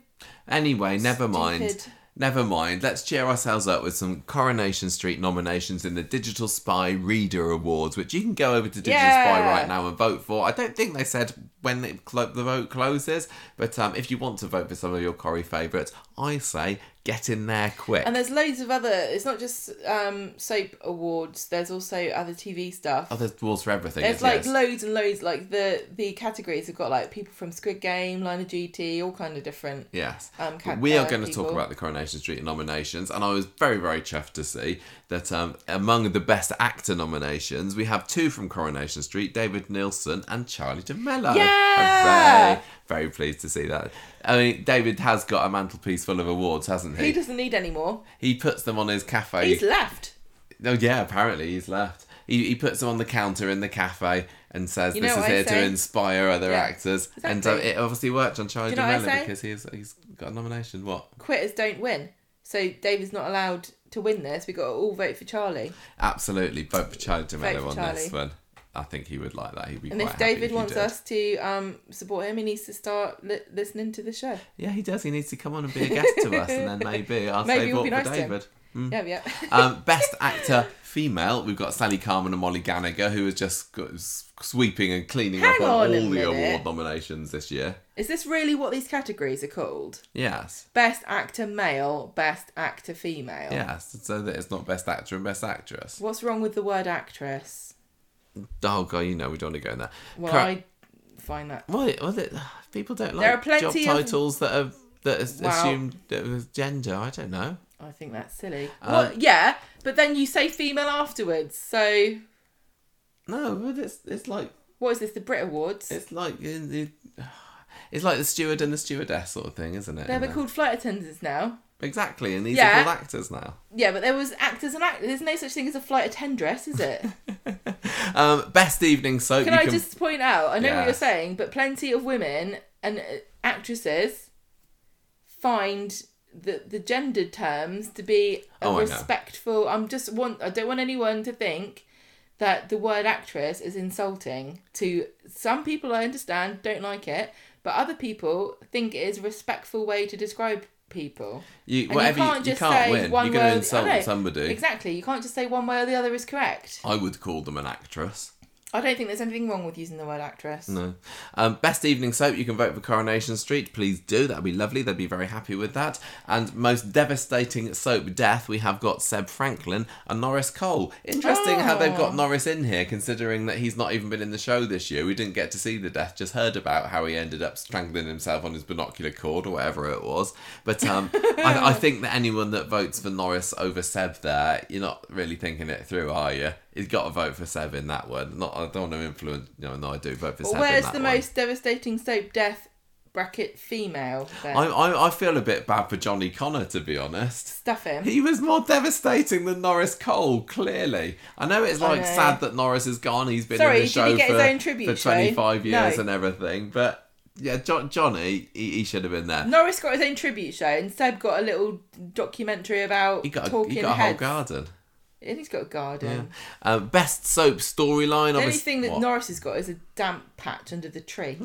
Anyway, never mind. Stupid. Never mind. Let's cheer ourselves up with some Coronation Street nominations in the Digital Spy Reader Awards, which you can go over to Digital Spy right now and vote for. I don't think they said when it the vote closes, but um, if you want to vote for some of your Corrie favourites, I say get in there quick. and there's loads of other it's not just um soap awards there's also other tv stuff oh, there's awards for everything. there's like is. loads and loads like the the categories have got like people from squid game line of duty all kind of different Yes. um, cat- we are uh, going to talk about the Coronation Street nominations, and I was very, very chuffed to see that um, among the Best Actor nominations, we have two from Coronation Street David Neilson and Charlie De Melo. Yeah! Hooray. Very pleased to see that. I mean, David has got a mantelpiece full of awards, hasn't he? he doesn't need any more He puts them on his cafe. he's left Oh, yeah, apparently he's left. He, he puts them on the counter in the cafe and says, You know This is here to inspire other Yeah, actors. And uh, it obviously worked on Charlie you know De Melo because he's, he's got a nomination. What? quitters don't win. So David's not allowed to win this. We got to all vote for Charlie. Absolutely, vote for Charlie for on this Charlie. one. I think he would like that. He'd be And if David you wants did. us to um, support him, he needs to start li- listening to the show. yeah, he does. He needs to come on and be a guest to us, and then maybe I'll Maybe say we'll vote be for nice to David. Yeah, yeah. um, best actor female, we've got Sally Carman and Molly Gallagher, who has just sweeping and cleaning Hang up on, on all the minute. award nominations this year. Is this really what these categories are called? Yes, Best actor male, best actor female. yes. So that it's not best actor and best actress. What's wrong with the word actress? Oh god, you know we don't want to go in there. Well, Cor- I find that. Well, it, well it, people don't like There are job plenty of- titles that have that is Wow. assumed gender. I don't know. I think that's silly. Um, well, yeah, but then you say female afterwards. So No, but it's it's like what is this? The Brit Awards? it's like in the- it's like the steward and the stewardess sort of thing, isn't it? They're called flight attendants now. exactly, and these Yeah. are called actors now. Yeah, but there was actors and actors. There's no such thing as a flight attendress, is it? Um, best evening soap. Can I can just point out? I know what you're saying, but plenty of women and uh, actresses find the the gendered terms to be a Oh, respectful. I'm just want. I don't want anyone to think that the word actress is insulting to some people. I understand, don't like it, but other people think it is a respectful way to describe people. you And whatever you you, can't you just can't say win. one You're going to insult somebody. Exactly. You can't just say one way or the other is correct. I would call them an actress. I don't think there's anything wrong with using the word actress. No. Um, best evening soap, you can vote for Coronation Street. Please do. That'd be lovely. They'd be very happy with that. And most devastating soap death, we have got Seb Franklin and Norris Cole. Interesting how they've got Oh. Norris in here, considering that he's not even been in the show this year. We didn't get to see the death, just heard about how he ended up strangling himself on his binocular cord or whatever it was. But um, I, I think that anyone that votes for Norris over Seb there, you're not really thinking it through, are you? You've got to vote for Seb in that one. Not, I don't want to influence. No, no, I do vote for Well, Seb. where's the one. most devastating soap death bracket female then? I, I, I feel a bit bad for Johnny Connor, to be honest. Stuff him. He was more devastating than Norris Cole, clearly. I know it's like know. sad that Norris is gone. He's been Sorry, in the show for, his own tribute for show? 25 years No. and everything. But yeah, jo- Johnny, he, he should have been there. Norris got his own tribute show, and Seb got a little documentary about He got a, talking he got a whole garden. And he's got a garden. Um, best soap storyline. The only thing that what? Norris has got is a damp patch under the tree.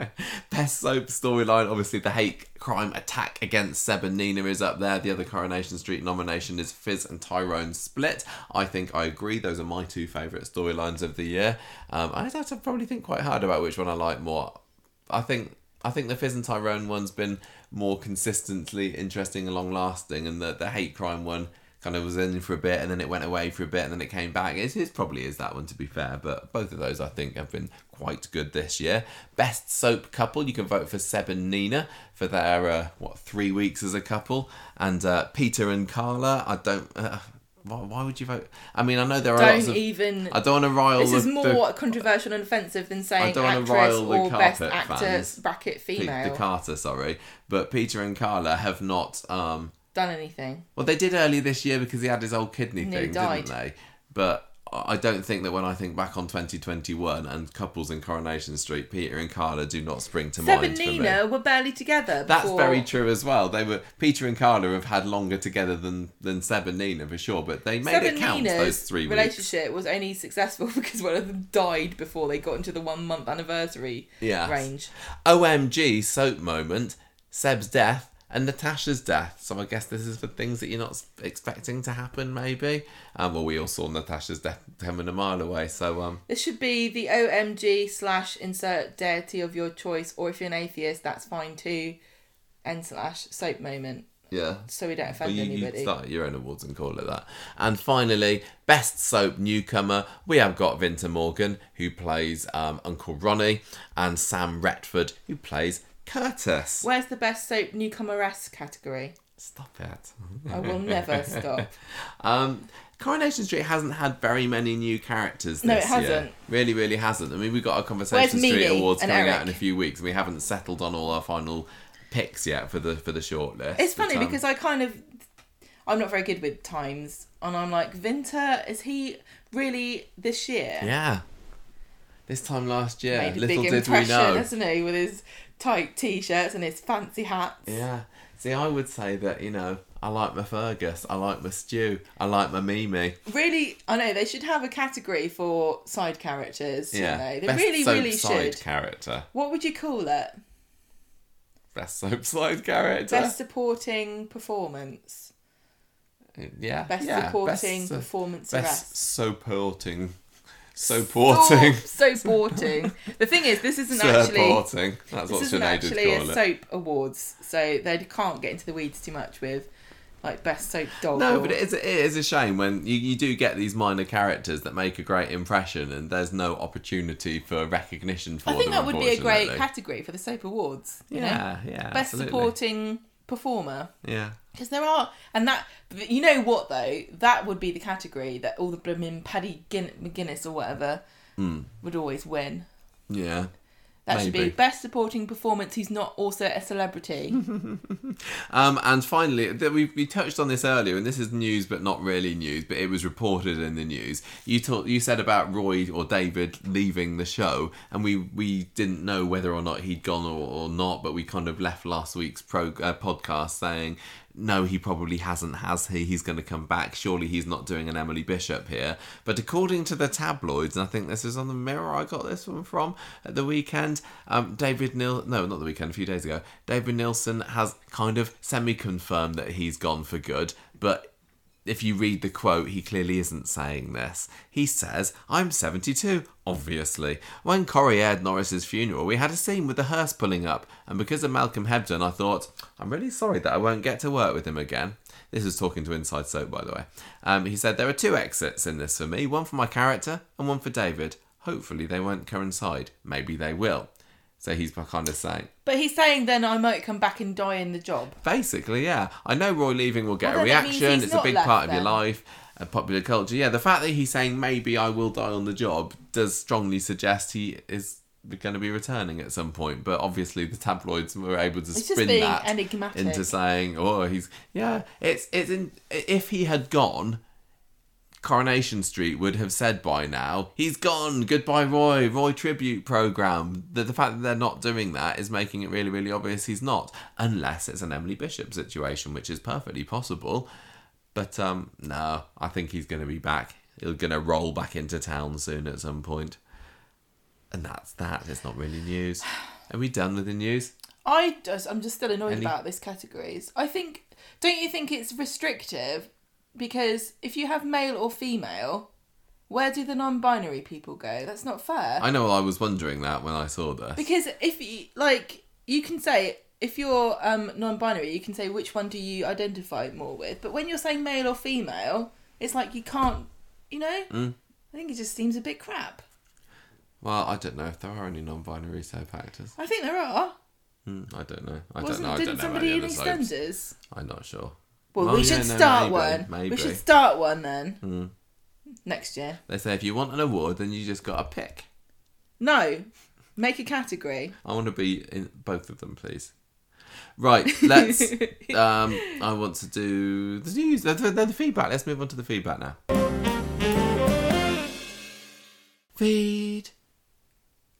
Best soap storyline, obviously the hate crime attack against Seb and Nina is up there. The other Coronation Street nomination is Fizz and Tyrone split. I think I agree. Those are my two favourite storylines of the year. Um, I'd have to probably think quite hard about which one I like more. I think I think the Fizz and Tyrone one's been more consistently interesting and long lasting, and the the hate crime one kind of was in for a bit and then it went away for a bit and then it came back. It, it probably is that one to be fair, but both of those I think have been quite good this year. Best soap couple, you can vote for Seb and Nina for their uh, what three weeks as a couple, and uh, Peter and Carla. I don't. Uh, why, why would you vote? I mean, I know there are Don't of. even. I don't want to rile. This is more the, controversial and offensive than saying don't actress rile the or best actor fans. bracket Pe- female. the Carter, sorry, but Peter and Carla have not. Um, done anything. Well, they did earlier this year because he had his old kidney Nearly thing, died. didn't they? But I don't think that when I think back on 2021 and couples in Coronation Street, Peter and Carla do not spring to mind. Seb mind and for me. Nina were barely together. That's before- very true as well. They were Peter and Carla have had longer together than than Seb and Nina for sure, but they made Seb it and count Nina's those three weeks. relationship was only successful because one of them died before they got into the one month anniversary Yes. range. OMG soap moment, Seb's death and Natasha's death. So I guess this is for things that you're not expecting to happen, maybe. Um, well, we all saw Natasha's death coming a mile away, so um, This should be the OMG slash insert deity of your choice, or if you're an atheist, that's fine too. N slash soap moment, yeah. so we don't Well, offend you, you anybody. start your own awards and call it that. And finally, best soap newcomer, we have got Vinta Morgan, who plays um, Uncle Ronnie, and Sam Retford, who plays Curtis. Where's the best soap newcomer-esque category? Stop it. I will never stop. Um, Coronation Street hasn't had very many new characters this year. No, it hasn't. Really, really hasn't. I mean, we've got a Conversation Where's Street Mimi Awards coming out in a few weeks, and we haven't settled on all our final picks yet for the for the shortlist. It's funny But, um, because I kind of, I'm not very good with times, and I'm like, Vinta, is he really this year? yeah, this time last year, Made a little big did we know. hasn't he, with his tight t-shirts and his fancy hats. Yeah. See, I would say that, you know, I like my Fergus, I like my Stew, I like my Mimi. Really, I know they should have a category for side characters. Yeah. shouldn't they? They Best really, soap really side should. character. What would you call it? Best soap side character. Best supporting performance. yeah. Best yeah. supporting Best, performance best arrest. supporting. Supporting. So porting. the thing is, this isn't actually. Supporting. That's what isn't actually a it. soap awards, so they can't get into the weeds too much with like best soap dog. No, but it is, it is a shame when you, you do get these minor characters that make a great impression and there's no opportunity for recognition for them. I think them. that would be a great category for the soap awards. You know, Yeah, yeah. best absolutely. supporting performer. Yeah. Because there are, and that you know what though, that would be the category that all the blooming Paddy Gin- McGuinness or whatever Hmm. would always win. Yeah. That should be best supporting performance who's not also a celebrity. Um, and finally, th- we, we touched on this earlier, and this is news, but not really news, but it was reported in the news. You talk, you said about Roy or David leaving the show, and we, we didn't know whether or not he'd gone or, or not, but we kind of left last week's pro, uh, podcast saying, no, he probably hasn't, has he? He's going to come back. Surely he's not doing an Emily Bishop here. But according to the tabloids, and I think this is on the Mirror, I got this one from at the weekend. Um, David Nil, no, not the weekend, a few days ago. David Neilson has kind of semi-confirmed that he's gone for good, but if you read the quote, he clearly isn't saying this. He says, I'm 72, obviously. When Corrie aired Norris's funeral, we had a scene with the hearse pulling up, and because of Malcolm Hebden, I thought, I'm really sorry that I won't get to work with him again. This is talking to Inside Soap, by the way. Um, he said, There are two exits in this for me one for my character and one for David. Hopefully, they won't coincide. Maybe they will. So he's kind of saying, But he's saying then I might come back and die in the job. Basically, yeah. I know Roy leaving will get a means reaction. he's It's a not big left part of your then. life, uh, popular culture. Yeah, the fact that he's saying maybe I will die on the job does strongly suggest he is going to be returning at some point. But obviously, the tabloids were able to It's just spin being that enigmatic. into saying, "Oh, he's yeah." It's it's in, if he had gone. Coronation Street would have said by now, he's gone, goodbye Roy, Roy tribute program. The, the fact that they're not doing that is making it really, really obvious he's not. Unless it's an Emily Bishop situation, which is perfectly possible. But um, no, I think he's going to be back. He's going to roll back into town soon at some point. And that's that. It's not really news. Are we done with the news? I just, I'm just still annoyed Any- about this categories. I think, don't you think it's restrictive? Because if you have male or female, where do the non-binary people go? That's not fair. I know I was wondering that when I saw this. Because if you like, you can say if you're um, non-binary, you can say which one do you identify more with. But when you're saying male or female, it's like you can't. You know, Mm. I think it just seems a bit crap. Well, I don't know if there are any non-binary soap actors. I think there are. Hmm, I don't know. I Wasn't don't know. I didn't don't know somebody in. EastEnders? I'm not sure. Well, Oh, we yeah, should no, start maybe, one. maybe. We should start one then. Hmm. Next year. They say if you want an award, then you just got to pick. No, make a category. I want to be in both of them, please. Right, let's. um, I want to do the news, the, the, the feedback. Let's move on to the feedback now. Feed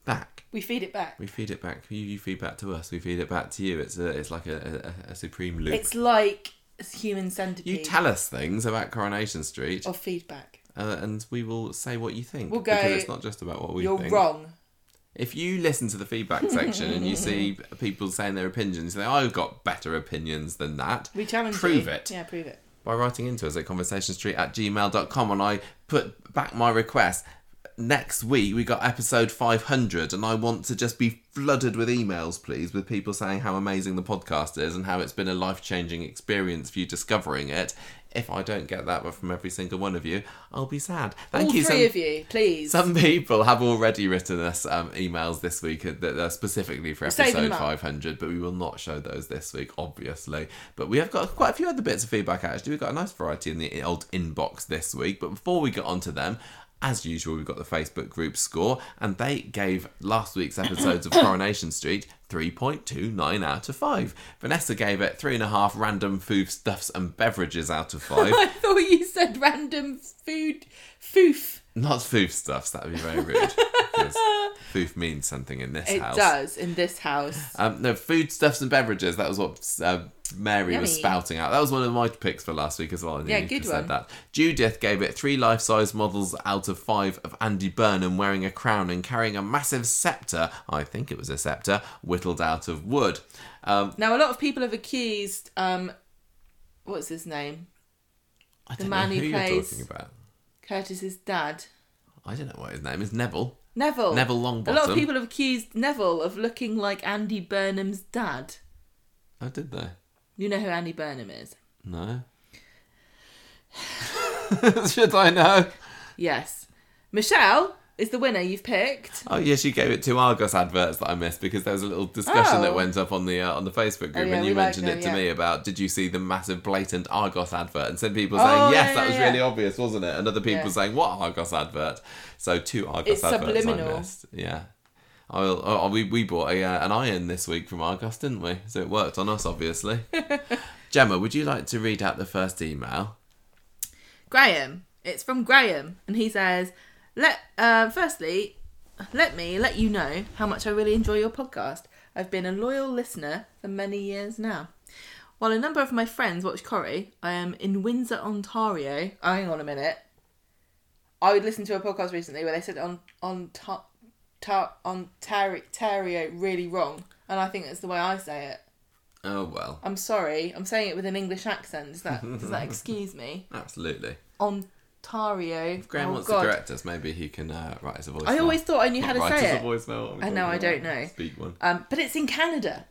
back. We feed it back. We feed it back. You, you feed back to us. We feed it back to you. It's a, it's like a, a, a supreme loop. It's like human centipede. you tell us things about Coronation Street, Or feedback. uh, and we will say what you think. We'll go, because it's not just about what we You're think. wrong. If you listen to the feedback section and you see people saying their opinions, say, I've got better opinions than that. We challenge Prove you. it. Yeah, prove it. By writing into us at conversationstreet at gmail.com. And I put back my request. Next week we got episode 500 and I want to just be flooded with emails please with people saying how amazing the podcast is and how it's been a life-changing experience for you discovering it. If I don't get that from every single one of you, I'll be sad. Thank All you three so of you, please. some people have already written us um, emails this week that are specifically for episode 500, but we will not show those this week, obviously. But we have got quite a few other bits of feedback, actually. We've got a nice variety in the old inbox this week. But before we get onto them, as usual, we've got the Facebook group score, and they gave last week's episodes of Coronation Street 3.29 out of 5. Vanessa gave it 3.5 random food stuffs and beverages out of 5. I thought you said random food foof. Not foof stuffs, that would be very rude. because foof means something in this It house. does in this house. Um, no, food stuffs and beverages. That was what uh, Mary was spouting out. That was one of my picks for last week as well. Yeah, good said one. That. Judith gave it three life-size models out of five of Andy Burnham wearing a crown and carrying a massive scepter. I think it was a scepter whittled out of wood. Um, Now a lot of people have accused um what's his name? I The man who who you're plays- talking about. Curtis's dad. I don't know what his name is. Neville. Neville. Neville Longbottom. A lot of people have accused Neville of looking like Andy Burnham's dad. Oh, did they? You know who Andy Burnham is? No. Should I know? Yes. Michelle is the winner you've picked. Oh yes, you gave it two Argos adverts that I missed because there was a little discussion that Oh. went up on the uh, on the Facebook group, yeah, and you like mentioned them, it to yeah. me about did you see the massive blatant Argos advert, and some people Oh, saying yes, yeah, that was yeah, really obvious, wasn't it? And other people Yeah. saying what Argos advert? So two Argos It's adverts I subliminal. missed. Yeah. I'll, oh, we we bought a uh, an iron this week from Argos, didn't we? So it worked on us, obviously. Gemma, would you like to read out the first email? Graham. It's from Graham, and he says, "Let uh, firstly, let me let you know how much I really enjoy your podcast. I've been a loyal listener for many years now. While a number of my friends watch Corrie, I am in Windsor, Ontario. Oh, hang on a minute. I would listen to a podcast recently where they said on on ta, ta, Ontario, really wrong, and I think that's the way I say it. Oh well, I'm sorry. I'm saying it with an English accent. Does that does that excuse me? absolutely. Ontario. If Graham oh, wants God. to correct us, maybe he can uh, write us a voice. I always thought I knew how to write say us it. a voicemail. I know, I don't know. Speak one. Um, but it's in Canada.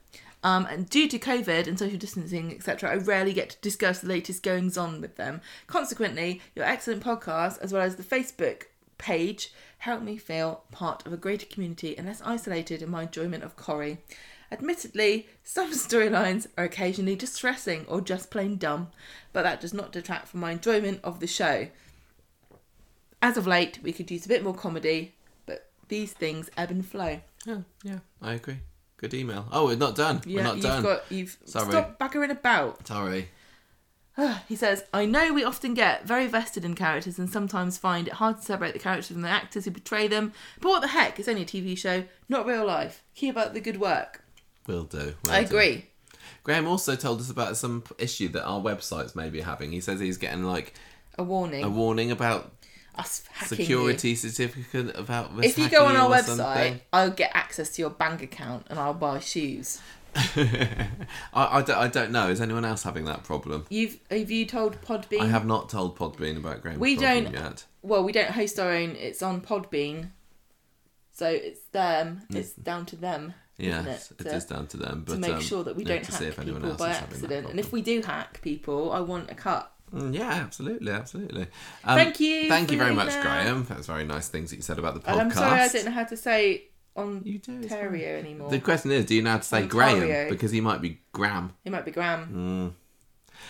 Um, and due to COVID and social distancing, etc., I rarely get to discuss the latest goings on with them. Consequently, your excellent podcast, as well as the Facebook page, help me feel part of a greater community and less isolated in my enjoyment of Corrie. Admittedly, some storylines are occasionally distressing or just plain dumb, but that does not detract from my enjoyment of the show. As of late, we could use a bit more comedy, but these things ebb and flow. Yeah, yeah, I agree. Good email. Oh, we're not done. we're Yeah, not you've done. got you've Sorry. stop backering about. Sorry. Ah, he says, I know we often get very vested in characters and sometimes find it hard to separate the characters from the actors who portray them. But what the heck? It's only a TV show, not real life. Keep up the good work. Will do. will I do. agree. Graham also told us about some issue that our websites may be having. He says he's getting like A warning. a warning about Us hacking security certificate about You. If you go on our website, something. I'll get access to your bank account and I'll buy shoes. I, I, don't, I don't know. Is anyone else having that problem? You've have you told Podbean? I have not told Podbean about Graham's We don't- yet. Well, we don't host our own. It's on Podbean, so it's them. Mm. It's down to them. Yes, it, it to- is down to them. But to make um, sure that we don't have to see hack if anyone people else by is having that accident. And if we do hack people, I want a cut. Mm, yeah, absolutely, absolutely. Um, Thank you Thank you very much, email. Graham. That was very nice things that you said about the podcast. And I'm sorry I don't know how to say on You do. Ontario anymore. The question is, do you know how to say Ontario. Graham? Because he might be Graham. He might be Graham.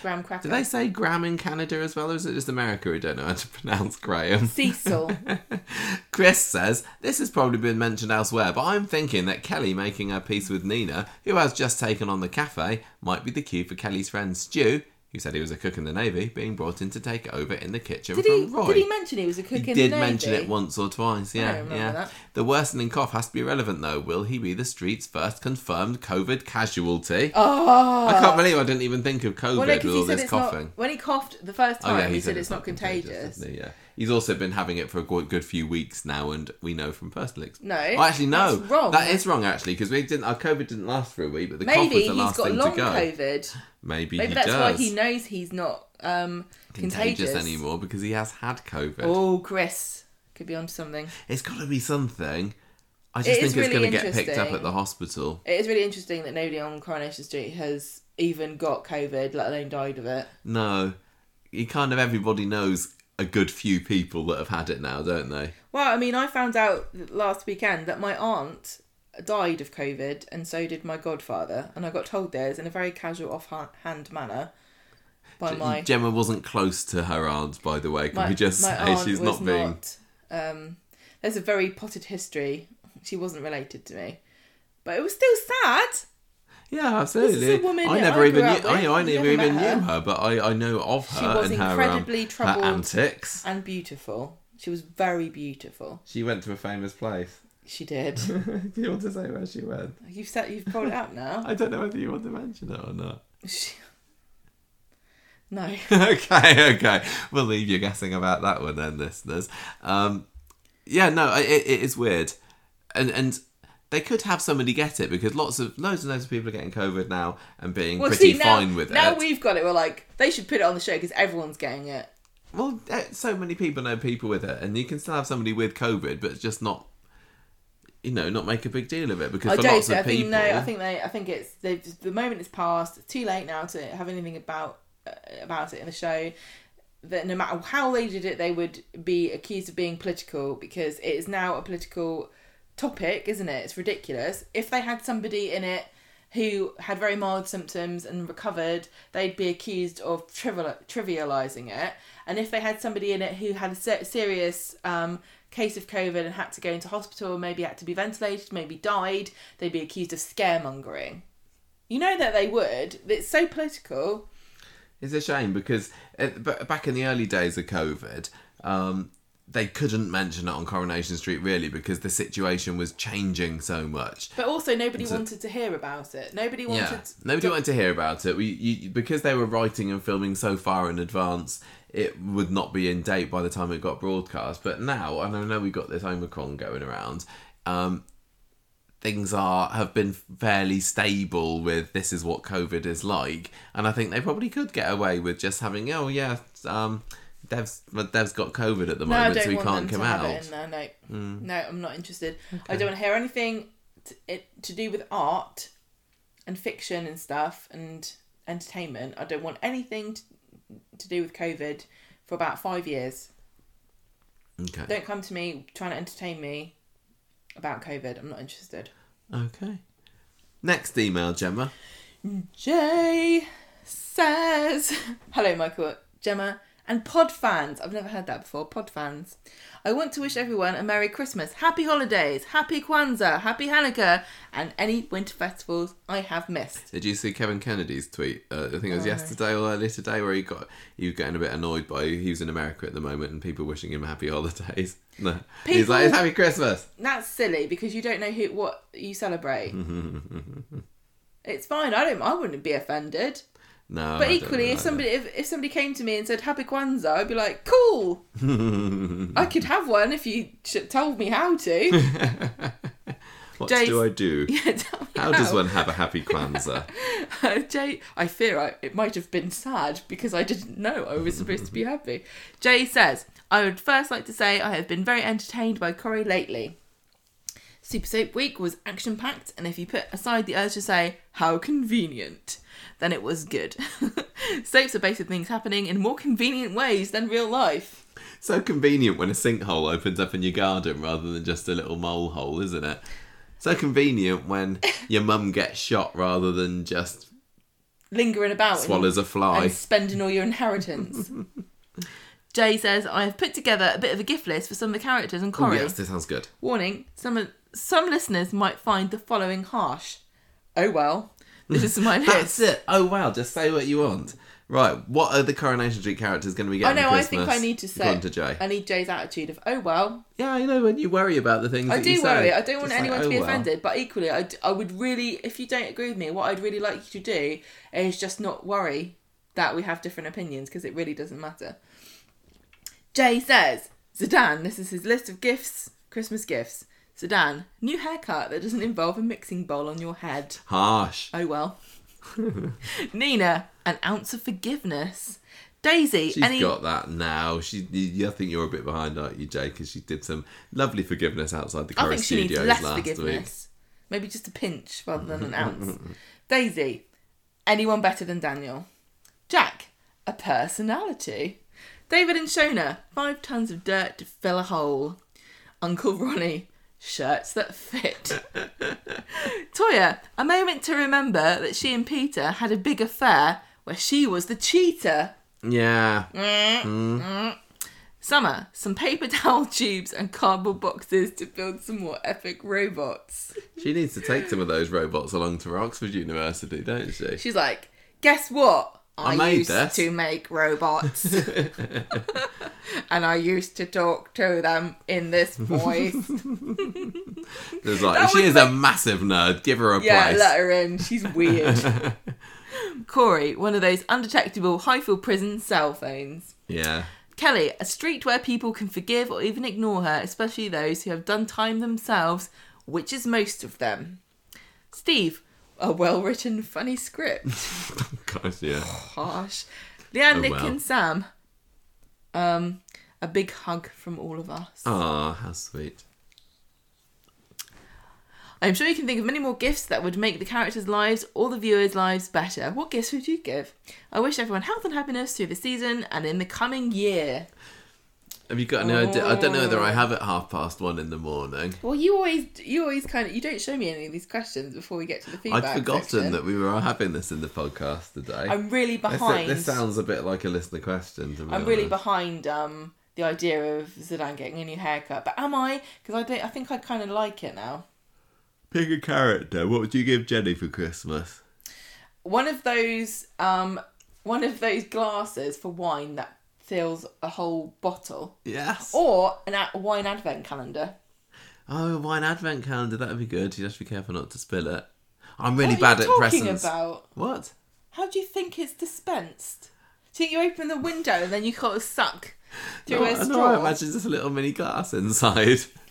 Graham Cracker. Do they say Graham in Canada as well, or is it just America who don't know how to pronounce Graham? Cecil. Chris says, This has probably been mentioned elsewhere, but I'm thinking that Kelly making her peace with Nina, who has just taken on the cafe, might be the cue for Kelly's friend Stu, who said he was a cook in the Navy, being brought in to take over in the kitchen Did from he? Roy. Did he mention he was a cook He in the Navy? Did mention it once or twice, yeah. yeah. that. The worsening cough has to be relevant though. Will he be the street's first confirmed COVID casualty? Oh. I can't believe I didn't even think of COVID Well, no, with all he this coughing. not. When he coughed the first Oh time, yeah, he, said, it's not contagious. doesn't? Yeah, he's also been having it for a good good few weeks now, and we know from personal experience. No, Oh, actually, no, that's wrong. That is wrong, actually, because we didn't. Our COVID didn't last for a week, but the cough Maybe was the he's last got thing long to go. COVID. Maybe, Maybe that's does. why he knows he's not um, contagious, contagious anymore because he has had COVID. Oh, Chris could be onto something. It's got to be something. I just It think it's really going to get picked up at the hospital. It is really interesting that nobody on Coronation Street has even got COVID, let alone died of it. No, you kind of everybody knows a good few people that have had it now, don't they? Well, I mean, I found out last weekend that my aunt died of COVID, and so did my godfather. And I got told this in a very casual, offhand manner by my Gemma wasn't close to her aunt, by the way. Can my, we just say she's not being? not, um, there's a very potted history. She wasn't related to me, but it was still sad. Yeah, absolutely. woman I never I even knew. I. I never never even met knew her. her, but I, I know of her She was and her, um, incredibly her antics. and beautiful. She was very beautiful. She went to a famous place. She did. Do you want to say where she went? you've set. You've brought it up now. I don't know whether you want to mention it or not. She- No. okay, okay. We'll leave you guessing about that one then, listeners. Um, yeah, no, it, it is weird, and and they could have somebody get it because lots of loads and loads of people are getting COVID now and being Well, pretty see, now, fine with now it. Now we've got it. We're like, they should put it on the show because everyone's getting it. Well, eh, so many people know people with it, and you can still have somebody with COVID, but just not, you know, not make a big deal of it because I for lots think- of I think people, no. I think they. I think it's the moment is past. It's too late now to have anything about uh, about it in the show. That no matter how they did it, they would be accused of being political because it is now a political topic, isn't it? It's ridiculous. If they had somebody in it who had very mild symptoms and recovered, they'd be accused of trivial, trivializing it. And if they had somebody in it who had a se- serious um, case of COVID and had to go into hospital, maybe had to be ventilated, maybe died, they'd be accused of scaremongering. You know that they would. It's so political. it's a shame because uh, b- back in the early days of COVID, um, they couldn't mention it on Coronation Street really because the situation was changing so much. But also, nobody a- wanted to hear about it. Nobody wanted. Yeah, nobody wanted to hear about it. We you, because they were writing and filming so far in advance, it would not be in date by the time it got broadcast. But now, and I know we got this Omicron going around. Um, things are have been fairly stable with this is what COVID is like, and I think they probably could get away with just having oh yeah, um, Dev's Dev's got COVID at the No, moment, so he can't come to have out. there. No, Mm. no, I'm not interested. I don't want to hear anything to, it, to do with art and fiction and stuff and entertainment. I don't want anything to, to do with COVID for about five years. Okay. Don't come to me trying to entertain me about COVID. I'm not interested. Okay. Next email, Gemma. Jay says, Hello, Michael, Gemma, and pod fans. I've never heard that before. Pod fans. I want to wish everyone a Merry Christmas, Happy Holidays, Happy Kwanzaa, Happy Hanukkah, and any winter festivals I have missed. Did you see Kevin Kennedy's tweet? Uh, I think it was yesterday or earlier today, where he got he was getting a bit annoyed by he was in America at the moment and people wishing him happy holidays. No, he's like, "It's Happy Christmas." That's silly because you don't know who what you celebrate. it's fine. I don't. I wouldn't be offended. No, But I equally, if somebody if, if somebody came to me and said Happy Kwanzaa, I'd be like, cool. I could have one if you told me how to. what Jay's- do I do? yeah, me How does one have a happy Kwanzaa? Jay, I fear I, it might have been sad because I didn't know I was supposed to be happy. Jay says, I would first like to say I have been very entertained by Corrie lately. Super Soap Week was action packed, and if you put aside the urge to say, how convenient, then it was good. Soaps are based on things happening in more convenient ways than real life. so convenient when a sinkhole opens up in your garden rather than just a little mole hole, isn't it? So convenient when your mum gets shot rather than just Lingering about and- swallows a fly. and spending all your inheritance. Jay says, I have put together a bit of a gift list for some of the characters and Oh, Corrie. yes, this sounds good. Warning: some of, some listeners might find the following harsh. Oh well, this is my That's list. it. Oh wow, just say what you want. Right, what are the Coronation Street characters going to be Oh getting? no, for I think I need to say. according to Jay. I need Jay's attitude of oh well. Yeah, you know when you worry about the things. I that do you say. worry. I don't want Just anyone like, to oh, be "Oh, well." offended, but equally, I, d- I would really, if you don't agree with me, what I'd really like you to do is just not worry that we have different opinions because it really doesn't matter. Jay says, Zeedan, this is his list of gifts, Christmas gifts. Zeedan, new haircut that doesn't involve a mixing bowl on your head. Harsh. Oh well. Nina, an ounce of forgiveness. Daisy, She's any got that now. She, you, I think you're a bit behind, aren't you, Jay? Because she did some lovely forgiveness outside the I Corrie think she needs studios less last week. Maybe just a pinch rather than an ounce. Daisy, anyone better than Daniel? Jack, a personality. David and Shona, five tons of dirt to fill a hole. Uncle Ronnie, shirts that fit. Toyah, a moment to remember that she and Peter had a big affair where she was the cheater. Yeah. Mm, hmm. mm. Summer, some paper towel tubes and cardboard boxes to build some more epic robots. She needs to take some of those robots along to Oxford University, don't she? She's like, guess what? I made used this." to make robots. and I used to talk to them in this voice. There's like That she is a massive nerd. Give her a yeah, place. let her in. She's weird. Corey, one of those undetectable Highfield prison cell phones. yeah. Kelly, a street where people can forgive or even ignore her, especially those who have done time themselves, which is most of them. Steve, a well written, funny script. Gosh, yeah. Harsh. Leanne, Oh, Nick, well. and Sam, um, a big hug from all of us. Ah, how sweet. I'm sure you can think of many more gifts that would make the characters' lives or the viewers' lives better. What gifts would you give? I wish everyone health and happiness through the season and in the coming year. Have you got any idea? I don't know whether I Oh. have at half past one in the morning. Well, you always, you always kind of, you don't show me any of these questions before we get to the feedback. I'd forgotten section. that we were having this in the podcast today. I'm really behind. This, sounds a bit like a listener question to me. I'm really behind um the idea of Zeedan getting a new haircut. But am I? Because I don't. I think I kind of like it now. Pick a character. What would you give Jenny for Christmas? One of those um one of those glasses for wine that fills a whole bottle, Yes. or an a wine advent calendar. Oh, a wine advent calendar. That would be good. You have to be careful not to spill it. I'm really what bad are at you talking presents. about? What? How do you think it's dispensed? Do you think you open the window and then you kind of suck through No, a straw? I imagine just a little mini glass inside.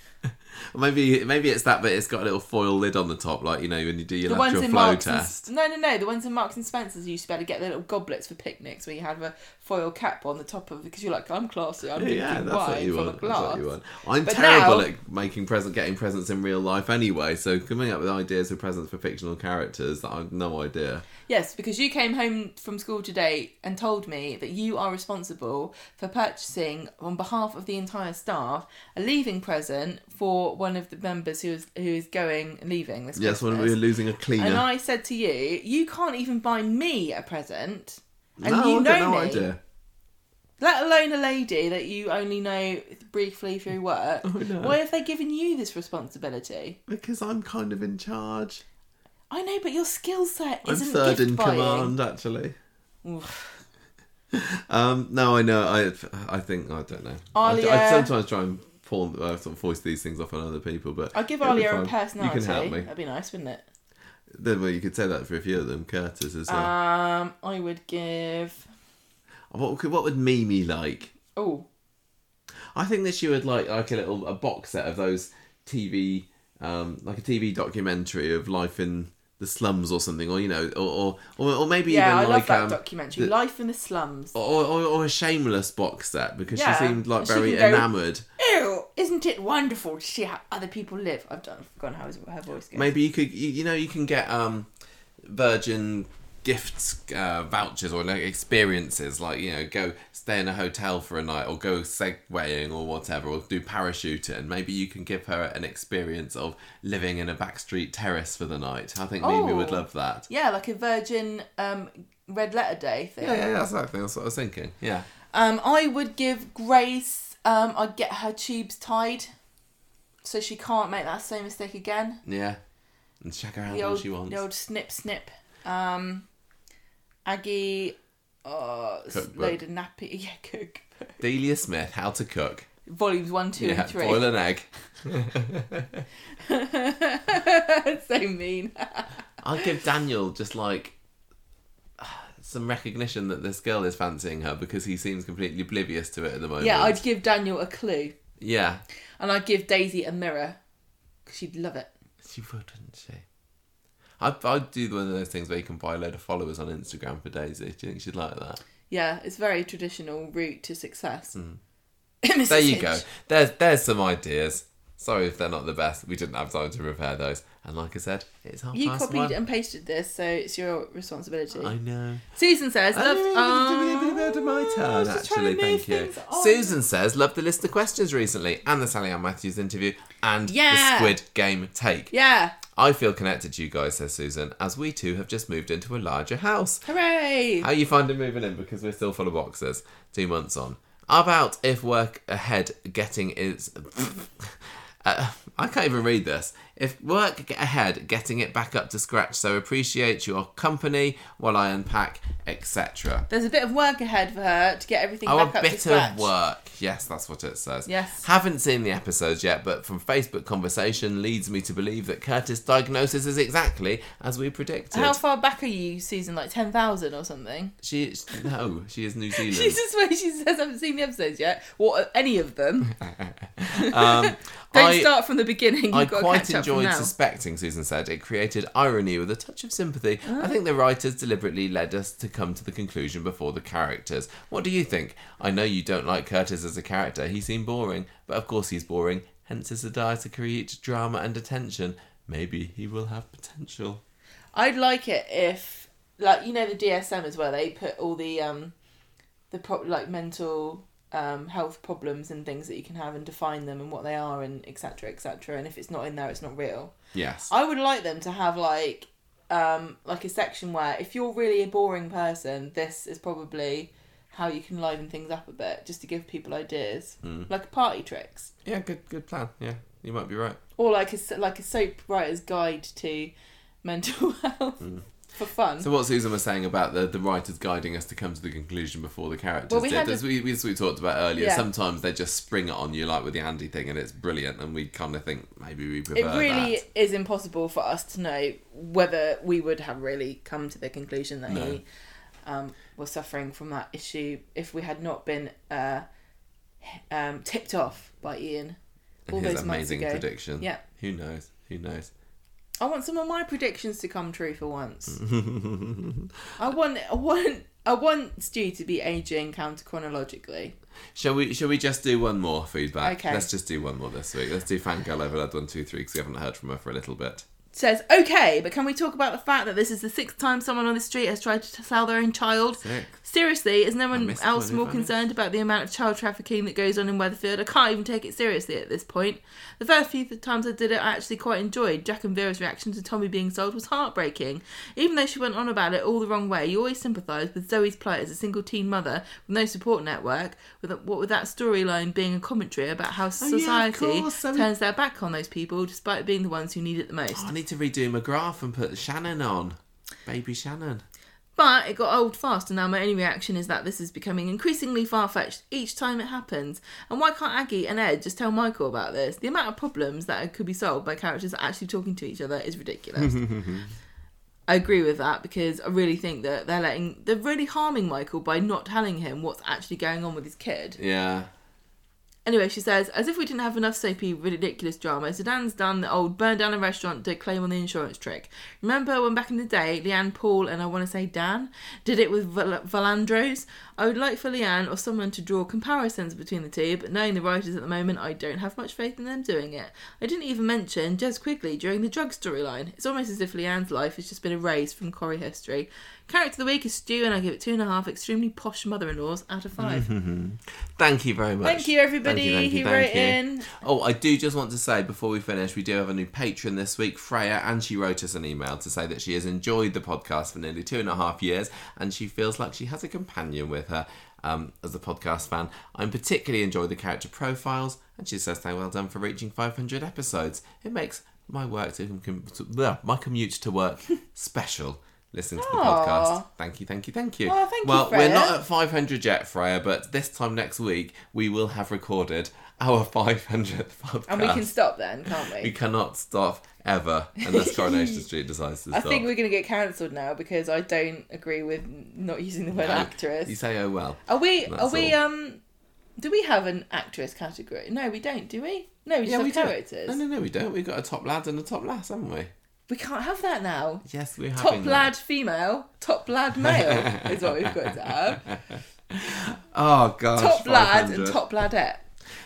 maybe maybe it's that, but it's got a little foil lid on the top, like you know when you do your The lateral flow Marks and, no, no, no. The ones in Marks and Spencers you used to be able to get the little goblets for picnics where you had a foil cap on the top of because you're like, I'm classy. I'm drinking Yeah, that's wine from want. a glass. what you want. I'm But terrible now- at making present, getting presents in real life anyway. So coming up with ideas for presents for fictional characters that I've no idea. Yes, because you came home from school today and told me that you are responsible for purchasing, on behalf of the entire staff, a leaving present for one of the members who is who is going leaving this Yes, when we were losing a cleaner. and I said to you, you can't even buy me a present, and no, you I've know got no me, idea. let alone a lady that you only know briefly through work. know. Why have they given you this responsibility? Because I'm kind of in charge. I know, but your skill set I'm third in buying. command, actually. Um, no, I know. I, I think I don't know. I, I sometimes try and pawn, uh, sort of voice these things off on other people, but I'd give Alya a personality. You can help me. That'd be nice, wouldn't it? Then well, you could say that for a few of them. Curtis as well. Um, I would give. what could what would Mimi like? Oh, I think that she would like like a little a box set of those TV, um, like a TV documentary of life in the slums or something, or you know, or or, or, maybe yeah, I even love like that um, documentary, the- Life in the Slums. or, or or a shameless box set because Yeah, she seemed like she very enamoured. Ew, isn't it wonderful to see how other people live? I've done, I've forgotten how her voice goes. Maybe you could, you, you know, you can get um, Virgin gifts uh, vouchers or like experiences, like you know, go stay in a hotel for a night, or go segwaying or whatever, or do parachuting. Maybe you can give her an experience of living in a backstreet terrace for the night. I think Mimi would Oh. love that. Yeah, like a Virgin um, Red Letter Day thing. Yeah, yeah, that's exactly that's what I was thinking. Yeah, Um, I would give Grace. Um, I'd get her tubes tied, so she can't make that same mistake again. yeah, and check her out old, she wants. the old snip snip. Um, Aggie. Uh, Cookbook. load of nappy. Yeah, cook. Delia Smith, How to Cook. Volumes one, two, yeah, and three. boil an egg. so mean. I'll give Daniel just like some recognition that this girl is fancying her because he seems completely oblivious to it at the moment. yeah, I'd give Daniel a clue, Yeah, and I'd give Daisy a mirror, because she'd love it. she would, wouldn't she? I'd, I'd do one of those things where you can buy a load of followers on Instagram for Daisy. Do you think she'd like that? Yeah, it's very traditional route to success. Hmm. There you go. There's there's some ideas. Sorry if they're not the best. We didn't have time to prepare those. And like I said, it's half You past copied one. and pasted this, so it's your responsibility. I know. Susan says, love. Oh, to my turn, I was just trying actually. Thank you. Susan says, "Love the list of questions recently and the Sally Ann Matthews interview and Yeah. the Squid Game take. Yeah, I feel connected to you guys, says Susan, as we too have just moved into a larger house. hooray! How are you finding moving in? Because we're still full of boxes. Two months on. About if work ahead getting is. Uh, I can't even read this. If work get ahead, getting it back up to scratch. So appreciate your company while I unpack, etc. There's a bit of work ahead for her to get everything Oh, back a up to bit scratch. of work. Yes, that's what it says. Yes. Haven't seen the episodes yet, but from Facebook conversation leads me to believe that Curtis' diagnosis is exactly as we predicted. How far back are you, Season Like 10,000 or something? She no, she is New Zealand. She's just where she says, I haven't seen the episodes yet. What, any of them? um, Don't I, start from the beginning. You've I got to quite catch up from enjoyed now. suspecting, Susan said. It created irony with a touch of sympathy. I think the writers deliberately led us to come to the conclusion before the characters. What do you think? I know you don't like Curtis as a character. He seemed boring, but of course he's boring. Hence his desire to create drama and attention. Maybe he will have potential. I'd like it if, like, you know, the DSM is where they put all the, um, the pro- like mental um, health problems and things that you can have and define them and what they are and etc. etc. And if it's not in there, it's not real. Yes. I would like them to have like um like a section where if you're really a boring person, this is probably how you can liven things up a bit, just to give people ideas, Hmm. like party tricks, Yeah, good good plan. Yeah, you might be right. or like a like a soap writer's guide to mental health for fun. So what Susan was saying about the, the writers guiding us to come to the conclusion before the characters Well, we did, as a- we, as we talked about earlier, Yeah. sometimes they just spring it on you like with the Andy thing and it's brilliant and we kind of think maybe we prefer it really that. is impossible for us to know whether we would have really come to the conclusion that No. he um, was suffering from that issue if we had not been uh, um, tipped off by Ian And All his those months amazing ago. prediction. Yeah. Who knows? Who knows? I want some of my predictions to come true for once. I want, I want, I want Stu to be aging counter chronologically. Shall we? Shall we just do one more feedback? Okay. Let's just do one more this week. Let's do Fangirl Overload one, two, three, because we haven't heard from her for a little bit. Says okay, but can we talk about the fact that this is the sixth time someone on the street has tried to sell their own child? Six. Seriously, is no one else more concerned about the amount of child trafficking that goes on in Weatherfield? I can't even take it seriously at this point. The first few times I did it, I actually quite enjoyed. Jack and Vera's reaction to Tommy being sold was heartbreaking. Even though she went on about it all the wrong way, you always sympathise with Zoe's plight as a single teen mother with no support network, with what with that storyline being a commentary about how Oh, yeah, society course, Zoe- turns their back on those people despite being the ones who need it the most. Oh, I need to redo McGrath and put Shannon on. Baby Shannon. But it got old fast, and now my only reaction is that this is becoming increasingly far fetched each time it happens. And why can't Aggie and Ed just tell Michael about this? The amount of problems that could be solved by characters actually talking to each other is ridiculous. I agree with that because I really think that they're letting they're really harming Michael by not telling him what's actually going on with his kid. Yeah. Anyway, she says, as if we didn't have enough soapy, ridiculous drama, Zeedan's done the old burn down a restaurant to claim on the insurance trick. Remember when back in the day, Leanne Paul and I want to say Dan did it with Val- Valandro's? I would like for Leanne or someone to draw comparisons between the two, but knowing the writers at the moment, I don't have much faith in them doing it. I didn't even mention Jez Quigley during the drug storyline. It's almost as if Leanne's life has just been erased from Corrie history. Character of the week is Stu, and I give it two and a half extremely posh mother-in-laws out of five. Thank you very much. Thank you, everybody Thank you, thank you, who wrote in. Oh, I do just want to say before we finish, we do have a new patron this week, Freya, and she wrote us an email to say that she has enjoyed the podcast for nearly two and a half years and she feels like she has a companion with her. Um, as a podcast fan, I particularly enjoy the character profiles, and she says, "Thank well done for reaching 500 episodes. It makes my work to, com- to bleh, my commute to work special." Listening to the Aw. podcast. Thank you, thank you, thank you. Thank you, well, we're not at 500 yet, Freya, but this time next week we will have recorded our 500th podcast. And we can stop then, can't we? We cannot stop ever unless Coronation Street decides to stop. I think we're going to get cancelled now because I don't agree with not using the word No, actress. You say, oh well. Are we? Are we? all. Um, do we have an actress category? No, we don't. Do we? No, we just have do. characters. No, no, no, we don't. We've got a top lad and a top lass, haven't we? We can't have that now. Yes, we're Top lad that. female, top lad male is what we've got to have. Oh, God. Top lad and top ladette.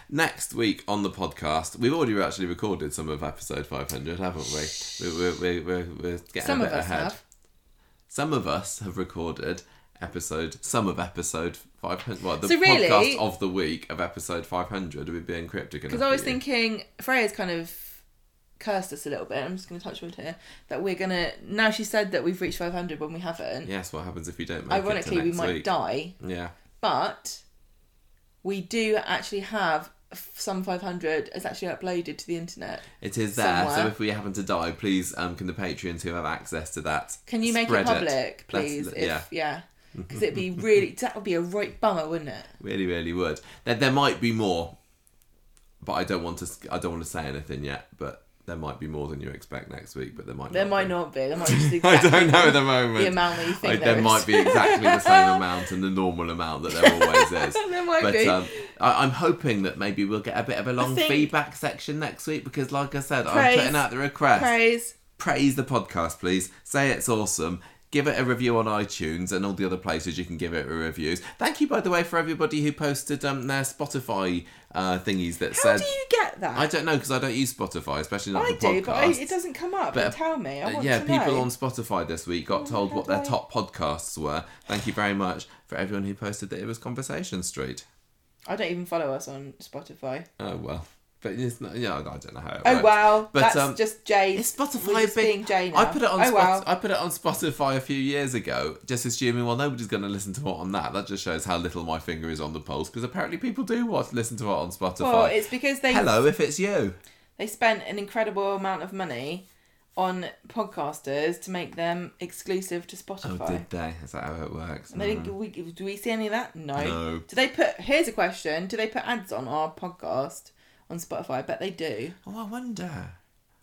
Next week on the podcast, we've already actually recorded some of episode 500, haven't we? We're, we're, we're, we're, getting Some a bit ahead. have. Some of us have recorded episode, some of episode 500. Well, the So really- podcast of the week of episode 500 would be encrypted. Again? Because I was thinking Freya's kind of cursed us a little bit. I'm just going to touch wood here. That we're going to. Now she said that we've reached 500 when we haven't. Yes, what happens if you don't make Ironically, it we might week? die. Yeah. But we do actually have some 500 is actually uploaded to the internet. It is there, so if we happen to die, please um, can the Patreons who have access to that. Can you make it public, Let's- please? if, yeah, yeah. Because it'd be really, that would be a right bummer, wouldn't it? really, really would. There, there might be more, but I don't want to. I don't want to say anything yet. But there might be more than you expect next week. But there might. There not might be. not be. There might be just I don't know at the moment. the amount that you think Like, there might be exactly the same amount and the normal amount that there always is. There might but be. um, I, I'm hoping that maybe we'll get a bit of a long think- feedback section next week because, like I said, I'm putting out the request. Praise. praise the podcast, please. Say it's awesome. Give it a review on iTunes and all the other places you can give it a reviews. Thank you, by the way, for everybody who posted um, their Spotify uh, thingies that How said. do you get that? I don't know because I don't use Spotify, especially not I for do, podcasts. but I, it doesn't come up. But, tell me. I Uh, want yeah, to people know. on Spotify this week got told what their top podcasts were. Thank you very much for everyone who posted that it was Conversation Street. I don't even follow us on Spotify. Oh well, but it's not. Yeah, I don't know how. It Oh works. wow, But, that's um, just Jay. It's Spotify just being Jay now. I put it on. Oh Spot- wow. I put it on Spotify a few years ago, just assuming well nobody's going to listen to it on that. That just shows how little my finger is on the pulse because apparently people do watch listen to it on Spotify. Well, it's because they Hello, if it's you. they spent an incredible amount of money on podcasters to make them exclusive to Spotify. Oh, did they? Is that how it works? And they do, we, do we see any of that? No. No. Do they put? Here's a question: Do they put ads on our podcast on Spotify? I bet they do. Oh, I wonder.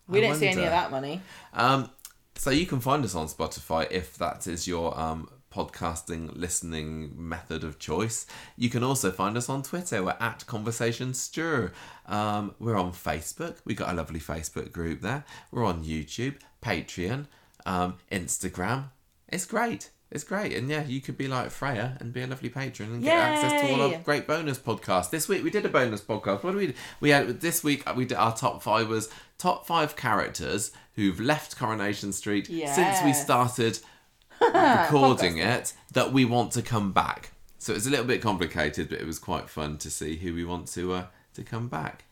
We I don't see any wonder. of that money. Um, so you can find us on Spotify if that is your um podcasting listening method of choice. You can also find us on Twitter. We're at Conversation Stir. Um, we're on Facebook. We got a lovely Facebook group there. We're on YouTube, Patreon, um, Instagram. It's great. It's great. And yeah, you could be like Freya and be a lovely patron and get access to all our great bonus podcasts. This week we did a bonus podcast. What did we do? We had this week we did our top five was top five characters who've left Coronation Street since we started recording it that we want to come back. So it's a little bit complicated, but it was quite fun to see who we want to uh, to come back.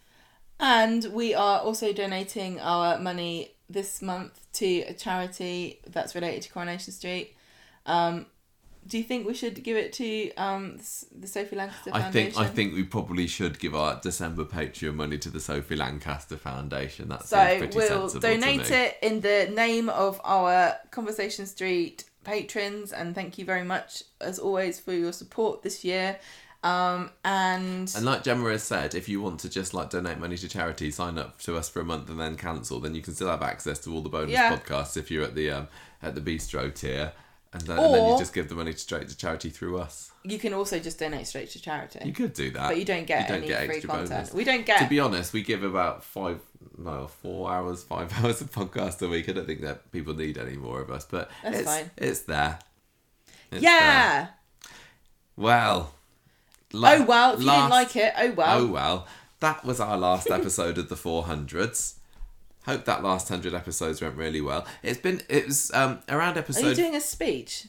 And we are also donating our money this month to a charity that's related to Coronation Street. Um, do you think we should give it to um, the Sophie Lancaster Foundation? I think I think we probably should give our December Patreon money to the Sophie Lancaster Foundation. That seems so. pretty We'll donate it in the name of our Conversation Street patrons, and thank you very much, as always, for your support this year. Um, and And like Gemma has said, if you want to just like donate money to charity, sign up to us for a month and then cancel, then you can still have access to all the bonus Yeah. podcasts if you're at the um, at the bistro tier, and then, and then you Or- just give the money straight to charity through us. you can also just donate straight to charity. You could do that, but you don't get any free extra content. bonus. We don't get To be honest, we give about five, no, four hours, five hours of podcast a week. I don't think that people need any more of us, but That's it's fine. it's there. It's there. yeah. Well. la- Oh well, if you didn't last- like it, oh well. Oh well, that was our last episode of the 400s. Hope that last hundred episodes went really well. It's been it was um around episode. Are you doing a speech?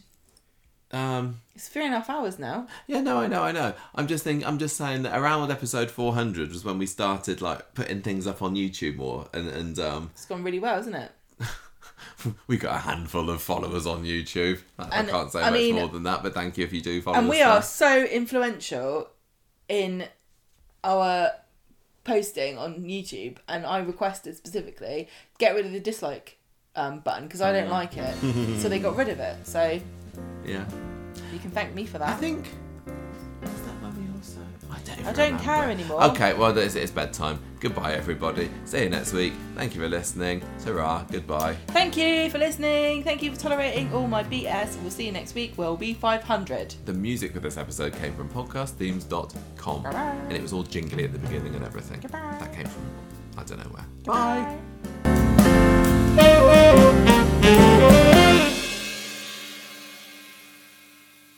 um It's three and a half hours now. yeah no I know I know I'm just thinking I'm just saying that around episode 400 was when we started like putting things up on YouTube more and and um It's gone really well, isn't it? we got a handful of followers on YouTube. I, I can't say I much mean- more than that, but thank you if you do follow us. and we are so influential in our posting on YouTube. And I requested specifically get rid of the dislike um, button because I don't Mm. like it. so they got rid of it. So yeah. you can thank me for that. I think. I don't. Even I don't remember. care anymore. Okay, well, it's, it's bedtime. Goodbye, everybody. See you next week. Thank you for listening. Ta-ra. Goodbye. Thank you for listening. Thank you for tolerating all my BS. We'll see you next week. We'll be 500. The music for this episode came from podcastthemes.com, Bye-bye. and it was all jingly at the beginning and everything. Goodbye. That came from I don't know where. Bye. Oh, oh, oh.